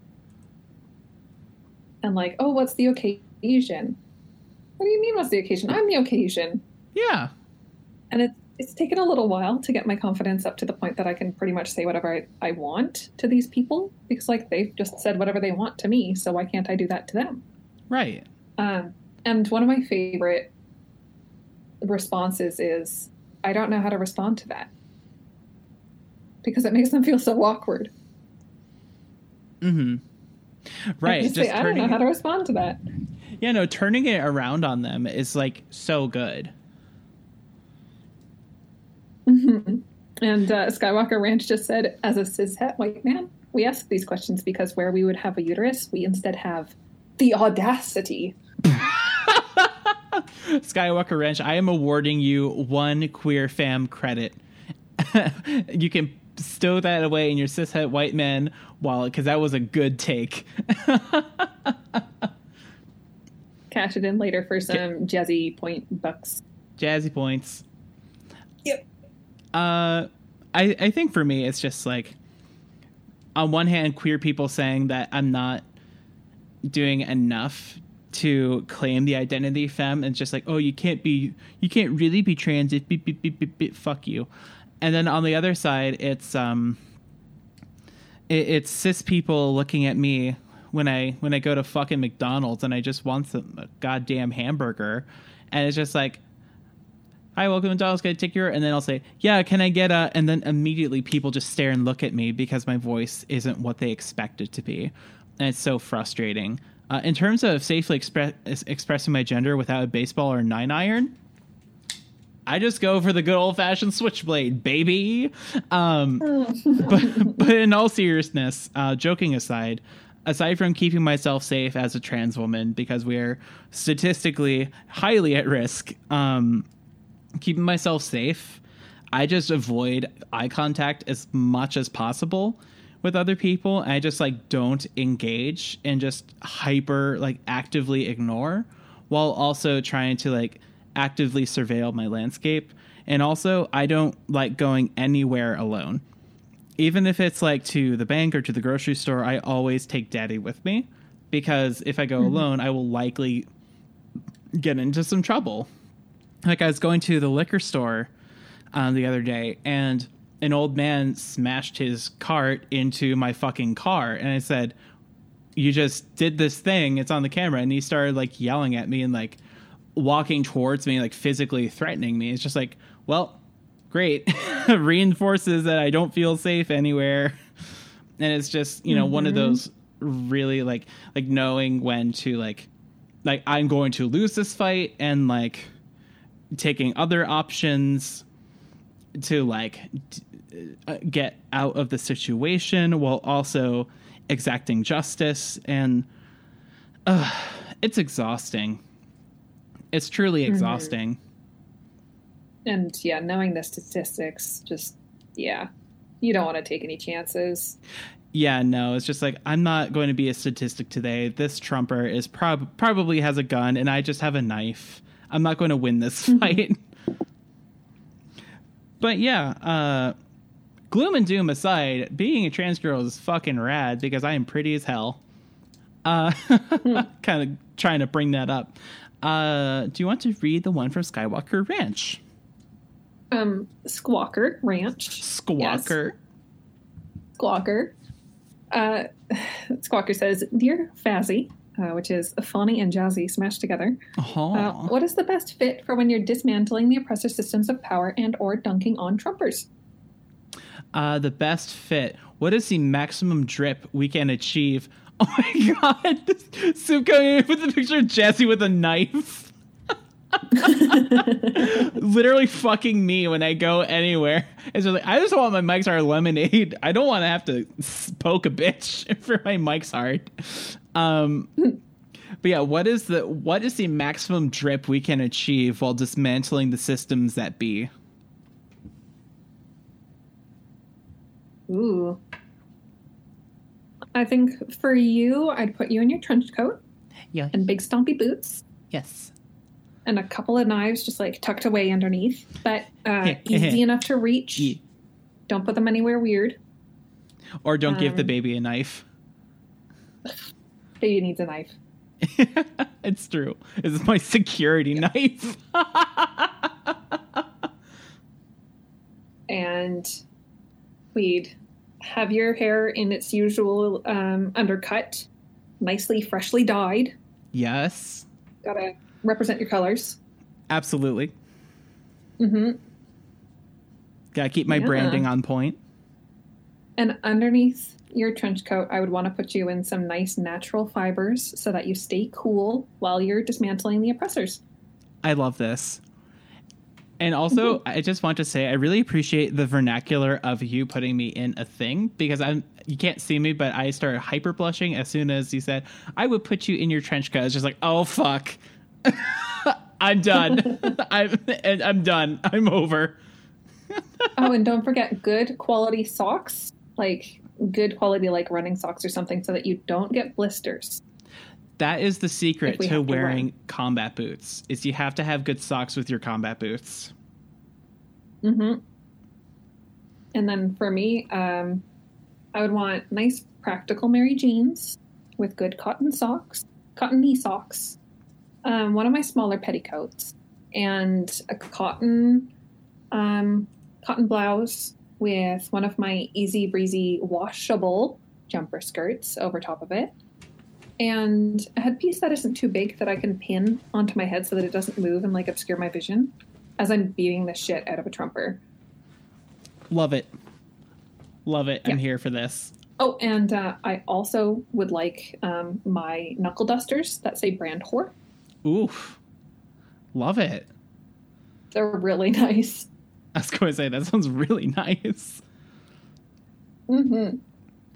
and like, oh, what's the occasion? What do you mean, what's the occasion? I'm the occasion. Yeah. And it's it's taken a little while to get my confidence up to the point that I can pretty much say whatever I, I want to these people because like they've just said whatever they want to me, so why can't I do that to them? Right. Um, and one of my favorite responses is, I don't know how to respond to that because it makes them feel so awkward. Mm-hmm. I Right. just, Just say, I don't know how to respond to that. Yeah, no, turning it around on them is like so good. Mhm. And uh, Skywalker Ranch just said, as a cishet white man, we ask these questions because where we would have a uterus, we instead have the audacity. Skywalker Ranch, I am awarding you one queer fam credit. you can stow that away in your cishet white man wallet because that was a good take. Cash it in later for some jazzy point bucks. Jazzy points. Yep. Uh, I I think for me it's just like, on one hand, queer people saying that I'm not doing enough to claim the identity femme, and just like, oh, you can't be, you can't really be trans. If beep beep beep beep beep, fuck you. And then on the other side, it's um, it, it's cis people looking at me when I when I go to fucking McDonald's and I just want some a goddamn hamburger, and it's just like, "Hi, welcome to McDonald's. Can I take your?" And then I'll say, "Yeah, can I get a?" And then immediately people just stare and look at me because my voice isn't what they expect it to be, and it's so frustrating. Uh, in terms of safely express, expressing my gender without a baseball or nine iron, I just go for the good old fashioned switchblade, baby. Um, but but in all seriousness, uh, joking aside, aside from keeping myself safe as a trans woman because we're statistically highly at risk, um, keeping myself safe, I just avoid eye contact as much as possible with other people. I just like don't engage and just hyper like actively ignore while also trying to like actively surveil my landscape. And also, I don't like going anywhere alone. Even if it's like to the bank or to the grocery store, I always take daddy with me because if I go alone, I will likely get into some trouble. Like I was going to the liquor store um, the other day and an old man smashed his cart into my fucking car and I said, "You just did this thing. It's on the camera." And he started like yelling at me and like walking towards me, like physically threatening me. It's just like, well, great. Reinforces that I don't feel safe anywhere. And it's just, you know, one of mm-hmm. those really like like knowing when to like like I'm going to lose this fight and like taking other options to like d- get out of the situation while also exacting justice. And uh, it's exhausting. It's truly exhausting. And yeah, knowing the statistics, just yeah, you don't want to take any chances. yeah no it's just like i'm not going to be a statistic today. This trumper is prob- probably has a gun and i just have a knife. I'm not going to win this fight. But yeah uh gloom and doom aside being a trans girl is fucking rad because i am pretty as hell uh kind of trying to bring that up uh do you want to read the one from skywalker ranch Um, Squawker Ranch. squawker Squawker. Uh, Squawker says, "Dear Fazzy." Uh, which is Fawny and jazzy smashed together. oh Uh, what is the best fit for when you're dismantling the oppressor systems of power and or dunking on Trumpers? Uh, the best fit. What is the maximum drip we can achieve? Oh my god! Soup coming in with a picture of Jesse with a knife. Literally fucking me when I go anywhere. It's just like I just want my Mike's hard lemonade. I don't want to have to poke a bitch for my Mike's hard. Um, but yeah, what is the what is the maximum drip we can achieve while dismantling the systems that be? Ooh. I think for you, I'd put you in your trench coat Yeah. and big stompy boots Yes. and a couple of knives just like tucked away underneath, but uh, easy enough to reach. Yeah. Don't put them anywhere weird. Or don't give the Um, baby a knife. Baby needs a knife. it's true. This is my security knife. And have your hair in its usual um, undercut, nicely freshly dyed. yes, Gotta represent your colors. absolutely. Mm-hmm. Gotta keep my Yeah. branding on point. And underneath your trench coat, I would want to put you in some nice natural fibers so that you stay cool while you're dismantling the oppressors. I love this. And also, mm-hmm. I just want to say I really appreciate the vernacular of you putting me in a thing because I'm you can't see me, but I started hyper blushing as soon as you said I would put you in your trench coat. It's just like, oh fuck, I'm done. I'm and I'm done. I'm over. oh, and don't forget good quality socks, like good quality like running socks or something so that you don't get blisters. That is the secret we to wearing combat boots. Is you have to have good socks with your combat boots. hmm And then for me, um, I would want nice practical Mary Janes with good cotton socks, cotton knee socks, um, one of my smaller petticoats, and a cotton um, cotton blouse with one of my easy breezy washable jumper skirts over top of it, and a headpiece that isn't too big that I can pin onto my head so that it doesn't move and like obscure my vision as I'm beating the shit out of a trumper. Love it. Love it. I'm here for this. Oh, and uh, I also would like um, my knuckle dusters that say brand whore. Oof. Love it. They're really nice. I was going to say, that sounds really nice. Mm hmm.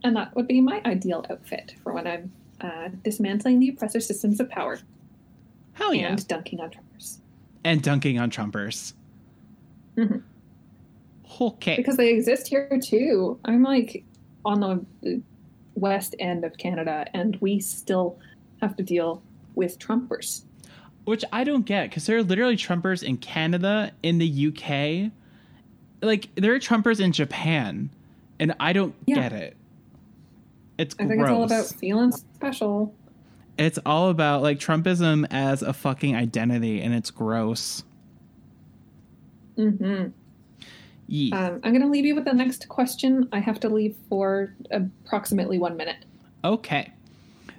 And that would be my ideal outfit for when I'm uh, dismantling the oppressor systems of power Hell yeah. and dunking on trumpers. And dunking on trumpers. Mhm. Okay. Because they exist here too. I'm like on the west end of Canada, and we still have to deal with trumpers. Which I don't get because there are literally Trumpers in Canada, in the UK. Like, there are Trumpers in Japan, and I don't Yeah. get it. It's I gross. think it's all about feeling special. It's all about like Trumpism as a fucking identity, and it's gross. hmm Yee. Um, I'm going to leave you with the next question. I have to leave for approximately one minute. Okay.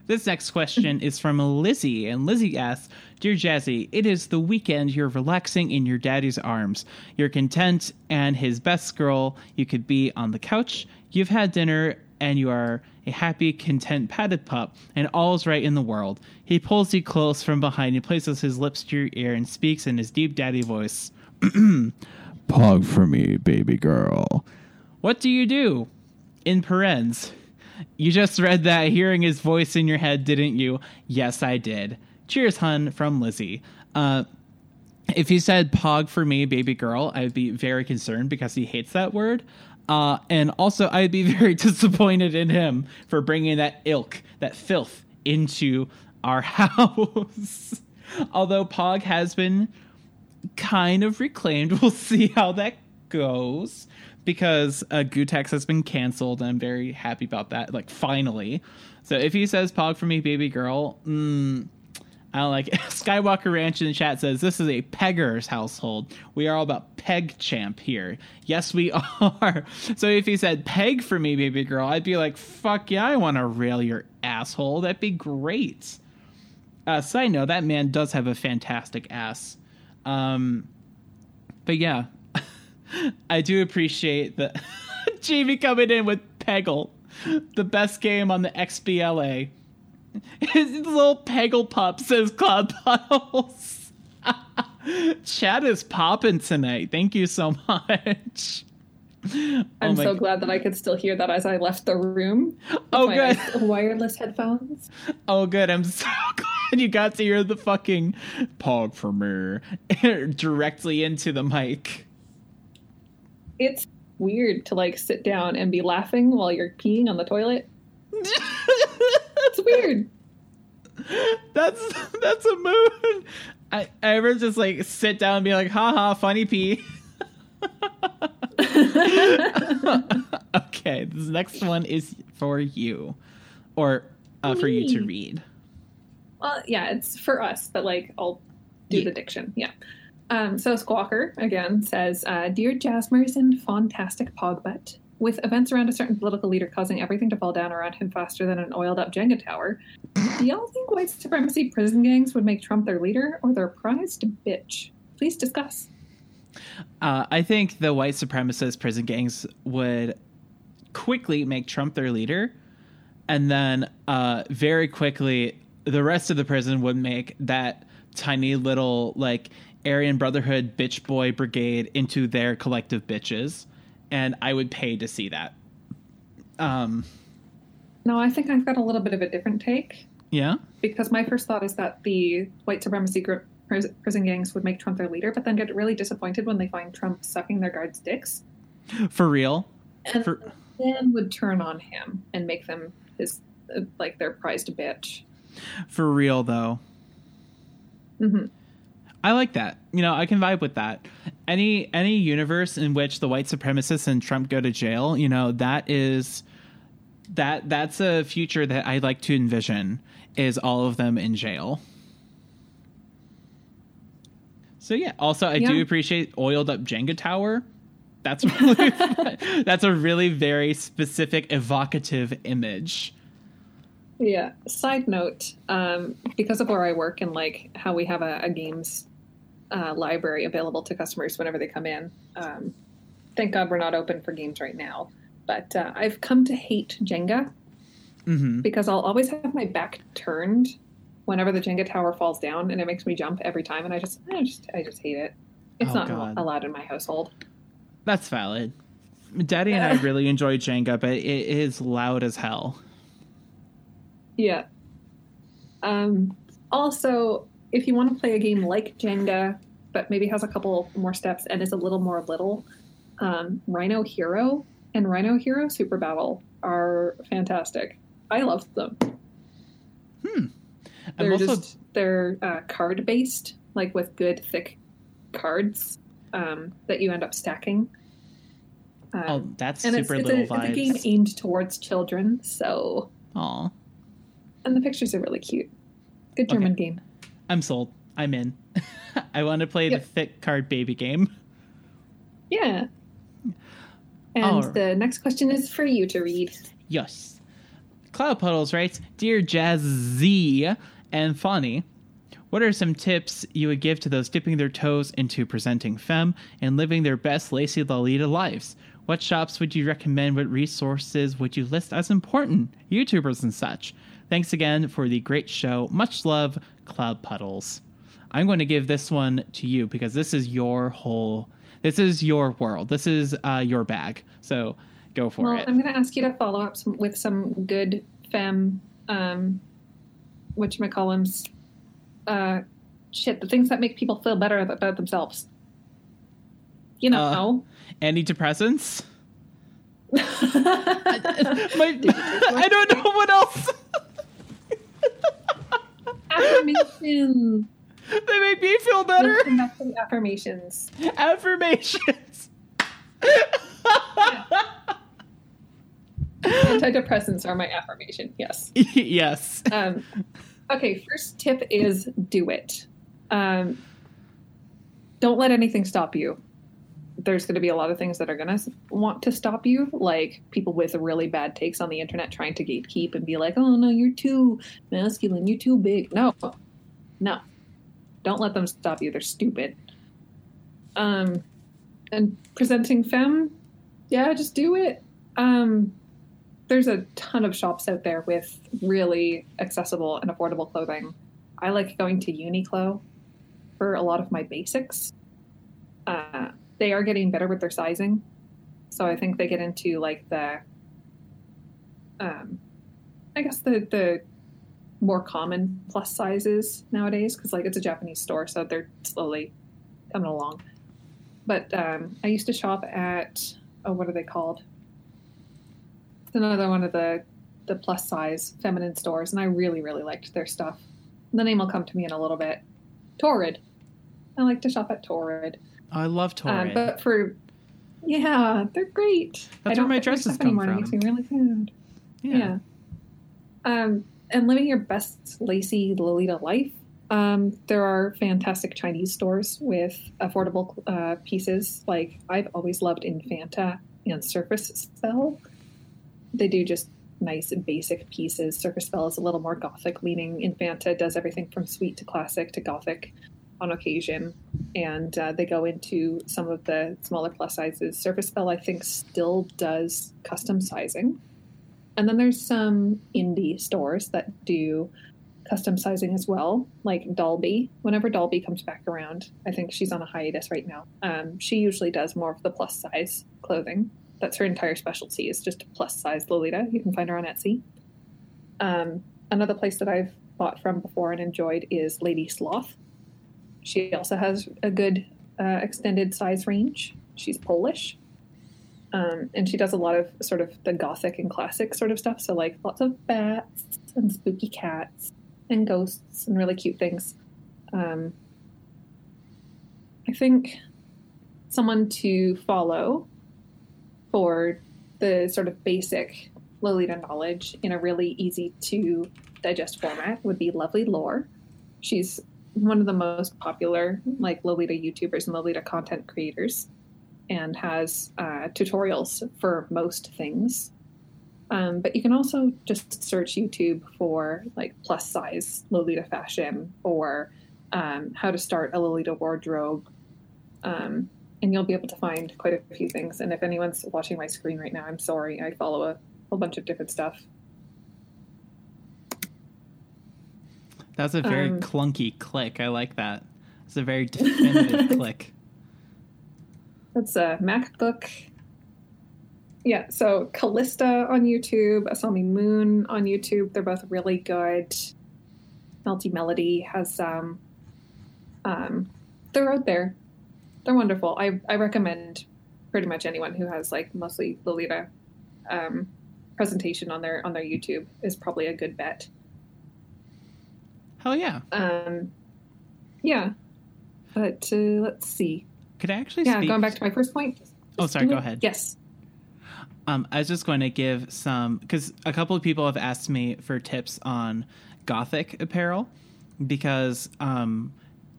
This next question is from Lizzie, and Lizzie asks Dear Jazzy, it is the weekend. You're relaxing in your daddy's arms. You're content and his best girl. You could be on the couch. You've had dinner, and you are a happy, content, patted pup, and all's right in the world. He pulls you close from behind and places his lips to your ear and speaks in his deep daddy voice. Pog for me, baby girl. What do you do? In parens. You just read that hearing his voice in your head, didn't you? Yes, I did. Cheers, hun, from Lizzie. Uh, if he said pog for me, baby girl, I'd be very concerned because he hates that word. Uh, and also, I'd be very disappointed in him for bringing that ilk, that filth, into our house. Although Pog has been kind of reclaimed. We'll see how that goes because uh, Gootecks has been canceled. And I'm very happy about that. Like finally. So if he says "pog for me, baby girl," mm, I like it. Skywalker Ranch in the chat says this is a peggers household. We are all about peg champ here. Yes, we are. So if he said peg for me, baby girl, I'd be like, fuck yeah, I want to rail your asshole. That'd be great. Uh, side note, that man does have a fantastic ass. Um, but yeah, I do appreciate that Jamie coming in with Peggle, the best game on the XBLA. His little Peggle pup says Cloud Puddles. Chat is popping tonight. Thank you so much. Oh I'm oh so glad that I could still hear that as I left the room. Oh, good. wireless headphones. Oh, good. I'm so glad you got to hear the fucking pog for me directly into the mic. It's weird to like sit down and be laughing while you're peeing on the toilet. It's weird. that's that's a mood. I, I ever just like sit down and be like, haha, funny pee. okay, this next one is for you. Or uh, for you to read. Well, yeah, it's for us, but like I'll do Yeah. the diction. Yeah. Um, so Squawker again says, uh, "Dear Jasmers and fantastic Pogbutt, with events around a certain political leader causing everything to fall down around him faster than an oiled-up Jenga tower, do y'all think white supremacy prison gangs would make Trump their leader or their prized bitch? Please discuss." Uh, I think the white supremacist prison gangs would quickly make Trump their leader, and then uh, very quickly the rest of the prison would make that tiny little like Aryan Brotherhood bitch boy brigade into their collective bitches, and I would pay to see that. Um, No, I think I've got a little bit of a different take. yeah. because my first thought is that the white supremacy group prison gangs would make Trump their leader, but then get really disappointed when they find Trump sucking their guards' dicks, For real. and For then would turn on him and make them his uh, like their prized bitch. for real though. hmm I like that. You know, I can vibe with that. Any any universe in which the white supremacists and Trump go to jail, you know, that is that that's a future that I like to envision is all of them in jail. So yeah, also I do appreciate oiled up Jenga tower. That's really, that's a really very specific evocative image. Yeah. Side note, um, because of where I work and like how we have a, a games uh, library available to customers whenever they come in. Um, thank God we're not open for games right now. But uh, I've come to hate Jenga Mm-hmm. because I'll always have my back turned whenever the Jenga tower falls down, and it makes me jump every time. And I just, I just, I just hate it. It's Oh, not God. allowed in my household. That's valid. Daddy and I really enjoy Jenga, but it is loud as hell. Yeah. Um, also, if you want to play a game like Jenga, but maybe has a couple more steps and is a little more little, um, Rhino Hero and Rhino Hero Super Battle are fantastic. I love them. I'm They're also just they're uh, card based, like with good thick cards um, that you end up stacking. Um, oh, that's and it's, super it's, a, little it's a game aimed towards children, so Aw, and the pictures are really cute. Good Okay. German game. I'm sold. I'm in. I want to play Yep. the thick card baby game. Yeah. And the next question is for you to read. Yes. Cloud Puddles writes, Dear Jazzy and Fawny, what are some tips you would give to those dipping their toes into presenting femme and living their best Lacey Lolita lives? What shops would you recommend? What resources would you list as important? YouTubers and such. Thanks again for the great show. Much love, Cloud Puddles. I'm going to give this one to you because this is your whole, this is your world. This is uh, your bag. So go for well, it. I'm going to ask you to follow up some, with some good femme, um, whatchamacallums, uh, shit, the things that make people feel better about themselves. You know, Uh, know. Antidepressants? My, I don't know what else. affirmations. they make me feel better. Let's come back to the affirmations. Affirmations. Antidepressants are my affirmation. Yes. yes. Um, okay, first tip is do it. Um, don't let anything stop you. There's going to be a lot of things that are going to want to stop you, like people with really bad takes on the internet trying to gatekeep and be like, oh, no, you're too masculine, you're too big. No, no. Don't let them stop you. They're stupid. Um, and presenting femme, yeah, just do it. Um, there's a ton of shops out there with really accessible and affordable clothing. I like going to Uniqlo for a lot of my basics. Uh, they are getting better with their sizing, so I think they get into like the, um, I guess the the more common plus sizes nowadays because like it's a Japanese store, so they're slowly coming along. But um, I used to shop at oh, what are they called? It's another one of the the plus size feminine stores, and I really really liked their stuff. The name will come to me in a little bit. Torrid. I like to shop at Torrid. I love Um, Torrid. but for yeah, they're great. I That's where my dresses come anymore, It from. makes me really sad. Yeah. Um, and living your best lacy Lolita life. Um, there are fantastic Chinese stores with affordable uh, pieces. Like I've always loved Infanta and Surface Spell. They do just nice basic pieces. Surface Spell is a little more gothic leaning. Infanta does everything from sweet to classic to gothic on occasion, and uh, they go into some of the smaller plus sizes. Surface Spell, I think, still does custom sizing. And then there's some indie stores that do custom sizing as well, like Dolby. Whenever Dolby comes back around, I think she's on a hiatus right now. Um, she usually does more of the plus size clothing. That's her entire specialty is just plus size Lolita. You can find her on Etsy. Um, another place that I've bought from before and enjoyed is Lady Sloth. She also has a good uh, extended size range. She's Polish. Um, and she does a lot of sort of the gothic and classic sort of stuff. So, like lots of bats and spooky cats and ghosts and really cute things. Um, I think someone to follow for the sort of basic Lolita knowledge in a really easy to digest format would be Lovely Lore. She's one of the most popular like Lolita YouTubers and Lolita content creators and has uh, tutorials for most things. Um, but you can also just search YouTube for like plus size Lolita fashion or um, how to start a Lolita wardrobe. Um, and you'll be able to find quite a few things. And if anyone's watching my screen right now, I'm sorry. I follow a whole bunch of different stuff. That was a very Um, clunky click. I like that. It's a very definitive click. That's a MacBook. Yeah, so Callista on YouTube, Asami Moon on YouTube. They're both really good. Melty Melody has um um they're out there. They're wonderful. I I recommend pretty much anyone who has like mostly Lolita um presentation on their on their YouTube is probably a good bet. Hell yeah. Um yeah. But uh, let's see. Could I actually Yeah, speak? going back to my first point. Oh, sorry, go it. ahead. Yes. Um, I was just going to give some because a couple of people have asked me for tips on gothic apparel because, um,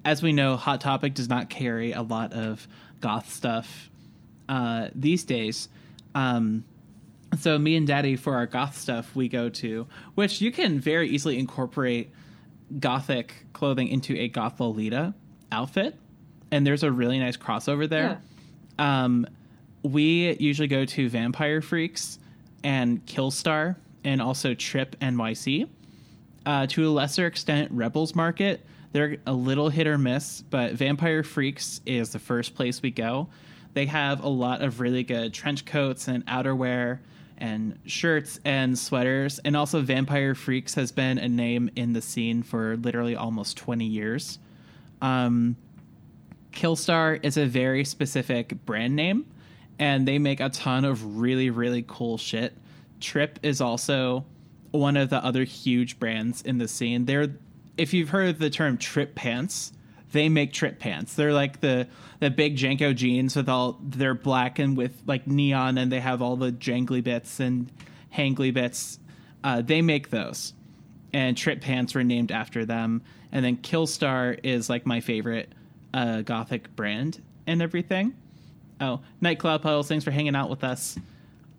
as we know, Hot Topic does not carry a lot of goth stuff uh, these days. Um, so me and Daddy for our goth stuff we go to, which you can very easily incorporate gothic clothing into a goth Lolita outfit, and there's a really nice crossover there. Um, we usually go to Vampire Freaks and Killstar and also Trip NYC. Uh, to a lesser extent, Rebels Market. They're a little hit or miss, but Vampire Freaks is the first place we go. They have a lot of really good trench coats and outerwear and shirts and sweaters. And also, Vampire Freaks has been a name in the scene for literally almost 20 years. Um, Killstar is a very specific brand name, and they make a ton of really, really cool shit. Trip is also one of the other huge brands in the scene. They're, if you've heard the term trip pants, they make trip pants. They're like the the big JNCO jeans with all they're black and with like neon, and they have all the jangly bits and hangly bits. Uh, they make those, and trip pants were named after them. And then Killstar is like my favorite uh, gothic brand and everything. Oh, Nightcloud Puddles, thanks for hanging out with us.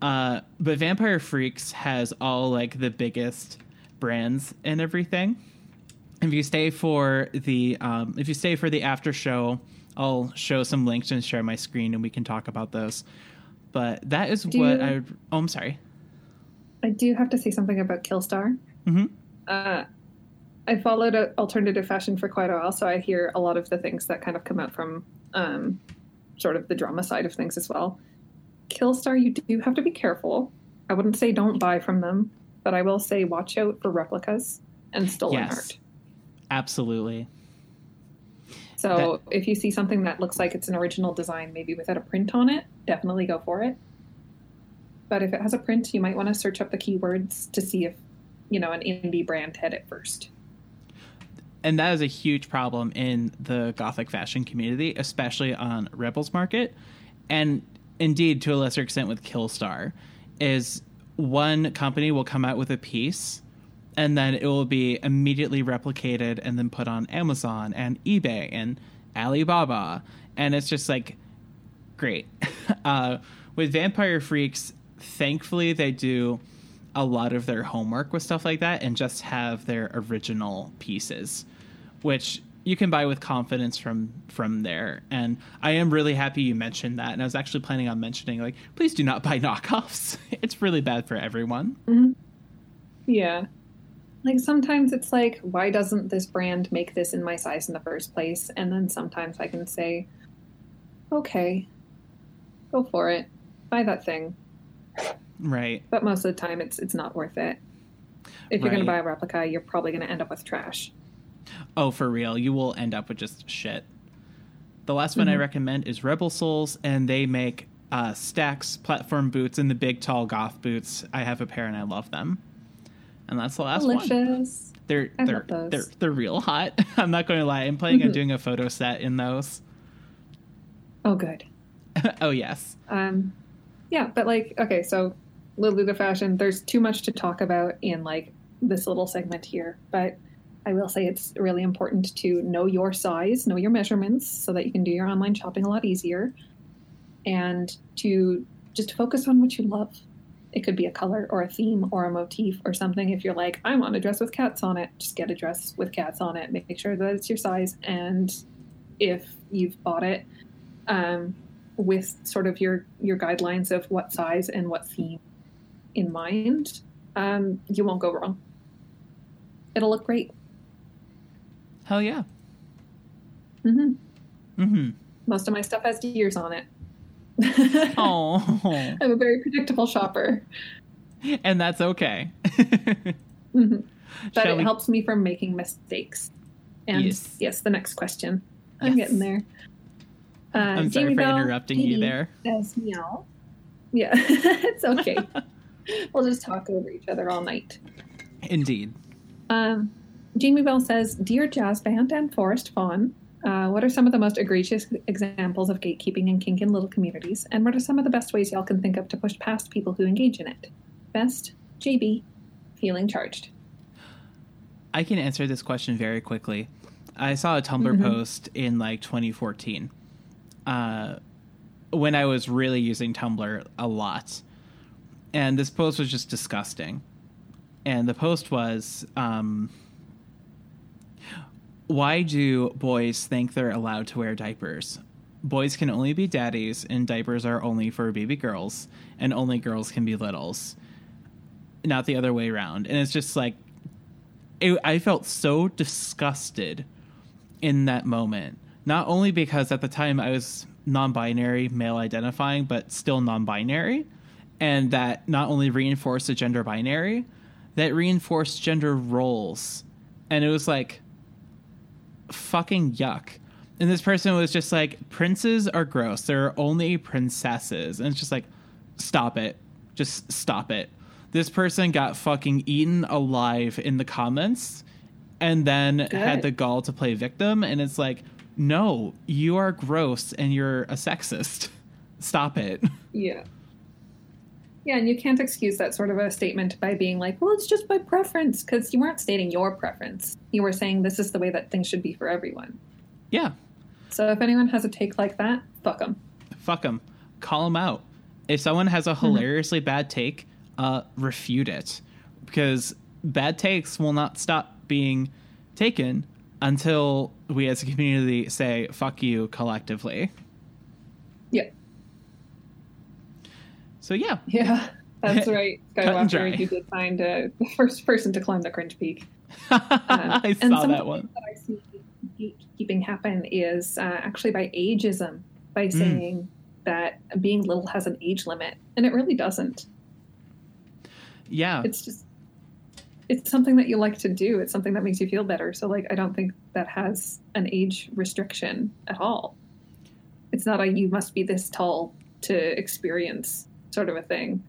Uh, but Vampire Freaks has all like the biggest brands and everything. If you stay for the um, if you stay for the after show, I'll show some links and share my screen and we can talk about those. But that is Do what you- I. would- Oh, I'm sorry. I do have to say something about Killstar. Mhm. Uh, I followed alternative fashion for quite a while, so I hear a lot of the things that kind of come out from um, sort of the drama side of things as well. Killstar, you do have to be careful. I wouldn't say don't buy from them, but I will say watch out for replicas and stolen Yes. art. Absolutely. So if you see something that looks like it's an original design, maybe without a print on it, definitely go for it. But if it has a print, you might want to search up the keywords to see if, you know, an indie brand had it first. and that is a huge problem in the gothic fashion community, especially on Rebels Market, and indeed to a lesser extent with Killstar, is one company will come out with a piece, and then it will be immediately replicated and then put on Amazon and eBay and Alibaba, and it's just like great. uh, with Vampire Freaks, thankfully they do a lot of their homework with stuff like that and just have their original pieces which you can buy with confidence from from there. And i am really happy you mentioned that. And i was actually planning on mentioning like please do not buy knockoffs. It's really bad for everyone. Yeah. Like sometimes it's like, why doesn't this brand make this in my size in the first place? And then sometimes I can say, okay, go for it, buy that thing. right But most of the time, it's it's not worth it. If you're going to buy a replica, you're probably going to end up with trash. oh for real you will end up with just shit the last one i Mhm. recommend is rebel souls and they make uh, stacks platform boots and the big tall goth boots i have a pair and i love them and that's the last one Delicious. They're I they're love those. they're they're real hot. I'm not going to lie. I'm planning on Mhm. doing a photo set in those. Oh, good. oh yes. Um, yeah, but like, okay, so Lolita fashion. There's too much to talk about in like this little segment here, but I will say it's really important to know your size, know your measurements, so that you can do your online shopping a lot easier, and to just focus on what you love. It could be a color or a theme or a motif or something. If you're like, I want a dress with cats on it, just get a dress with cats on it. Make sure that it's your size. And if you've bought it um, with sort of your your guidelines of what size and what theme in mind, um, you won't go wrong. It'll look great. Hell yeah. Mm-hmm. Mm-hmm. Most of my stuff has years on it. Oh, I'm a very predictable shopper, and that's okay. Mhm. but Shall it we- helps me from making mistakes. And Yes. yes, the next question. I'm getting there. Uh, I'm sorry Jamie for Bell, interrupting you there. Says meow. Yeah, it's okay. we'll just talk over each other all night. Indeed. Um, Jamie Bell says, "Dear Jazz Band and Forest Fawn, uh, what are some of the most egregious examples of gatekeeping in kink in little communities, and what are some of the best ways y'all can think of to push past people who engage in it? Best, JB, feeling charged." I can answer this question very quickly. I saw a Tumblr Mhm. post in like 2014 uh, when I was really using Tumblr a lot. And this post was just disgusting. And the post was um, Why do boys think they're allowed to wear diapers? Boys can only be daddies, and diapers are only for baby girls, and only girls can be littles. Not the other way around. And it's just like, it, I felt so disgusted in that moment. Not only because at the time I was non binary, male identifying, but still non binary. And that not only reinforced the gender binary, that reinforced gender roles. And it was like, fucking yuck. And this person was just like, princes are gross. There are only princesses. And it's just like, stop it. Just stop it. This person got fucking eaten alive in the comments and then had the gall to play victim. And it's like, no, you are gross and you're a sexist. Stop it. Yeah. Yeah, and you can't excuse that sort of a statement by being like, well, it's just my preference, because you weren't stating your preference. You were saying this is the way that things should be for everyone. Yeah, So if anyone has a take like that, fuck them. fuck them. Call them out. If someone has a hilariously bad take, uh, refute it. Because bad takes will not stop being taken until we as a community say, fuck you collectively. Yeah. So, yeah. Yeah, that's right. Skywalker, you did find uh, the first person to climb the cringe peak. I and saw some that one. that I see gatekeeping happen is uh, actually by ageism, by Hmm. saying that being little has an age limit, and it really doesn't. Yeah. It's just it's something that you like to do. It's something that makes you feel better. So like I don't think that has an age restriction at all. It's not a you must be this tall to experience sort of a thing.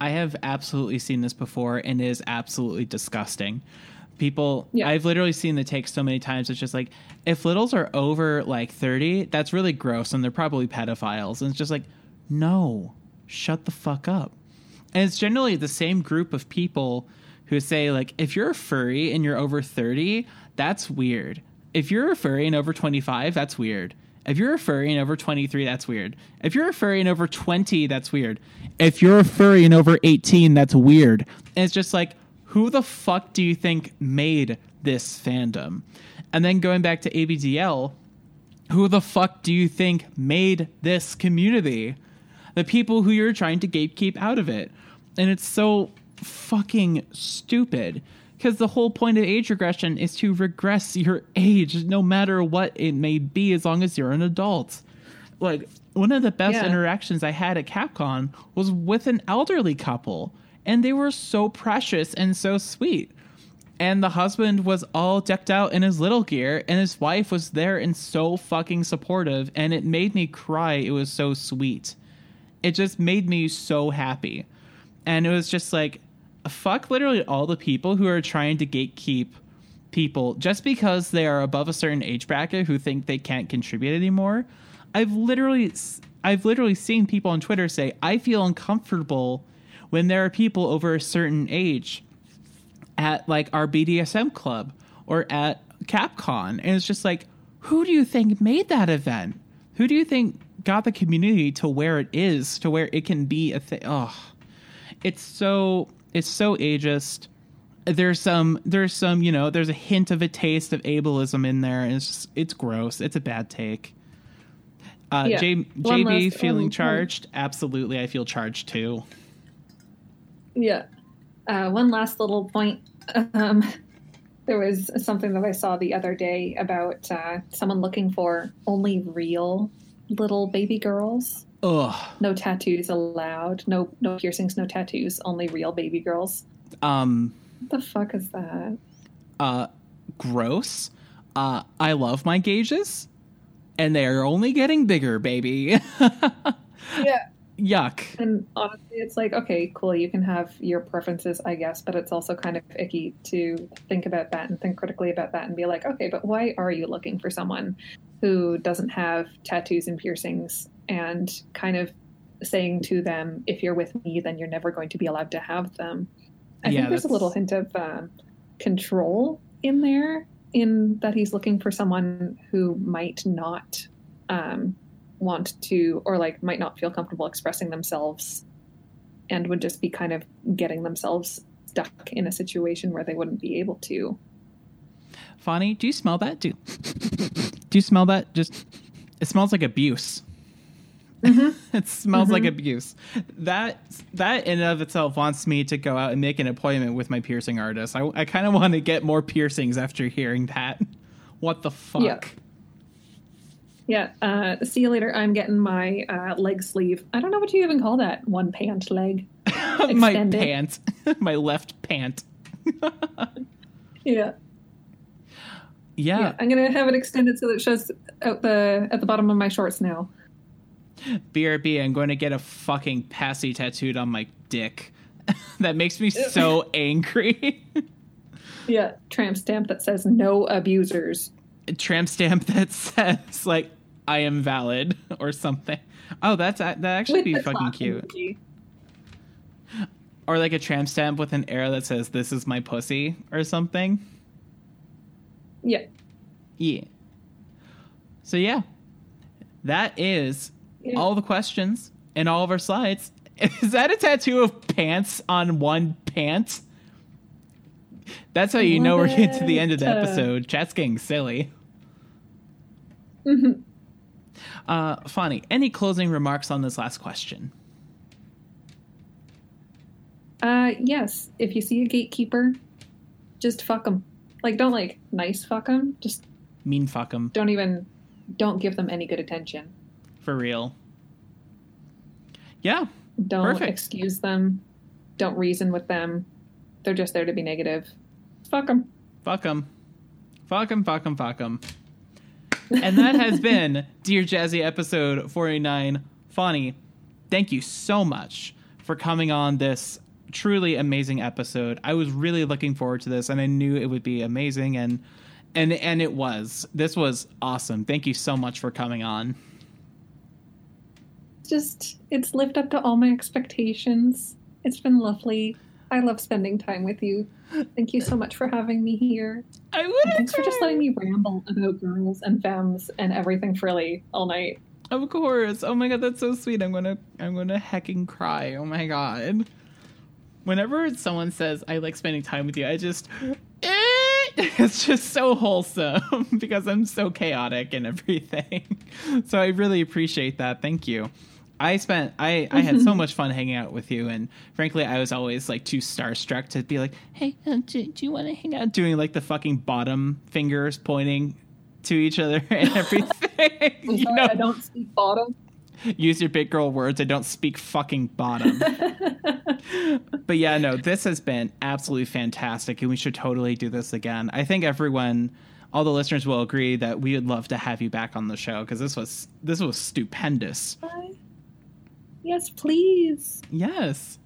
I have absolutely seen this before and it is absolutely disgusting. People, Yeah. I've literally seen the take so many times. It's just like, if littles are over like 30, that's really gross and they're probably pedophiles. And it's just like, no, shut the fuck up. And it's generally the same group of people who say, like, if you're a furry and you're over 30, that's weird. If you're a furry and over 25, that's weird. If you're a furry and over 23, that's weird. If you're a furry and over 20, that's weird. If you're a furry and over 18, that's weird. And it's just like, who the fuck do you think made this fandom? And then going back to ABDL, who the fuck do you think made this community? The people who you're trying to gatekeep out of it. And it's so fucking stupid. Because the whole point of age regression is to regress your age, no matter what it may be, as long as you're an adult. Like, one of the best Yeah. interactions I had at Capcom was with an elderly couple, and they were so precious and so sweet and the husband was all decked out in his little gear and his wife was there and so fucking supportive and it made me cry it was so sweet it just made me so happy and it was just like fuck literally all the people who are trying to gatekeep people just because they are above a certain age bracket who think they can't contribute anymore i've literally i've literally seen people on twitter say i feel uncomfortable when there are people over a certain age at like our BDSM club or at Capcom. And it's just like, who do you think made that event? Who do you think got the community to where it is, to where it can be a thing. Oh, it's so it's so ageist. There's some there's some you know there's a hint of a taste of ableism in there, and it's just, it's gross. It's a bad take. Uh, Yeah. J, JB last- feeling um, charged? Absolutely, I feel charged too. Yeah. Uh, one last little point. Um, there was something that I saw the other day about uh, someone looking for only real little baby girls. Ugh. No tattoos allowed. No no piercings. No tattoos. Only real baby girls. Um. What the fuck is that? uh gross uh i love my gauges and they are only getting bigger baby Yeah. yuck And honestly, it's like, okay, cool, you can have your preferences, I guess, but it's also kind of icky to think about that and think critically about that and be like, okay, but why are you looking for someone who doesn't have tattoos and piercings and kind of saying to them, if you're with me, then you're never going to be allowed to have them? I Yeah, think there's a little hint of um, control in there, in that he's looking for someone who might not. Um, want to or like might not feel comfortable expressing themselves and would just be kind of getting themselves stuck in a situation where they wouldn't be able to Fawny, do you smell that do do you smell that just it smells like abuse it smells like abuse. That that in and of itself wants me to go out and make an appointment with my piercing artist. I, I kind of want to get more piercings after hearing that. What the fuck? Yeah. yeah uh see you later. I'm getting my uh leg sleeve. I don't know what you even call that. One pant leg. My pant. My left pant. Yeah. yeah. yeah i'm gonna have it extended so that it shows out the at the bottom of my shorts now BRB, I'm going to get a fucking passy tattooed on my dick. that makes me so angry. yeah tramp stamp that says no abusers A tramp stamp that says like I am valid or something. Oh, that's that actually be fucking cute. Or like a tramp stamp with an arrow that says "This is my pussy" or something. yeah Yeah. So yeah, that is Yeah. all the questions and all of our slides. Is that a tattoo of pants on one pant? That's how you know we're getting to the end of the episode. Chat's getting silly. Mhm. Uh, Fawny. Any closing remarks on this last question? Uh, yes. If you see a gatekeeper, just fuck them. Like, don't like nice fuck them. Just Mean fuck them. don't even, don't give them any good attention. For real. Yeah. Don't Perfect. excuse them. Don't reason with them. They're just there to be negative. Fuck them. Fuck them. Fuck them, fuck them, fuck them. And that has been Dear Jazzy episode 49. Fawny, thank you so much for coming on this truly amazing episode. I was really looking forward to this and I knew it would be amazing and and and it was. This was awesome. Thank you so much for coming on. Just, it's lived up to all my expectations. It's been lovely. I love spending time with you. Thank you so much for having me here. I would thanks for just letting me ramble about girls and femmes and everything frilly all night. Of course. Oh my god, that's so sweet. I'm gonna I'm gonna hecking cry. Oh my god. Whenever someone says I like spending time with you, I just it's just so wholesome because I'm so chaotic and everything. So I really appreciate that. Thank you. I spent I I had so much fun hanging out with you, and frankly, I was always like too starstruck to be like, "Hey, uh, do, do you want to hang out?" Doing like the fucking bottom fingers pointing to each other and everything. You sorry, know, I don't speak bottom. use your big girl words. I don't speak fucking bottom. but yeah, no, this has been absolutely fantastic, and we should totally do this again. I think everyone, all the listeners, will agree that we would love to have you back on the show because this was this was stupendous. Yes, please. Yes.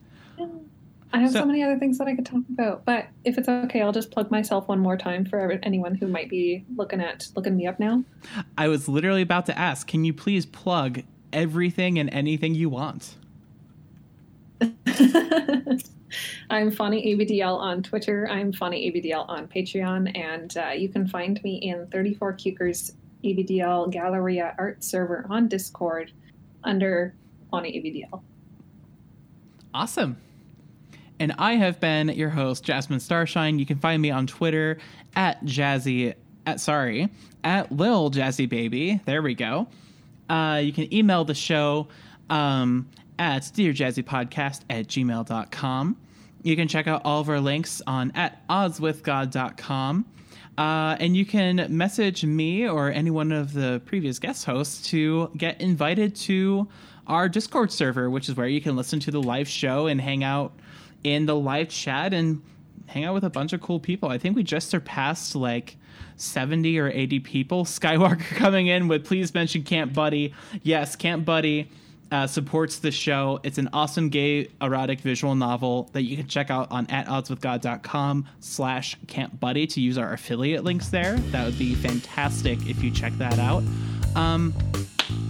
I have So- so, many other things that I could talk about, but if it's okay, I'll just plug myself one more time for anyone who might be looking at looking me up now. I was literally about to ask, can you please plug everything and anything you want? I'm Fawny ABDL on Twitter. I'm Fawny ABDL on Patreon, and uh, you can find me in 34 Cukers ABDL Galleria art server on Discord. under Fawny ABDL. Awesome. And I have been your host, Jasmine Starshine. You can find me on Twitter at Jazzy, at sorry, at Lil Jazzy Baby. There we go. Uh, you can email the show um, at dearjazzypodcast at gmail.com. You can check out all of our links on at oddswithgod.com. Uh, and you can message me or any one of the previous guest hosts to get invited to our Discord server, which is where you can listen to the live show and hang out in the live chat and hang out with a bunch of cool people. I think we just surpassed like 70 or 80 people. Skywalker coming in with please mention Camp Buddy. Yes, Camp Buddy uh, supports the show. It's an awesome gay erotic visual novel that you can check out on at oddswithgod.com slash Camp Buddy to use our affiliate links there. That would be fantastic if you check that out. Um,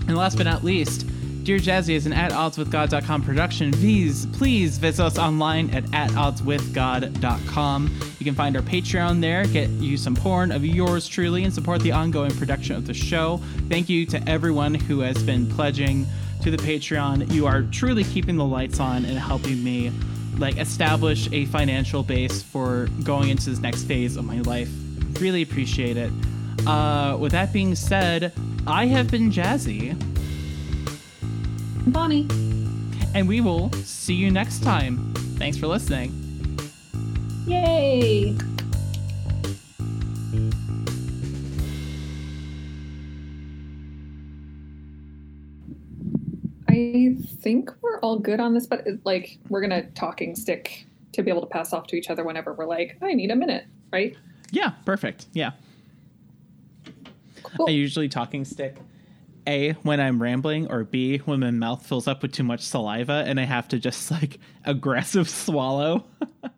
and last but not least, Dear Jazzy is an at oddswithgod.com production. Please, please visit us online at at oddswithgod.com. You can find our Patreon there, get you some porn of yours truly, and support the ongoing production of the show. Thank you to everyone who has been pledging to the Patreon. You are truly keeping the lights on and helping me like establish a financial base for going into this next phase of my life. Really appreciate it. Uh, with that being said, I have been Jazzy. Bonnie. and we will see you next time. Thanks for listening. Yay! I think we're all good on this, but like we're gonna talking stick to be able to pass off to each other whenever we're like, I need a minute, right? Yeah, perfect. Yeah. Cool. I usually talking stick A when I'm rambling or B when my mouth fills up with too much saliva and I have to just like aggressive swallow.